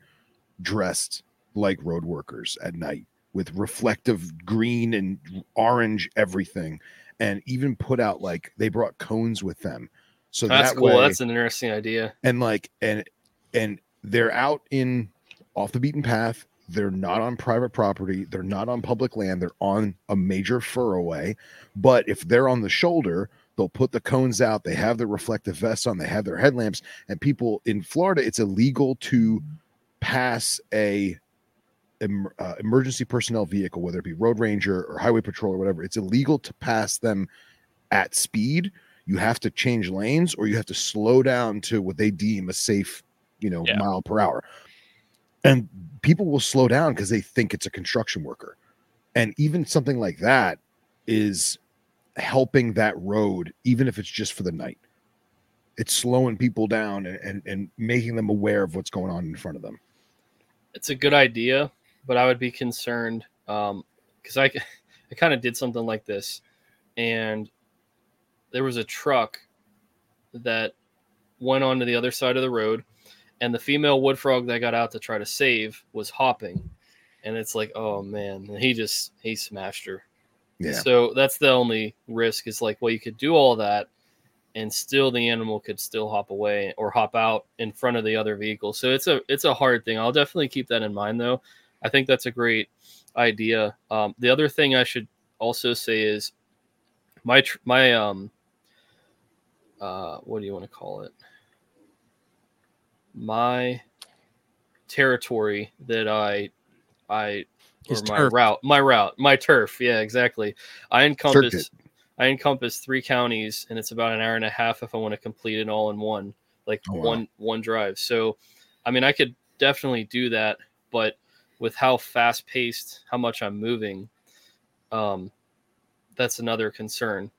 dressed like road workers at night with reflective green and orange everything and even put out like they brought cones with them so That's that cool. way That's an interesting idea. and like and and they're out in off the beaten path they're not on private property. They're not on public land. They're on a major furrowway but if they're on the shoulder they'll put the cones out. They have their reflective vests on. They have their headlamps. And people in florida it's illegal to pass a uh, emergency personnel vehicle whether it be road ranger or highway patrol or whatever. It's illegal to pass them at speed. You have to change lanes or you have to slow down to what they deem a safe you know Yeah. mile per hour and people will slow down because they think it's a construction worker. And even something like that is helping that road even if it's just for the night. It's slowing people down and, and, and making them aware of what's going on in front of them. It's a good idea, but I would be concerned um, because I, I kind of did something like this, and there was a truck that went onto the other side of the road, and the female wood frog that got out to try to save was hopping, and it's like, oh man, and he just he smashed her. yeah So that's the only risk is like, well, you could do all that and still the animal could still hop away or hop out in front of the other vehicle. So it's a it's a hard thing. I'll definitely keep that in mind though. I think that's a great idea. Um, the other thing I should also say is my tr- my um uh what do you want to call it? My territory that I I or my turf. route, my route, my turf. Yeah, exactly. I encompass Circuit. I encompass three counties, and it's about an hour and a half if I want to complete it all in one, like Oh, wow. one one drive. So, I mean, I could definitely do that, but with how fast paced, how much I'm moving, um, that's another concern.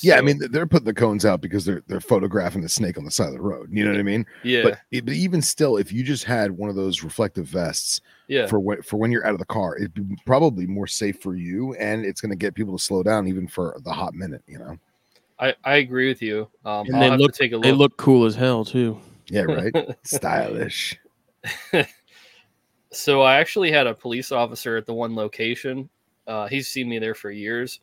Yeah i mean they're putting the cones out because they're they're photographing the snake on the side of the road you know what i mean yeah, but, it, but even still if you just had one of those reflective vests yeah, for when for when you're out of the car it'd be probably more safe for you and it's going to get people to slow down even for the hot minute you know I, I agree with you. Um, And I'll they have look- to take a look. They look cool as hell too. yeah right stylish so I actually had a police officer at the one location. Uh, he's seen me there for years,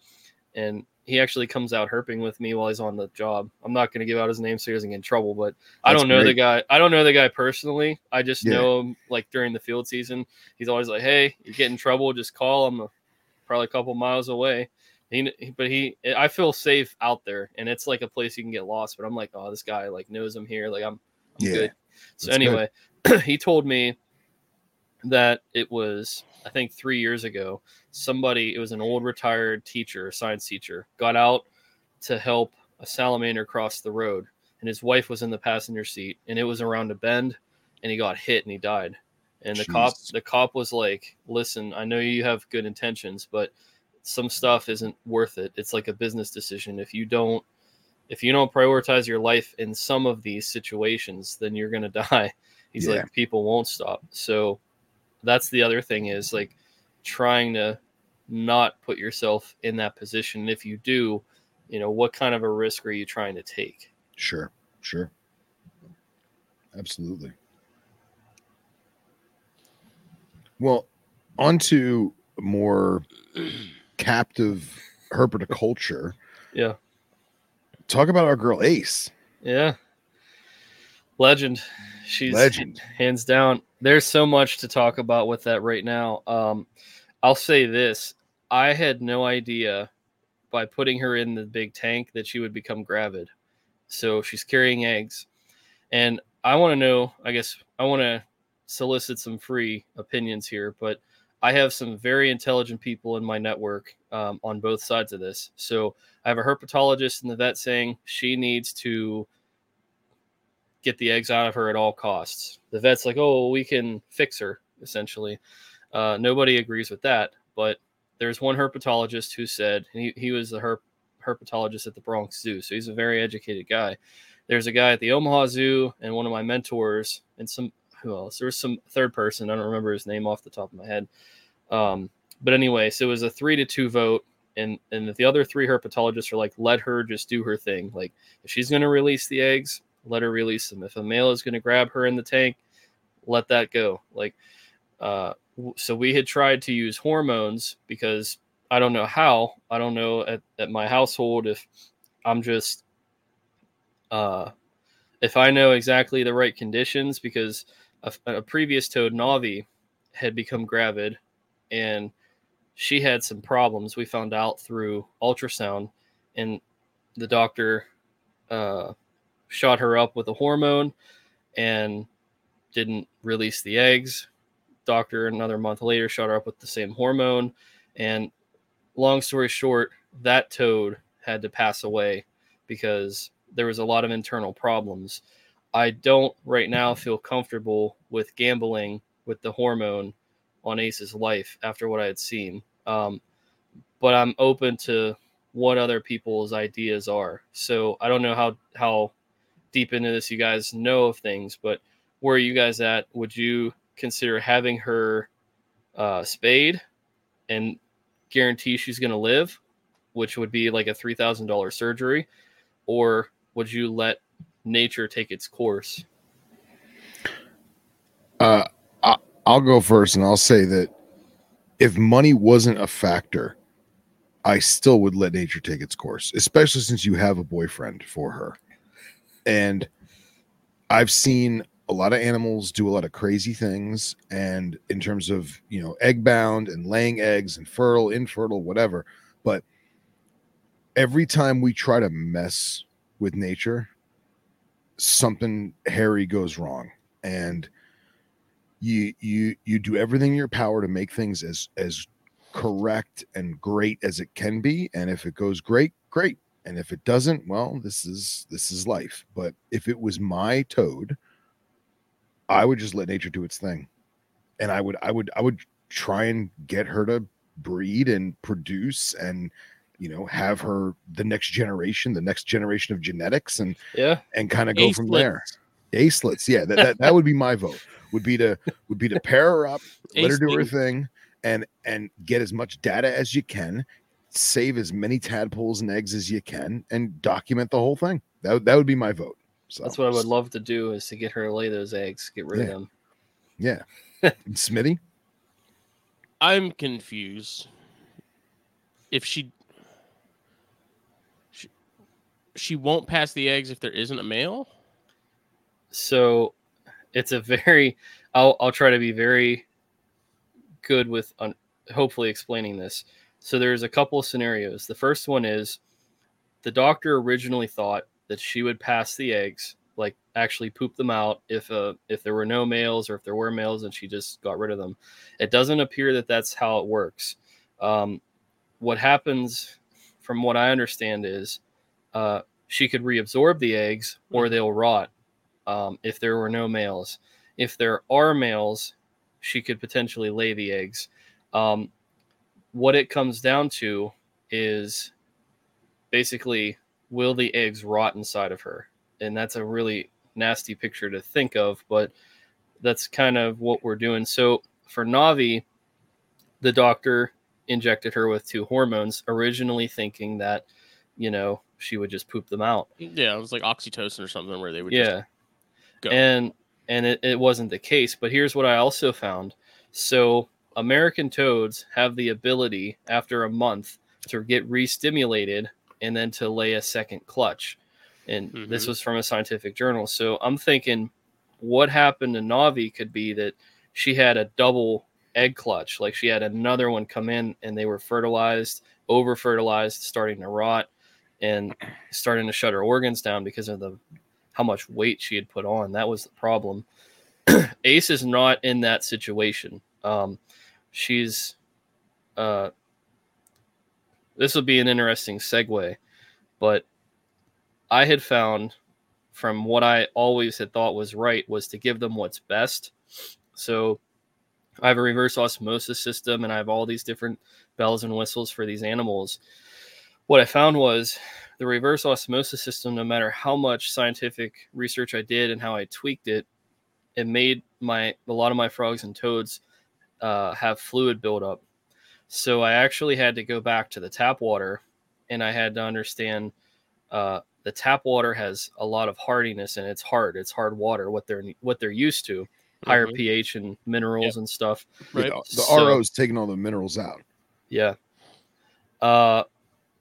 and he actually comes out herping with me while he's on the job. I'm not going to give out his name so he doesn't get in trouble, but I That's don't know the guy. I don't know the guy personally. I just Yeah. know him like during the field season. He's always like, "Hey, you get in trouble, just call him." Uh, probably a couple miles away. He, but he, I feel safe out there, and it's like a place you can get lost. But I'm like, oh, this guy like knows I'm here. Like I'm, I'm Yeah, good. So that's good. anyway, he told me that it was I think three years ago. Somebody, it was an old retired teacher, a science teacher, got out to help a salamander cross the road, and his wife was in the passenger seat, and it was around a bend, and he got hit and he died. And the cop, the cop was like, "Listen, I know you have good intentions, but some stuff isn't worth it. It's like a business decision. If you don't, if you don't prioritize your life in some of these situations, then you're gonna die." He's Yeah. like, "People won't stop." So that's the other thing is like trying to not put yourself in that position. If you do, you know, what kind of a risk are you trying to take? Sure, sure. Absolutely. Well, on to more captive herpetoculture. Yeah. Talk about our girl Ace. Yeah. Legend. She's Legend. hands down. There's so much to talk about with that right now. Um, I'll say this: I had no idea by putting her in the big tank that she would become gravid. So she's carrying eggs, and I want to know. I guess I want to solicit some free opinions here, but I have some very intelligent people in my network um, on both sides of this. So I have a herpetologist and the vet saying she needs to get the eggs out of her at all costs. The vet's like, oh, we can fix her, essentially. Uh, nobody agrees with that. But there's one herpetologist who said, he, he was the herp, herpetologist at the Bronx Zoo. So he's a very educated guy. There's a guy at the Omaha Zoo and one of my mentors and some, who else? There was some third person. I don't remember his name off the top of my head. Um, but anyway, so it was a three to two vote. And, and the other three herpetologists are like, let her just do her thing. Like, if she's going to release the eggs, let her release them. If a male is going to grab her in the tank, let that go. Like, uh, so we had tried to use hormones because I don't know how. I don't know at, at my household if I'm just, uh, if I know exactly the right conditions because a, a previous toad, Navi, had become gravid and she had some problems. We found out through ultrasound, and the doctor uh, shot her up with a hormone and didn't release the eggs. Doctor, another month later, shot her up with the same hormone. And long story short, that toad had to pass away because there was a lot of internal problems. I don't right now feel comfortable with gambling with the hormone on Ace's life after what I had seen. Um, but I'm open to what other people's ideas are. So I don't know how how deep into this you guys know of things, but where are you guys at? Would you consider having her uh, spayed and guarantee she's going to live, which would be like a three thousand dollar surgery, or would you let nature take its course? Uh, I, I'll go first, and I'll say that if money wasn't a factor, I still would let nature take its course, especially since you have a boyfriend for her. And I've seen a lot of animals do a lot of crazy things. And in terms of, you know, egg bound and laying eggs and fertile, infertile, whatever. But every time we try to mess with nature, something hairy goes wrong. And you you you do everything in your power to make things as as correct and great as it can be and if it goes great great and if it doesn't well this is this is life. But if it was my toad i would just let nature do its thing. And i would i would i would try and get her to breed and produce and you know have her the next generation the next generation of genetics and Yeah. and kind of go from there. Acelets. Yeah that, that that would be my vote. Would be to would be to pair her up let her do her thing and and get as much data as you can save as many tadpoles and eggs as you can and document the whole thing that, would- that would be my vote so That's what I would love to do is to get her to lay those eggs, get rid of them. yeah And smitty I'm confused. If she, she she won't pass the eggs if there isn't a male. So it's a very I'll I'll try to be very good with un, hopefully explaining this. So there's a couple of scenarios. The first one is the doctor originally thought that she would pass the eggs, like actually poop them out if uh if there were no males or if there were males and she just got rid of them. It doesn't appear that that's how it works. Um, what happens, from what I understand, is uh, she could reabsorb the eggs or they'll rot um, if there were no males. If there are males, she could potentially lay the eggs. Um, what it comes down to is basically will the eggs rot inside of her? And that's a really nasty picture to think of, but that's kind of what we're doing. So for Navi, the doctor injected her with two hormones, originally thinking that, you know, she would just poop them out. Yeah, it was like oxytocin or something where they would Yeah just go. and and it, it wasn't the case but here's what i also found so american toads have the ability after a month to get re-stimulated and then to lay a second clutch and this Mhm. was from a scientific journal so i'm thinking what happened to navi could be that she had a double egg clutch like she had another one come in and they were fertilized over fertilized starting to rot and starting to shut her organs down because of the how much weight she had put on. That was the problem. Ace is not in that situation. Um, she's. Uh, this would be an interesting segue, but I had found from what I always had thought was right was to give them what's best. So I have a reverse osmosis system and I have all these different bells and whistles for these animals. What I found was the reverse osmosis system, no matter how much scientific research I did and how I tweaked it, it made my a lot of my frogs and toads uh, have fluid buildup. So I actually had to go back to the tap water, and I had to understand uh, the the tap water has a lot of hardiness and it's hard. It's hard water, what they're what they're used to, higher Mhm. pH and minerals and stuff. Right. The, the So- RO's taking all the minerals out. Yeah. Uh,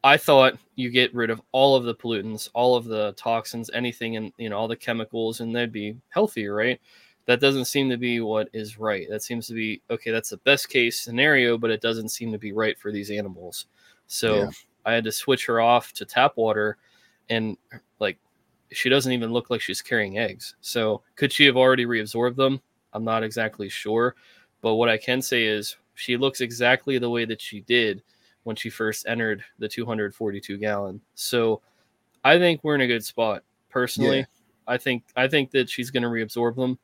I thought you get rid of all of the pollutants, all of the toxins, anything, and you know all the chemicals, and they'd be healthier, right? That doesn't seem to be what is right. That seems to be okay. That's the best case scenario, but it doesn't seem to be right for these animals. So Yeah. I had to switch her off to tap water, and like she doesn't even look like she's carrying eggs. So could she have already reabsorbed them? I'm not exactly sure, but what I can say is she looks exactly the way that she did when she first entered the 242 gallon. So I think we're in a good spot. Personally, Yeah. I think I think that she's going to reabsorb them,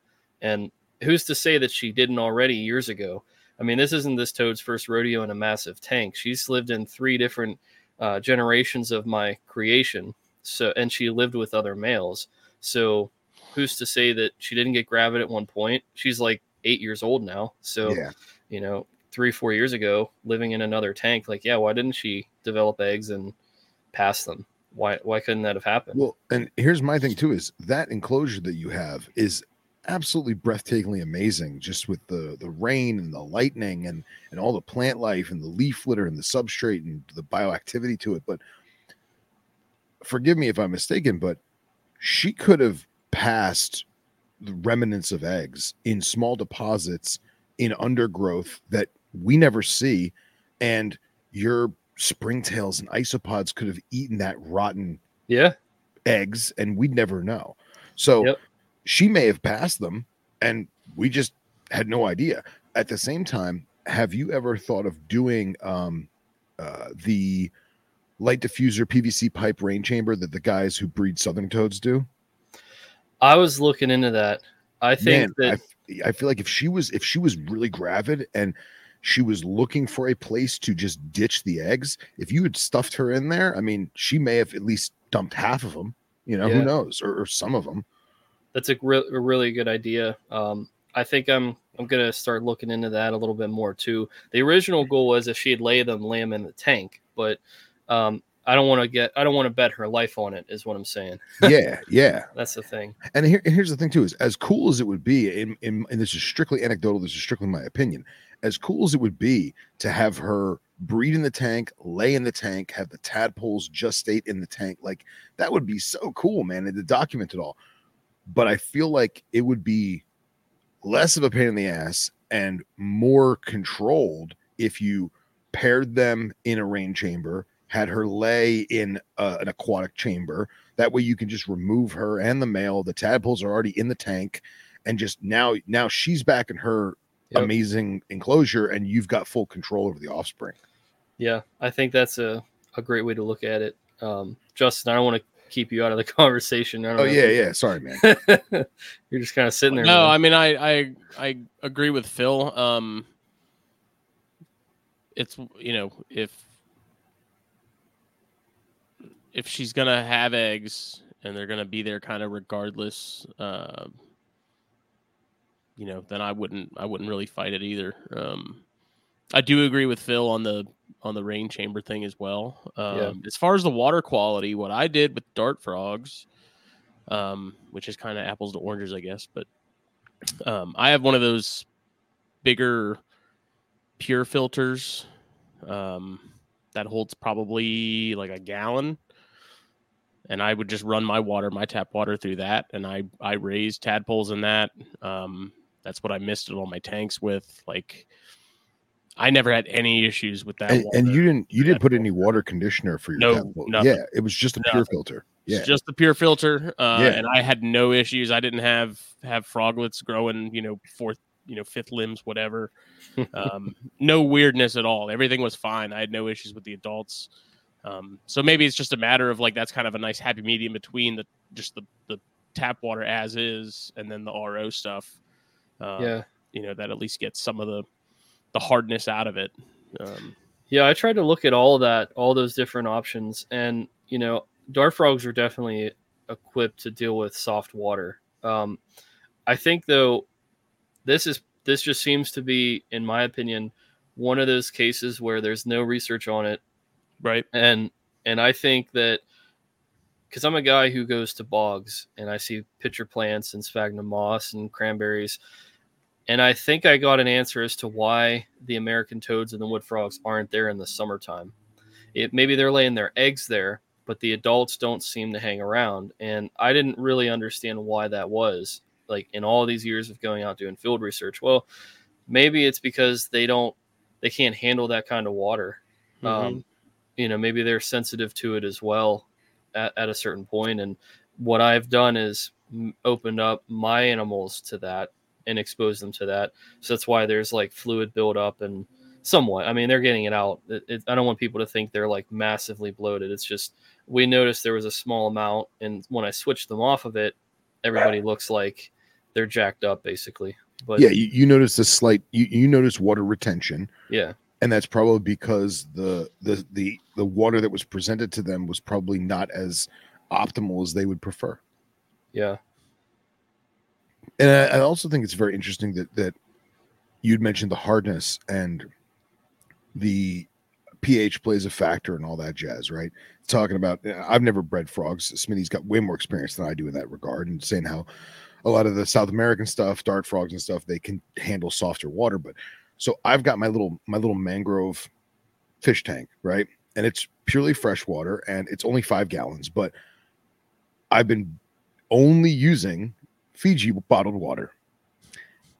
and who's to say that she didn't already years ago? I mean, this isn't this toad's first rodeo in a massive tank. She's lived in three different uh, generations of my creation. So, and she lived with other males. So, who's to say that she didn't get gravid at one point? She's like eight years old now. So, Yeah. you know, three, four years ago, living in another tank, like, yeah, why didn't she develop eggs and pass them? Why, why couldn't that have happened? Well, and here's my thing too: is that enclosure that you have is absolutely breathtakingly amazing. Just with the the rain and the lightning and and all the plant life and the leaf litter and the substrate and the bioactivity to it. But forgive me if I'm mistaken, but she could have passed the remnants of eggs in small deposits in undergrowth that we never see, and your springtails and isopods could have eaten that rotten yeah. eggs and we'd never know. So Yep. She may have passed them and we just had no idea. At the same time, have you ever thought of doing um uh the light diffuser PVC pipe rain chamber that the guys who breed southern toads do? I was looking into that. I think Man, I, that f- I feel like if she was if she was really gravid and she was looking for a place to just ditch the eggs, if you had stuffed her in there, I mean, she may have at least dumped half of them. You know, Yeah. who knows, or, or some of them. That's a, re- a really good idea. Um, I think I'm I'm gonna start looking into that a little bit more too. The original goal was if she'd lay them, lay them in the tank, but um, I don't want to get I don't want to bet her life on it. Is what I'm saying. yeah, yeah. That's the thing. And here, and here's the thing too: is as cool as it would be, in, in, and this is strictly anecdotal. This is strictly my opinion. As cool as it would be to have her breed in the tank, lay in the tank, have the tadpoles gestate in the tank, like that would be so cool, man, and to document it all. But I feel like it would be less of a pain in the ass and more controlled if you paired them in a rain chamber, had her lay in uh, an aquatic chamber. That way you can just remove her and the male. The tadpoles are already in the tank, and just now now she's back in her Yep. amazing enclosure, and you've got full control over the offspring. Yeah, I think that's a, a great way to look at it. Um, Justin, I don't want to keep you out of the conversation. Oh know. yeah, yeah. Sorry, man. You're just kind of sitting there. No, man. I mean I I I agree with Phil. Um it's you know, if if she's gonna have eggs and they're gonna be there kind of regardless, uh, you know, then I wouldn't I wouldn't really fight it either. Um I do agree with Phil on the on the rain chamber thing as well. Um, Yeah. As far as the water quality, what I did with dart frogs, um, which is kind of apples to oranges, I guess, but um, I have one of those bigger pure filters um, that holds probably like a gallon. And I would just run my water, my tap water through that, and I I raised tadpoles in that. Um, that's what I missed it on my tanks with. Like, I never had any issues with that. And, and you didn't you didn't put any water conditioner for your No, nothing. Yeah, it was just a pure Nothing. filter. It's Yeah, just the pure filter, uh, Yeah. and I had no issues. I didn't have have froglets growing, you know, fourth, you know, fifth limbs, whatever. Um, no weirdness at all. Everything was fine. I had no issues with the adults. Um, so maybe it's just a matter of like that's kind of a nice happy medium between the just the the tap water as is and then the RO stuff. Uh, yeah. you know that at least gets some of the the hardness out of it. Um, Yeah, I tried to look at all that, all those different options, and you know, dart frogs are definitely equipped to deal with soft water. Um, I think though, this is this just seems to be, in my opinion, one of those cases where there's no research on it, right. and and I think that because I'm a guy who goes to bogs and I see pitcher plants and sphagnum moss and cranberries. And I think I got an answer as to why the American toads and the wood frogs aren't there in the summertime. It maybe they're laying their eggs there, but the adults don't seem to hang around. And I didn't really understand why that was. Like in all these years of going out doing field research, well, maybe it's because they don't, they can't handle that kind of water. Mhm. Um, you know, maybe they're sensitive to it as well at, at a certain point. And what I've done is opened up my animals to that and expose them to that. So that's why there's like fluid buildup and somewhat. I mean, they're getting it out. It, it, I don't want people to think they're like massively bloated. It's just we noticed there was a small amount, and when I switched them off of it, everybody looks like they're jacked up basically. But yeah, you, you notice a slight you, you notice water retention, yeah, and that's probably because the the the the water that was presented to them was probably not as optimal as they would prefer. yeah, And I, I also think it's very interesting that that you'd mentioned the hardness and the pH plays a factor and all that jazz, right? Talking about, uh, I've never bred frogs. Smitty's got way more experience than I do in that regard, and saying how a lot of the South American stuff, dart frogs and stuff, they can handle softer water. But so I've got my little my little mangrove fish tank, right? And it's purely fresh water, and it's only five gallons. But I've been only using Fiji bottled water.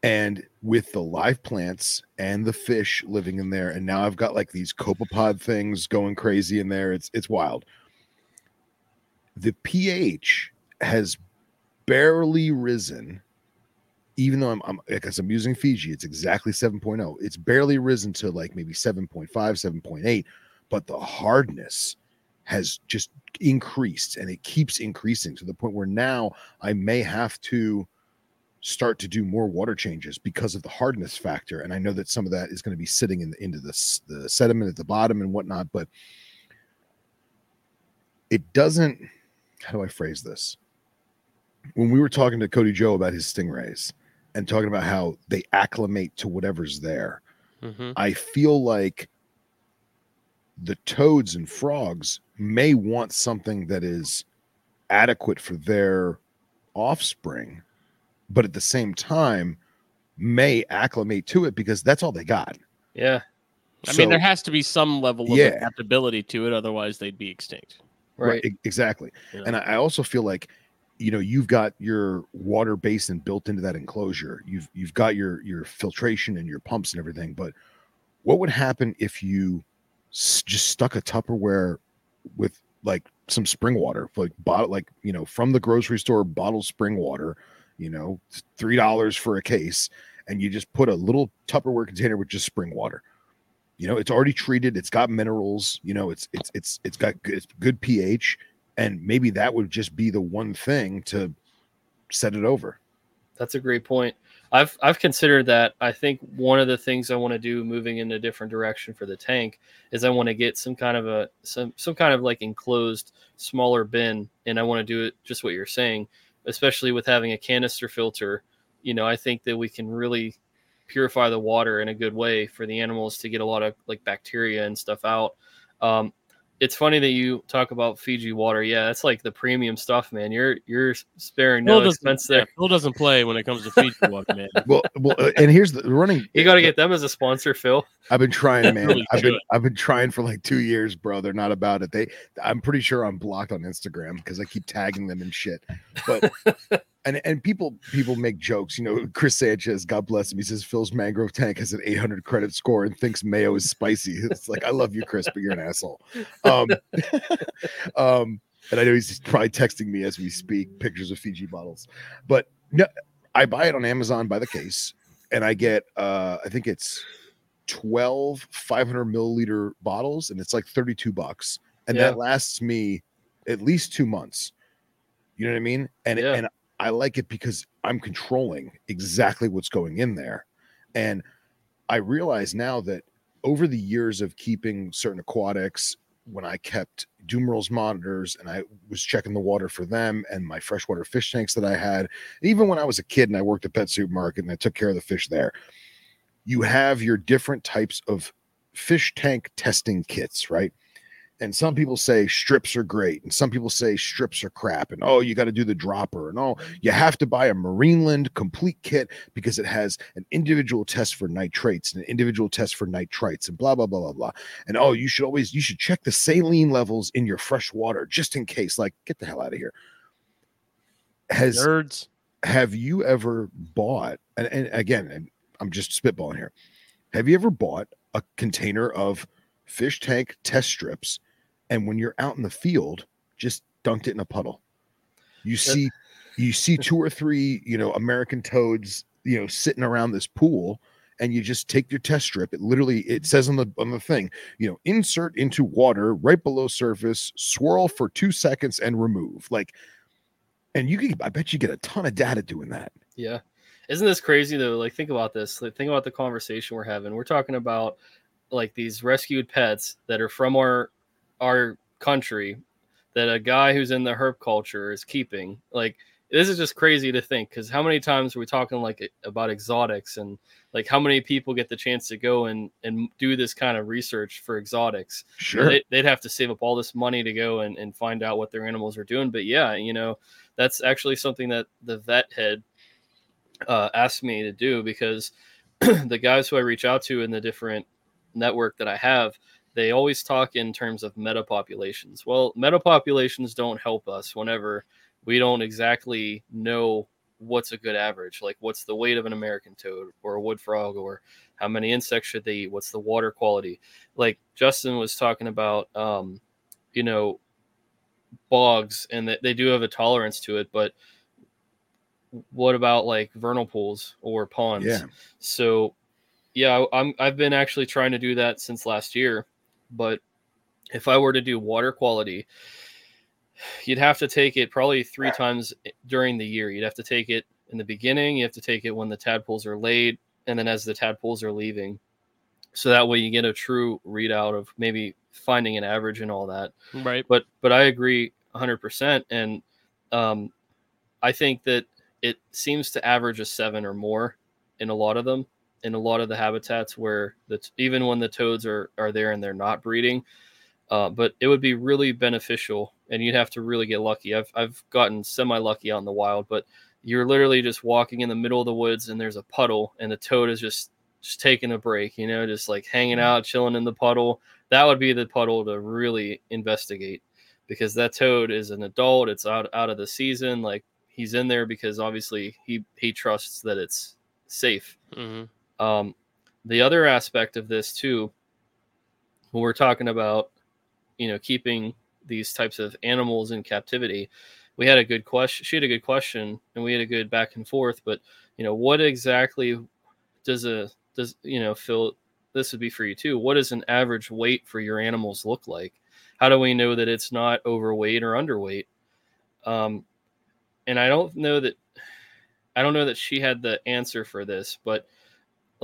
And with the live plants and the fish living in there, and now I've got like these copepod things going crazy in there. It's it's wild. The pH has barely risen, even though I'm, I'm I'm using Fiji, it's exactly 7.0. It's barely risen to like maybe 7.5, 7.8, but the hardness has just increased and it keeps increasing to the point where now I may have to start to do more water changes because of the hardness factor. And I know that some of that is going to be sitting in the, into the, the sediment at the bottom and whatnot, but it doesn't. How do I phrase this? When we were talking to Cody Joe about his stingrays and talking about how they acclimate to whatever's there, Mhm. I feel like the toads and frogs may want something that is adequate for their offspring, but at the same time may acclimate to it because that's all they got. yeah, I mean, there has to be some level of Yeah. adaptability to it, otherwise they'd be extinct. right. e- exactly. Yeah. And I, I also feel like you know you've got your water basin built into that enclosure. You've you've got your your filtration and your pumps and everything. But what would happen if you s- just stuck a Tupperware with like some spring water, like bottle, like you know, from the grocery store, bottled spring water, you know, three dollars for a case, and you just put a little Tupperware container with just spring water. You know, it's already treated. It's got minerals. You know, it's it's it's it's got good, it's good pH, and maybe that would just be the one thing to set it over. That's a great point. I've I've considered that. I think one of the things I want to do moving in a different direction for the tank is I want to get some kind of a some some kind of like enclosed smaller bin and I want to do it just what you're saying, especially with having a canister filter. You know, I think that we can really purify the water in a good way for the animals to get a lot of like bacteria and stuff out. Um, it's funny that you talk about Fiji water. Yeah, that's like the premium stuff, man. You're you're sparing no Phil expense doesn't, there. yeah, Phil doesn't play when it comes to Fiji water, man. Well, well, uh, and here's the running. You got to get them as a sponsor, Phil. I've been trying, man. Really I've been should. I've been trying for like two years, bro. They're not about it. They, I'm pretty sure I'm blocked on Instagram because I keep tagging them and shit. But and and people people make jokes. You know, Chris Sanchez, God bless him. He says Phil's mangrove tank has an 800 credit score and thinks mayo is spicy. It's like I love you, Chris, but you're an asshole. Um, um, and I know he's probably texting me as we speak pictures of Fiji bottles, but no, I buy it on Amazon by the case, and I get uh, I think it's 12 500 milliliter bottles, and it's like 32 bucks, and Yeah. that lasts me at least two months. You know what I mean? And Yeah. and I like it because I'm controlling exactly what's going in there, and I realize now that over the years of keeping certain aquatics, when I kept Dumeril's monitors and I was checking the water for them and my freshwater fish tanks that I had, even when I was a kid and I worked at Pet Supermarket and I took care of the fish there, you have your different types of fish tank testing kits, right? And some people say strips are great and some people say strips are crap and oh you got to do the dropper and oh you have to buy a marineland complete kit because it has an individual test for nitrates and an individual test for nitrites and blah blah blah blah blah and oh you should always you should check the saline levels in your fresh water just in case like get the hell out of here has Nerds. have you ever bought and, and again and i'm just spitballing here have you ever bought a container of fish tank test strips and when you're out in the field just dunked it in a puddle you see you see two or three you know american toads you know sitting around this pool and you just take your test strip it literally it says on the on the thing you know insert into water right below surface swirl for two seconds and remove like and you can i bet you get a ton of data doing that Yeah. Isn't this crazy though? Like think about this. Like, think about the conversation we're having. We're talking about like these rescued pets that are from our our country that a guy who's in the herp culture is keeping. Like this is just crazy to think because how many times are we talking like about exotics and like how many people get the chance to go and and do this kind of research for exotics? Sure. They, they'd have to save up all this money to go and, and find out what their animals are doing. But yeah you know that's actually something that the vet head uh, asked me to do because the guys who i reach out to in the different network that i have they always talk in terms of meta populations well meta populations don't help us whenever we don't exactly know what's a good average like what's the weight of an american toad or a wood frog or how many insects should they eat? What's the water quality? Like justin was talking about um you know bogs and that they do have a tolerance to it but what about like vernal pools or ponds? Yeah. so yeah i'm i've been actually trying to do that since last year but if i were to do water quality you'd have to take it probably three times during the year. You'd have to take it in the beginning you have to take it when the tadpoles are laid and then as the tadpoles are leaving. So that way you get a true readout of maybe finding an average and all that. Right. but but I agree 100% and um I think that it seems to average a 7 or more in a lot of them in a lot of the habitats where the even when the toads are are there and they're not breeding uh, but it would be really beneficial and you'd have to really get lucky. I've I've gotten semi lucky out in the wild but you're literally just walking in the middle of the woods and there's a puddle and the toad is just just taking a break you know just like hanging out chilling in the puddle. That would be the puddle to really investigate because that toad is an adult it's out out of the season like he's in there because obviously he he trusts that it's safe. Hmm um the other aspect of this too when we're talking about you know keeping these types of animals in captivity we had a good question she had a good question and we had a good back and forth but you know what exactly does a does you know phil this would be for you too what does an average weight for your animals look like? How do we know that it's not overweight or underweight? Um and i don't know that i don't know that she had the answer for this but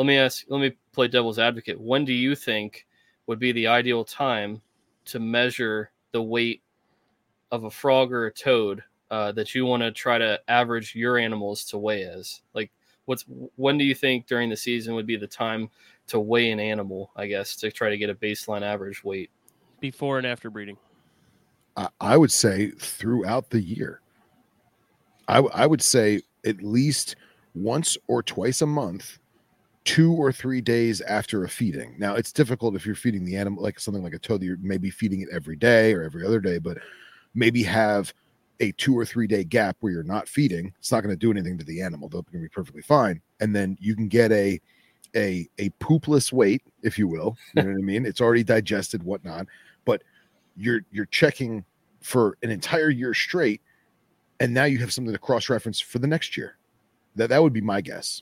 let me ask let me play devil's advocate when do you think would be the ideal time to measure the weight of a frog or a toad uh, that you want to try to average your animals to weigh as like what's when do you think during the season would be the time to weigh an animal i guess to try to get a baseline average weight Before and after breeding. I, I would say throughout the year. I, w- I would say at least once or twice a month, two or three days after a feeding. Now it's difficult if you're feeding the animal like something like a toad, you're maybe feeding it every day or every other day, but maybe have a two or three day gap where you're not feeding. It's not going to do anything to the animal. They're going to be perfectly fine. And then you can get a a a poopless weight, if you will. You know what I mean? It's already digested, whatnot. But you're you're checking for an entire year straight, and now you have something to cross reference for the next year. That that would be my guess.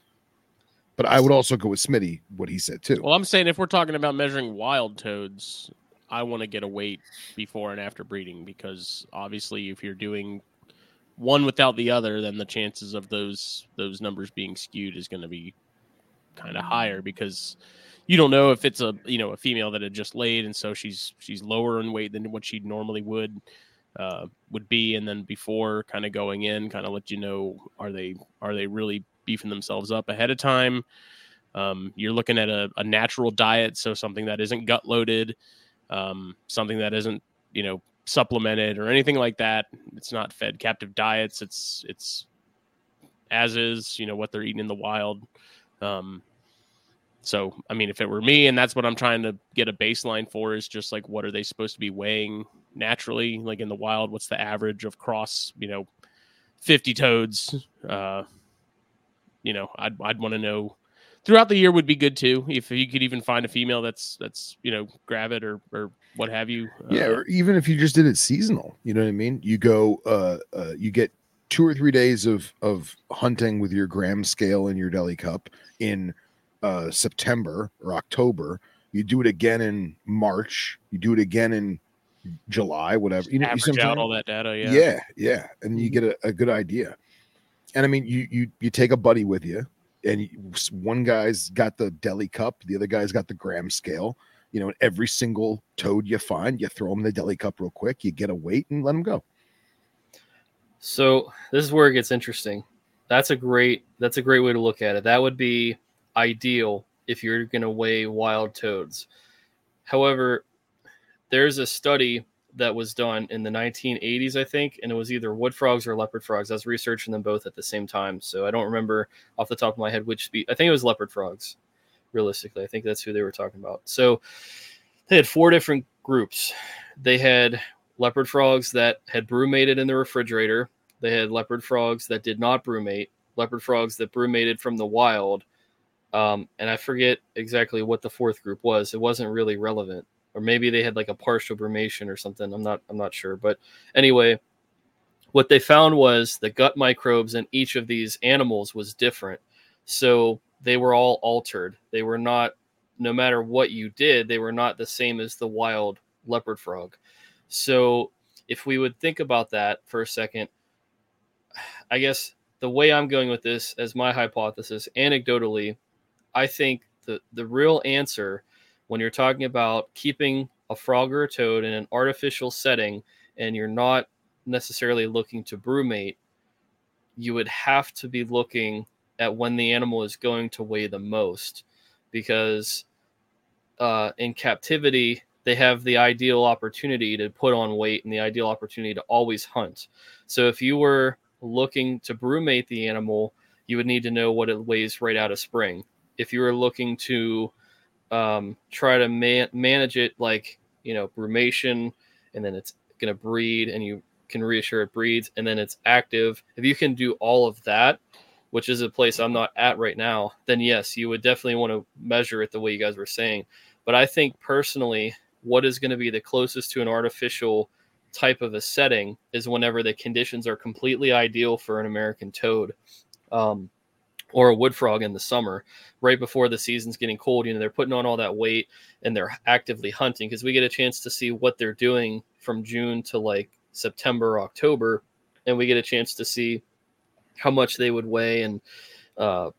But I would also go with Smitty, what he said too. Well, I'm saying if we're talking about measuring wild toads, I want to get a weight before and after breeding because obviously, if you're doing one without the other, then the chances of those those numbers being skewed is going to be kind of higher because you don't know if it's a you know a female that had just laid and so she's she's lower in weight than what she normally would uh, would be, and then before kind of going in, kind of let you know are they are they really beefing themselves up ahead of time. Um, you're looking at a, a natural diet, so something that isn't gut loaded. um, something that isn't you know supplemented or anything like that. It's not fed captive diets. It's it's as is, you know, what they're eating in the wild. Um, so, I mean, if it were me, and that's what I'm trying to get a baseline for, is just like what are they supposed to be weighing naturally, like in the wild? What's the average of cross, you know, 50 toads? Uh, you know, I'd I'd want to know. Throughout the year would be good too, if you could even find a female that's that's you know gravid or or what have you. Yeah, Uh, or even if you just did it seasonal, you know what I mean? You go, uh, uh, you get two or three days of of hunting with your gram scale and your deli cup in uh, September or October. You do it again in March. You do it again in July, whatever. You know, you average I'm out all that data. Yeah. yeah, yeah, and you get a, a good idea. And I mean, you you you take a buddy with you, and one guy's got the deli cup, the other guy's got the gram scale. You know, every single toad you find, you throw them the deli cup real quick. You get a weight and let them go. So this is where it gets interesting. That's a great that's a great way to look at it. That would be ideal if you're going to weigh wild toads. However, there's a study that was done in the 1980s, I think, and it was either wood frogs or leopard frogs. I was researching them both at the same time, so I don't remember off the top of my head which spe- I think it was leopard frogs. Realistically, I think that's who they were talking about. So they had four different groups. They had leopard frogs that had brumated in the refrigerator. They had leopard frogs that did not brumate, leopard frogs that brumated from the wild. Um, and I forget exactly what the fourth group was. It wasn't really relevant, or maybe they had like a partial brumation or something. I'm not. I'm not sure. But anyway, what they found was the gut microbes in each of these animals was different. So they were all altered. They were not. No matter what you did, they were not the same as the wild leopard frog. So if we would think about that for a second, I guess the way I'm going with this as my hypothesis, anecdotally, I think the the real answer when you're talking about keeping a frog or a toad in an artificial setting and you're not necessarily looking to brumate, you would have to be looking at when the animal is going to weigh the most because uh, in captivity they have the ideal opportunity to put on weight and the ideal opportunity to always hunt. So if you were looking to brumate the animal, you would need to know what it weighs right out of spring. If you were looking to um, try to man- manage it like you know brumation, and then it's going to breed, and you can reassure it breeds, and then it's active. If you can do all of that, which is a place I'm not at right now, then yes, you would definitely want to measure it the way you guys were saying. But I think personally, what is going to be the closest to an artificial type of a setting is whenever the conditions are completely ideal for an American toad um, or a wood frog in the summer, right before the season's getting cold. You know, they're putting on all that weight and they're actively hunting because we get a chance to see what they're doing from June to like September, October, and we get a chance to see how much they would weigh and uh,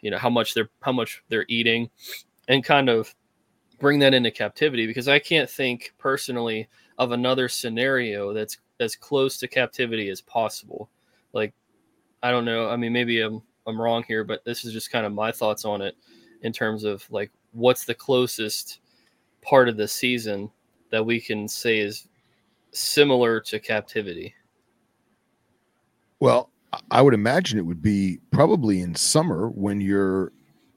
you know how much they're how much they're eating and kind of bring that into captivity because I can't think personally of another scenario that's as close to captivity as possible. Like, I don't know. I mean, maybe I'm I'm wrong here, but this is just kind of my thoughts on it in terms of like what's the closest part of the season that we can say is similar to captivity. Well, I- would imagine it would be probably in summer when your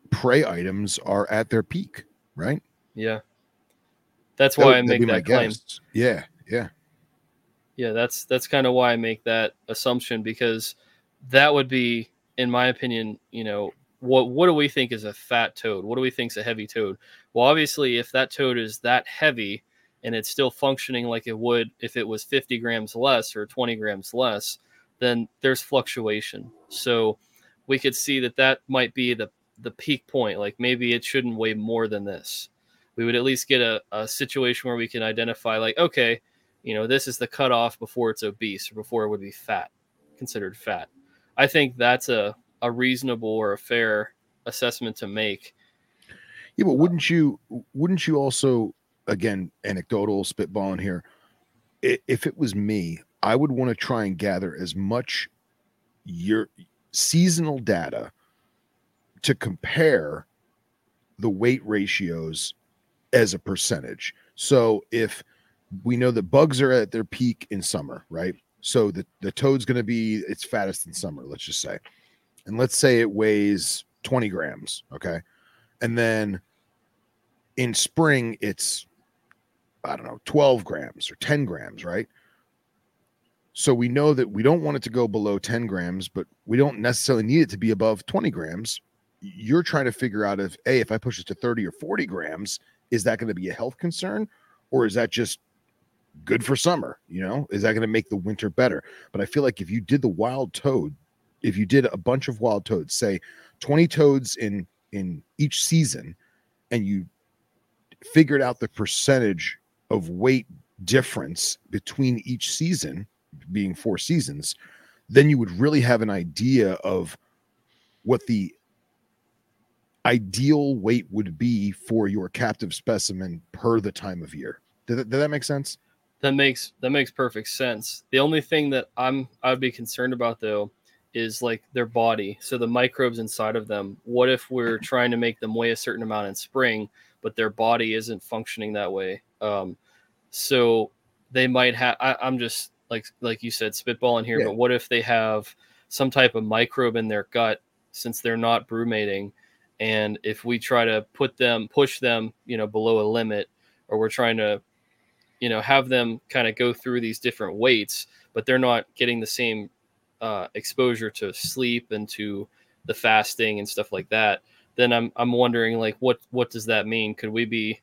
prey items are at their peak, right? Yeah. That's why would- I make that claim. guess. Yeah, yeah. Yeah, that's that's kind of why I make that assumption because that would be, in my opinion, you know, what what do we think is a fat toad? What do we think is a heavy toad? Well, obviously, if that toad is that heavy and it's still functioning like it would if it was 50 grams less or 20 grams less, then there's fluctuation. So we could see that that might be the the peak point. Like maybe it shouldn't weigh more than this. We would at least get a, a situation where we can identify, like, okay, you know, this is the cutoff before it's obese or before it would be fat, considered fat. I think that's a, a reasonable or a fair assessment to make. Yeah, but wouldn't you wouldn't you also again anecdotal spitballing here? If it was me, I would want to try and gather as much your seasonal data to compare the weight ratios as a percentage. So if we know that bugs are at their peak in summer, right? So the, the toad's going to be its fattest in summer, let's just say. And let's say it weighs 20 grams. Okay. And then in spring, it's, I don't know, 12 grams or 10 grams, right? So we know that we don't want it to go below 10 grams, but we don't necessarily need it to be above 20 grams. You're trying to figure out if, A, if I push it to 30 or 40 grams, is that going to be a health concern? Or is that just good for summer? You know, is that going to make the winter better? But I feel like if you did the wild toad, if you did a bunch of wild toads, say 20 toads in in each season, and you figured out the percentage of weight difference between each season, being four seasons, then you would really have an idea of what the ideal weight would be for your captive specimen per the time of year. Did that, did that make sense? That makes that makes perfect sense. The only thing that I'm I'd be concerned about though is like their body. So the microbes inside of them. What if we're trying to make them weigh a certain amount in spring, but their body isn't functioning that way? Um, so they might have. I'm just like like you said, spitballing here. Yeah. But what if they have some type of microbe in their gut since they're not brumating? And if we try to put them, push them, you know, below a limit, or we're trying to, you know, have them kind of go through these different weights, but they're not getting the same uh, exposure to sleep and to the fasting and stuff like that, then I'm I'm wondering like what what does that mean? Could we be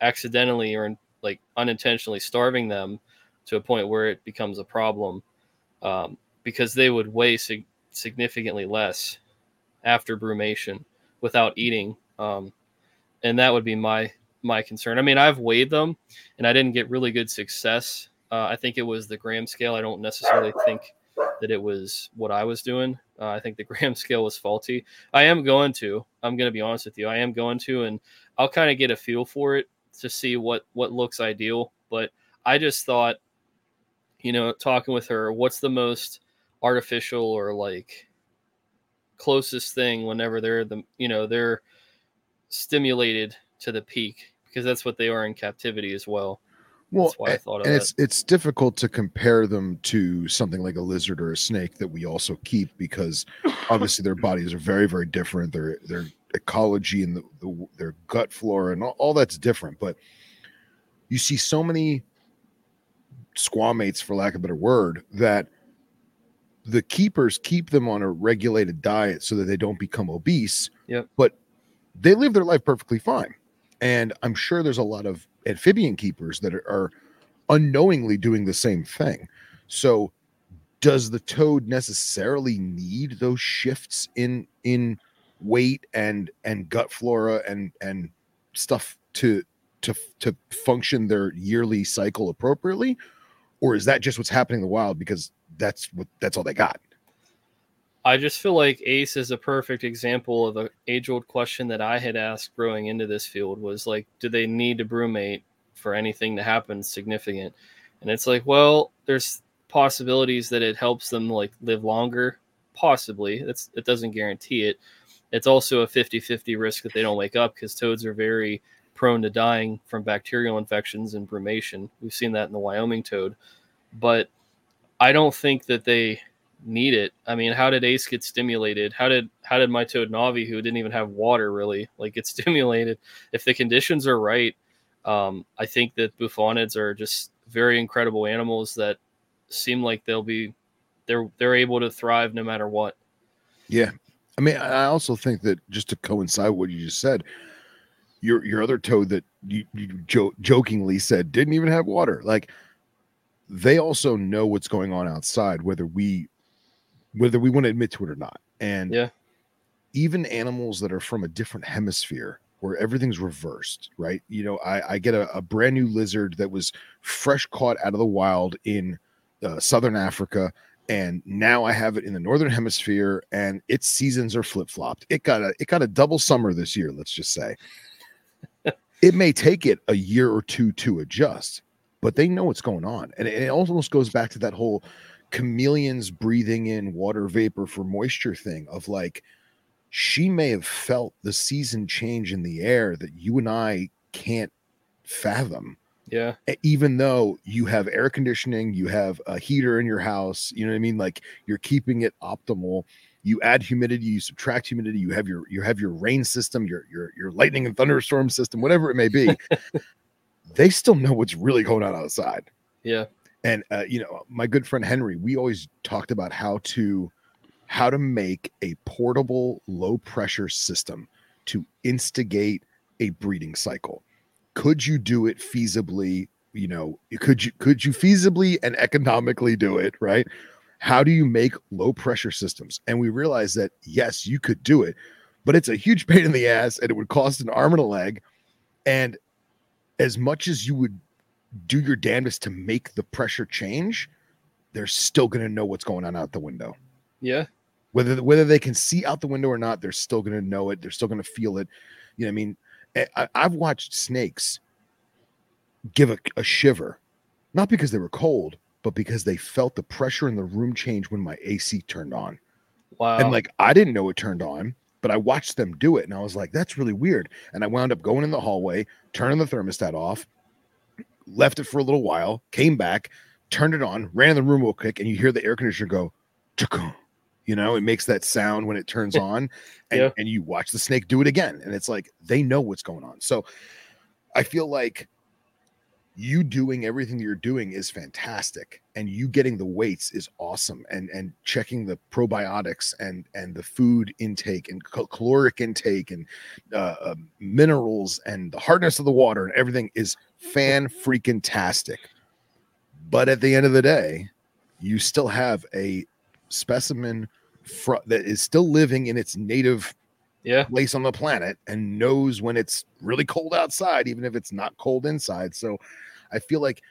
accidentally or like unintentionally starving them to a point where it becomes a problem um, because they would weigh sig- significantly less after brumation without eating, um, and that would be my my concern. I mean, I've weighed them and I didn't get really good success. Uh, I think it was the gram scale. I don't necessarily think that it was what I was doing. Uh, I think the gram scale was faulty. I am going to. I'm going to be honest with you. I am going to, and I'll kind of get a feel for it to see what what looks ideal. But I just thought, you know, talking with her, what's the most artificial or like closest thing whenever they're the you know they're stimulated to the peak because that's what they are in captivity as well. Well, that's why I thought of and it's it's difficult to compare them to something like a lizard or a snake that we also keep because obviously their bodies are very very different. Their their ecology and the, the, their gut flora and all, all that's different. But you see so many squamates, for lack of a better word, that the keepers keep them on a regulated diet so that they don't become obese. Yep. But they live their life perfectly fine. And I'm sure there's a lot of amphibian keepers that are, are unknowingly doing the same thing. So does the toad necessarily need those shifts in in weight and and gut flora and and stuff to to to function their yearly cycle appropriately or is that just what's happening in the wild because that's what that's all they got I just feel like Ace is a perfect example of an age old question that I had asked growing into this field was like, do they need to brumate for anything to happen significant? And it's like, well, there's possibilities that it helps them like live longer. Possibly. That's it doesn't guarantee it. It's also a 50-50 risk that they don't wake up because toads are very prone to dying from bacterial infections and brumation. We've seen that in the Wyoming toad. But I don't think that they need it. I mean, how did Ace get stimulated? How did how did my toad Navi, who didn't even have water really, like get stimulated? If the conditions are right, um, I think that bufonids are just very incredible animals that seem like they'll be they're they're able to thrive no matter what. Yeah, I mean, I also think that just to coincide with what you just said, your your other toad that you, you jo- jokingly said didn't even have water, like they also know what's going on outside, whether we whether we want to admit to it or not. And yeah, even animals that are from a different hemisphere where everything's reversed, right? You know, I, I get a, a, brand new lizard that was fresh caught out of the wild in uh, southern Africa, and now I have it in the northern hemisphere, and its seasons are flip flopped. It got a it got a double summer this year. Let's just say. it may take it a year or two to adjust, but they know what's going on, and it, it almost goes back to that whole chameleons breathing in water vapor for moisture thing of like she may have felt the season change in the air that you and I can't fathom Yeah. Even though you have air conditioning, you have a heater in your house, you know what I mean? Like you're keeping it optimal. You add humidity, you subtract humidity, you have your you have your rain system, your your your lightning and thunderstorm system, whatever it may be. they still know what's really going on outside. Yeah. And uh, you know my good friend henry we always talked about how to how to make a portable low pressure system to instigate a breeding cycle. Could you do it feasibly you know could you could you feasibly and economically do it right? How do you make low pressure systems? And we realized that yes you could do it but it's a huge pain in the ass and it would cost an arm and a leg. And as much as you would do your damnedest to make the pressure change, they're still going to know what's going on out the window. Yeah. Whether whether they can see out the window or not, they're still going to know it. They're still going to feel it. You know, I mean, I, I've watched snakes give a, a shiver, not because they were cold, but because they felt the pressure in the room change when my AC turned on. Wow. And like I didn't know it turned on, but I watched them do it and I was like, that's really weird. And I wound up going in the hallway, turning the thermostat off, left it for a little while, came back, turned it on, ran in the room real quick, and you hear the air conditioner go, "Chuk-um." you know, it makes that sound when it turns on, and, Yeah. and you watch the snake do it again. And it's like they know what's going on. So I feel like you doing everything you're doing is fantastic and you getting the weights is awesome and and checking the probiotics and and the food intake and cal- caloric intake and uh, uh, minerals and the hardness of the water and everything is fan freaking tastic but at the end of the day you still have a specimen fr- that is still living in its native yeah. place on the planet and knows when it's really cold outside, even if it's not cold inside. So I feel like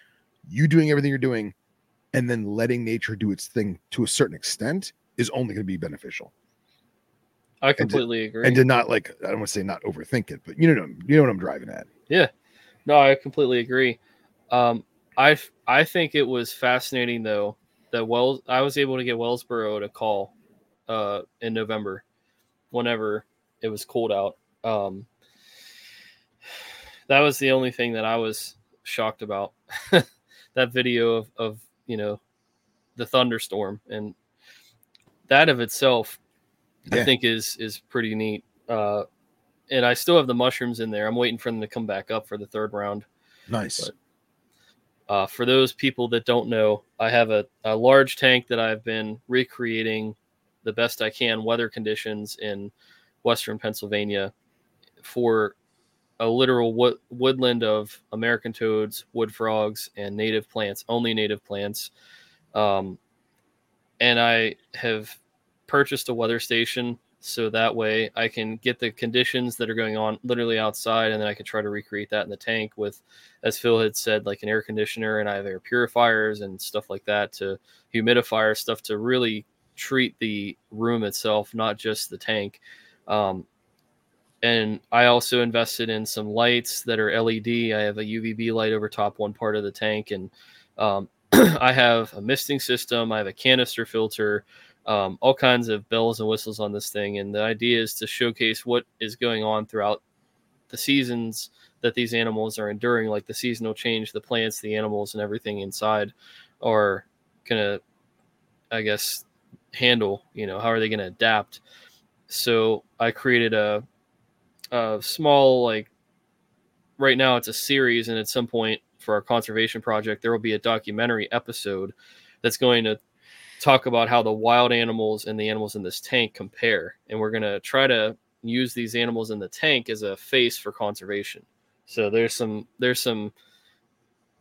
you doing everything you're doing and then letting nature do its thing to a certain extent is only going to be beneficial. I completely agree. And to not like, I don't want to say not overthink it, but you know, you know what I'm driving at. Yeah. No, I completely agree. Um, I I think it was fascinating though that Wells I was able to get Wellsboro to call uh, in November, whenever it was cold out. Um, that was the only thing that I was shocked about. that video of, of you know the thunderstorm and that of itself, I think is is pretty neat. Uh, and I still have the mushrooms in there. I'm waiting for them to come back up for the third round. Nice. But- Uh, for those people that don't know, I have a, a large tank that I've been recreating the best I can weather conditions in western Pennsylvania for a literal wood, woodland of American toads, wood frogs, and native plants, only native plants. Um, and I have purchased a weather station so that way I can get the conditions that are going on literally outside, and then I can try to recreate that in the tank with, as Phil had said, like an air conditioner, and I have air purifiers and stuff like that to humidifier stuff to really treat the room itself, not just the tank. Um, and I also invested in some lights that are LED. I have a UVB light over top one part of the tank, and um, I have a misting system. I have a canister filter, um, all kinds of bells and whistles on this thing. And the idea is to showcase what is going on throughout the seasons that these animals are enduring, like the seasonal change, the plants, the animals, and everything inside are gonna, I guess, handle. You know, how are they gonna adapt? So I created a a small like right now it's a series and at some point for our conservation project there will be a documentary episode that's going to talk about how the wild animals and the animals in this tank compare. And we're going to try to use these animals in the tank as a face for conservation. So there's some there's some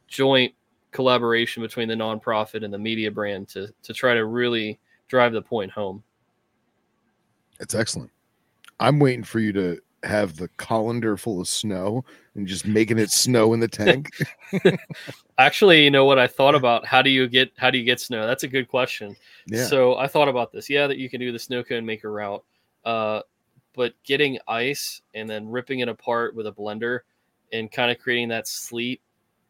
joint collaboration between the nonprofit and the media brand to to try to really drive the point home It's excellent. I'm waiting for you to have the colander full of snow and just making it snow in the tank. Actually, you know what I thought about? How do you get how do you get snow? That's a good question. yeah. So I thought about this. Yeah, that you can do the snow cone maker route, uh, but getting ice and then ripping it apart with a blender and kind of creating that sleet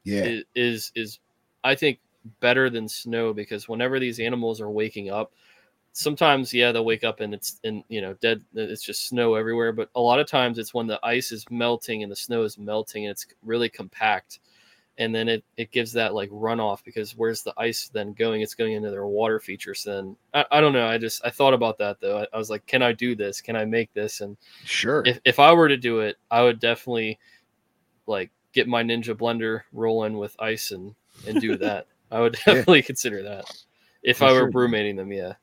yeah. i- is is I think better than snow because whenever these animals are waking up, sometimes yeah they'll wake up and it's in you know dead it's just snow everywhere but a lot of times it's when the ice is melting and the snow is melting and it's really compact and then it, it gives that like runoff because where's the ice then going? It's going into their water features. Then I, I don't know. I just I thought about that though. I, I was like, can I do this? Can I make this? And Sure. if, if I were to do it, I would definitely like get my ninja blender rolling with ice and and do that. I would Yeah. definitely consider that if For I were sure, brumating them. Yeah,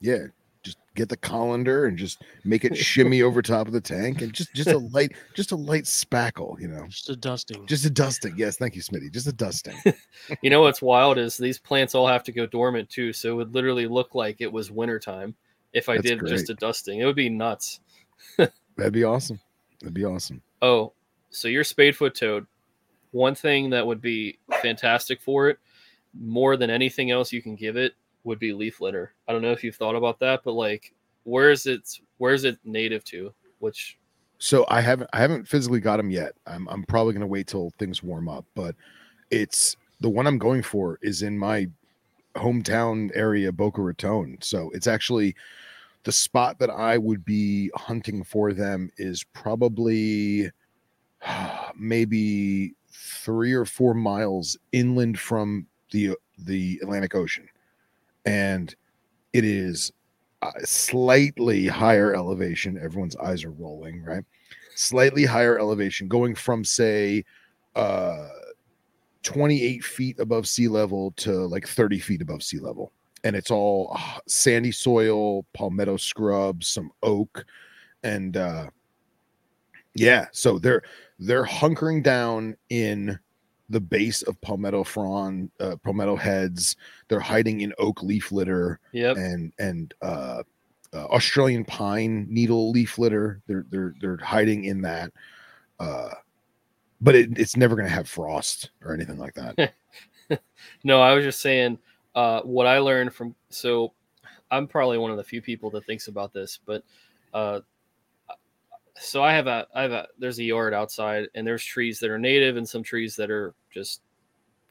yeah. Just get the colander and just make it shimmy over top of the tank and just just a light just a light spackle, you know. Just a dusting. Just a dusting. Yes, thank you, Smitty. Just a dusting. you know what's wild is these plants all have to go dormant too, so it would literally look like it was wintertime if I That's did just a dusting. It would be nuts. That'd be awesome. That'd be awesome. Oh, so your spadefoot toad. One thing that would be fantastic for it, more than anything else you can give it, would be leaf litter. I don't know if you've thought about that, but like, where is it? Where is it native to? Which So I haven't I haven't physically got them yet. I'm I'm probably gonna wait till things warm up, but it's the one I'm going for is in my hometown area, Boca Raton. So it's actually the spot that I would be hunting for them is probably maybe three or four miles inland from the the Atlantic Ocean, and it is uh, slightly higher elevation. Everyone's eyes are rolling, right? Slightly higher elevation, going from say uh 28 feet above sea level to like 30 feet above sea level and it's all uh, sandy soil palmetto scrub some oak and uh yeah so they're they're hunkering down in the base of palmetto frond uh, palmetto heads. They're hiding in oak leaf litter yep, and and uh, uh australian pine needle leaf litter. They're they're they're hiding in that uh but it, it's never going to have frost or anything like that. No, I was just saying uh, what I learned from. So I'm probably one of the few people that thinks about this, but uh, so I have a I have a there's a yard outside, and there's trees that are native and some trees that are just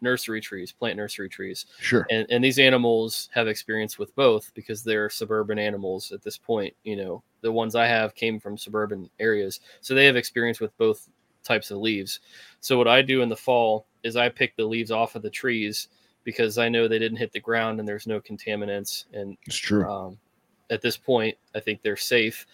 nursery trees, plant nursery trees. sure. And, and these animals have experience with both because they're suburban animals at this point you know. The ones i have came from suburban areas so they have experience with both types of leaves. So what i do in the fall is i pick the leaves off of the trees because i know they didn't hit the ground and there's no contaminants and it's true. um, at this point i think they're safe.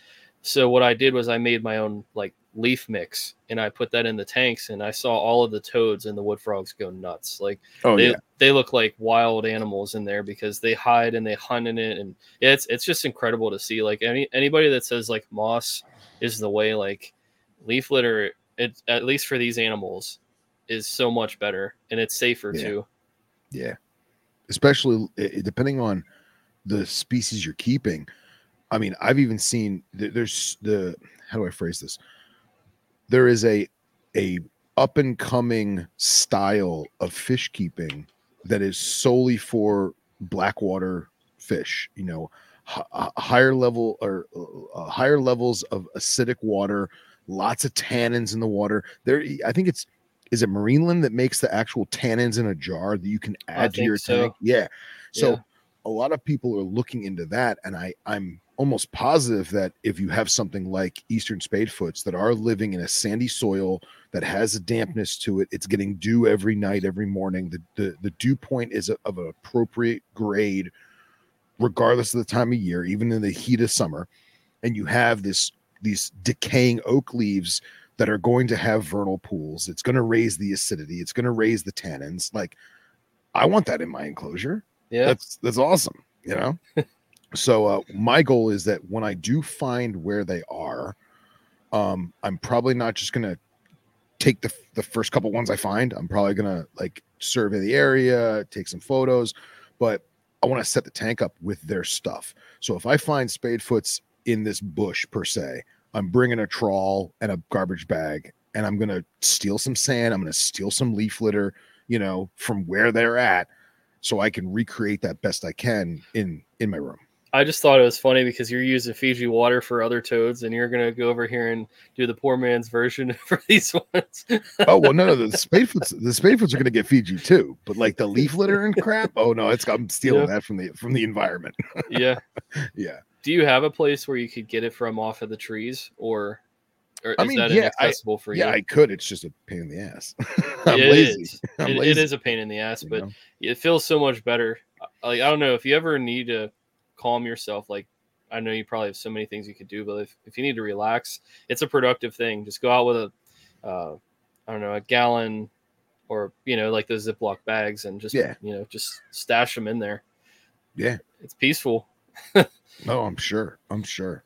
So what i did was i made my own like leaf mix and i put that in the tanks and i saw all of the toads and the wood frogs go nuts. Like oh they, yeah. they look like wild animals in there because they hide and they hunt in it and it's it's just incredible to see. Like any anybody that says like moss is the way like leaf litter it at least for these animals is so much better and it's safer Yeah. too. Yeah. Especially depending on the species you're keeping. I mean i've even seen th- there's the how do i phrase this there is a a up and coming style of fish keeping that is solely for blackwater fish you know h- uh, higher level or uh, higher levels of acidic water lots of tannins in the water there i think it's is it marineland that makes the actual tannins in a jar that you can add to your so. tank yeah so Yeah. A lot of people are looking into that and i i'm almost positive that if you have something like eastern spadefoots that are living in a sandy soil that has a dampness to it it's getting dew every night every morning the the, the dew point is a, of an appropriate grade regardless of the time of year even in the heat of summer and you have this these decaying oak leaves that are going to have vernal pools it's going to raise the acidity it's going to raise the tannins like i want that in my enclosure yeah. That's that's awesome you know? So uh my goal is that when i do find where they are um i'm probably not just gonna take the the first couple ones i find. I'm probably gonna like survey the area take some photos but i want to set the tank up with their stuff. So if i find spadefoots in this bush per se i'm bringing a trawl and a garbage bag and i'm gonna steal some sand i'm gonna steal some leaf litter you know from where they're at so I can recreate that best I can in in my room. i just thought it was funny because you're using fiji water for other toads and you're gonna go over here and do the poor man's version for these ones Oh well, no, no, the spadefoots, the spadefoots are going to get Fiji too, but like the leaf litter and crap. Oh no, it's I'm stealing Yeah. that from the from the environment. yeah Yeah. do you have a place where you could get it from off of the trees or Or I is mean, that yeah, I- for Yeah. I could. It's just a pain in the ass. I'm It lazy. is. I'm It- it lazy, is a pain in the ass, you but know? it feels so much better. Like I don't know if you ever need to calm yourself. Like I know you probably have so many things you could do, but if, if you need to relax, it's a productive thing. Just go out with a, uh, I don't know, a gallon, or you know, like those Ziploc bags, and just Yeah. you know, just stash them in there. Yeah. It's peaceful. No, I'm sure. I'm sure.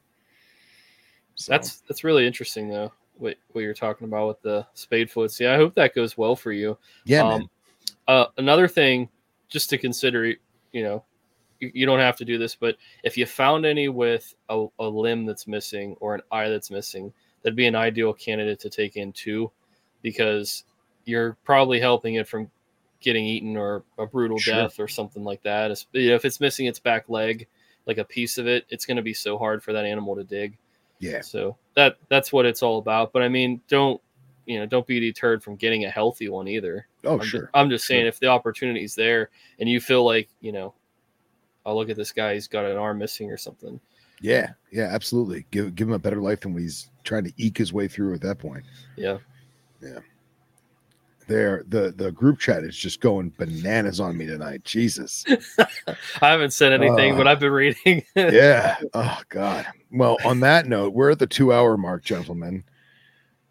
So, That's that's really interesting though. What what you're talking about with the spade foots. Yeah, I hope that goes well for you. yeah. Um, uh, another thing, just to consider, you know, you, you don't have to do this, but if you found any with a, a limb that's missing or an eye that's missing, that'd be an ideal candidate to take in too, because you're probably helping it from getting eaten or a brutal Sure. death or something like that. It's- you know, if it's missing its back leg, like a piece of it, it's going to be so hard for that animal to dig. Yeah. So that that's what it's all about. But I mean, don't you know? Don't be deterred from getting a healthy one either. Oh, I'm sure. Just, I'm just saying, Sure. if the opportunity's there and you feel like, you know, oh, look at this guy, he's got an arm missing or something. Yeah. Yeah. Absolutely. Give give him a better life than what he's trying to eke his way through at that point. Yeah. Yeah. There, the the group chat is just going bananas on me tonight. Jesus. I haven't said anything, Uh, but I've been reading. yeah. Oh God. Well, on that note, we're at the two hour mark, gentlemen.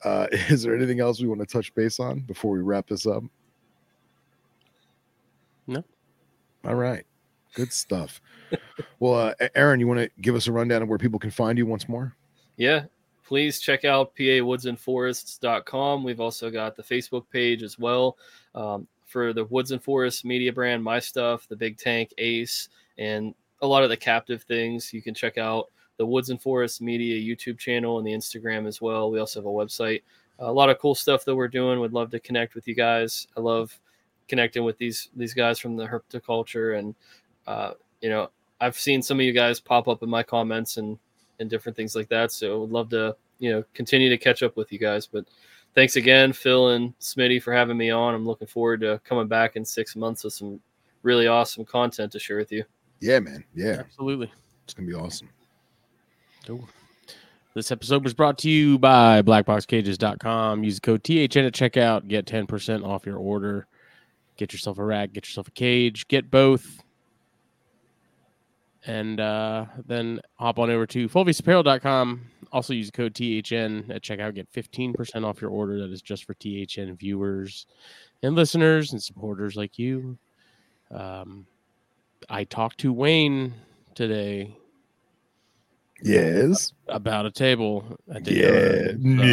Uh, is there anything else we want to touch base on before we wrap this up? No. All right. Good stuff. well, uh, Aaron, you want to give us a rundown of where people can find you once more? yeah. Please check out pawoodsandforests.com. We've also got the Facebook page as well um, for the Woods and Forests media brand, my stuff, the Big Tank, Ace, and a lot of the captive things. You can check out the Woods and Forests Media YouTube channel and the Instagram as well. We also have a website. A lot of cool stuff that we're doing. Would love to connect with you guys. I love connecting with these these guys from the herpetoculture, and uh, you know, I've seen some of you guys pop up in my comments and and different things like that. So would love to you know continue to catch up with you guys. But thanks again, Phil and Smitty, for having me on. I'm looking forward to coming back in six months with some really awesome content to share with you. Yeah, man. Yeah, Absolutely. it's gonna be awesome. Cool. This episode was brought to you by blackboxcages.com. Use the code THN at checkout. Get 10% off your order. Get yourself a rack, get yourself a cage, get both. And uh, then hop on over to fulviusapparel.com. Also use code THN at checkout. Get 15% off your order. That is just for THN viewers and listeners and supporters like you. Um, I talked to Wayne today Yes. about a table. at the Yeah. yard, so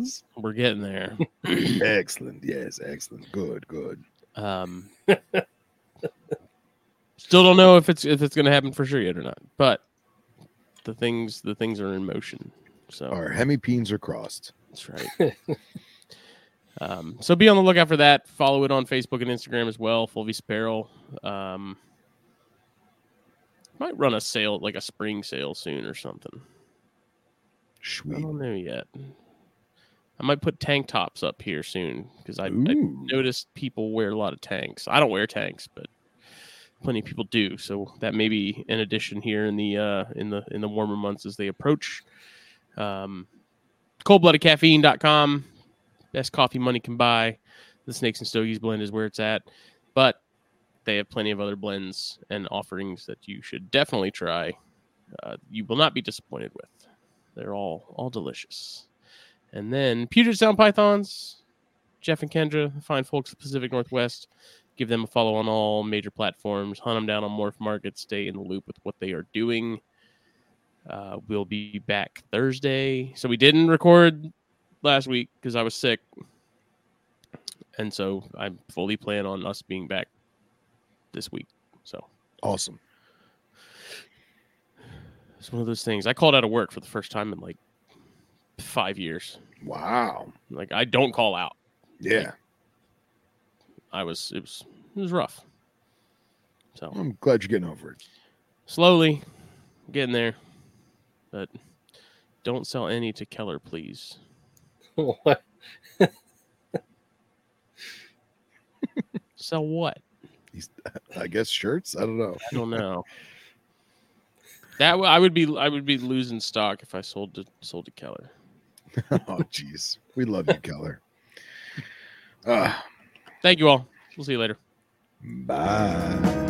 Yes. We're getting there. excellent. Yes. Excellent. Good. Good. Um, still don't know if it's if it's going to happen for sure yet or not, but the things the things are in motion. So Our hemipenes are crossed. that's right. um, so be on the lookout for that. Follow it on Facebook and Instagram as well. Fulvius Apparel. Um, might run a sale like a spring sale soon or something. Sweet. I don't know yet. I might put tank tops up here soon because I, I noticed people wear a lot of tanks. I don't wear tanks, but plenty of people do. So that may be an addition here in the uh, in the in the warmer months as they approach. Um, coldbloodedcaffeine.com. Best coffee money can buy. The Snakes and Stogies blend is where it's at, but they have plenty of other blends and offerings that you should definitely try. Uh, you will not be disappointed with. They're all all delicious. And then Puget Sound Pythons, Jeff and Kendra, fine folks of the Pacific Northwest. Give them a follow on all major platforms. Hunt them down on MorphMarket. Stay in the loop with what they are doing. Uh, we'll be back Thursday. So we didn't record last week because I was sick. And so I fully plan on us being back this week. So Awesome. it's one of those things. I called out of work for the first time in like five years. Wow. Like I don't call out. Yeah. I was it was it was rough. So I'm glad you're getting over it. slowly getting there, but don't sell any to Keller, please. What? Sell what? He's, I guess shirts. I don't know. I don't know. that w- I would be I would be losing stock if I sold to sold to Keller. oh, jeez. We love you, Keller. Uh, Thank you all. We'll see you later. bye.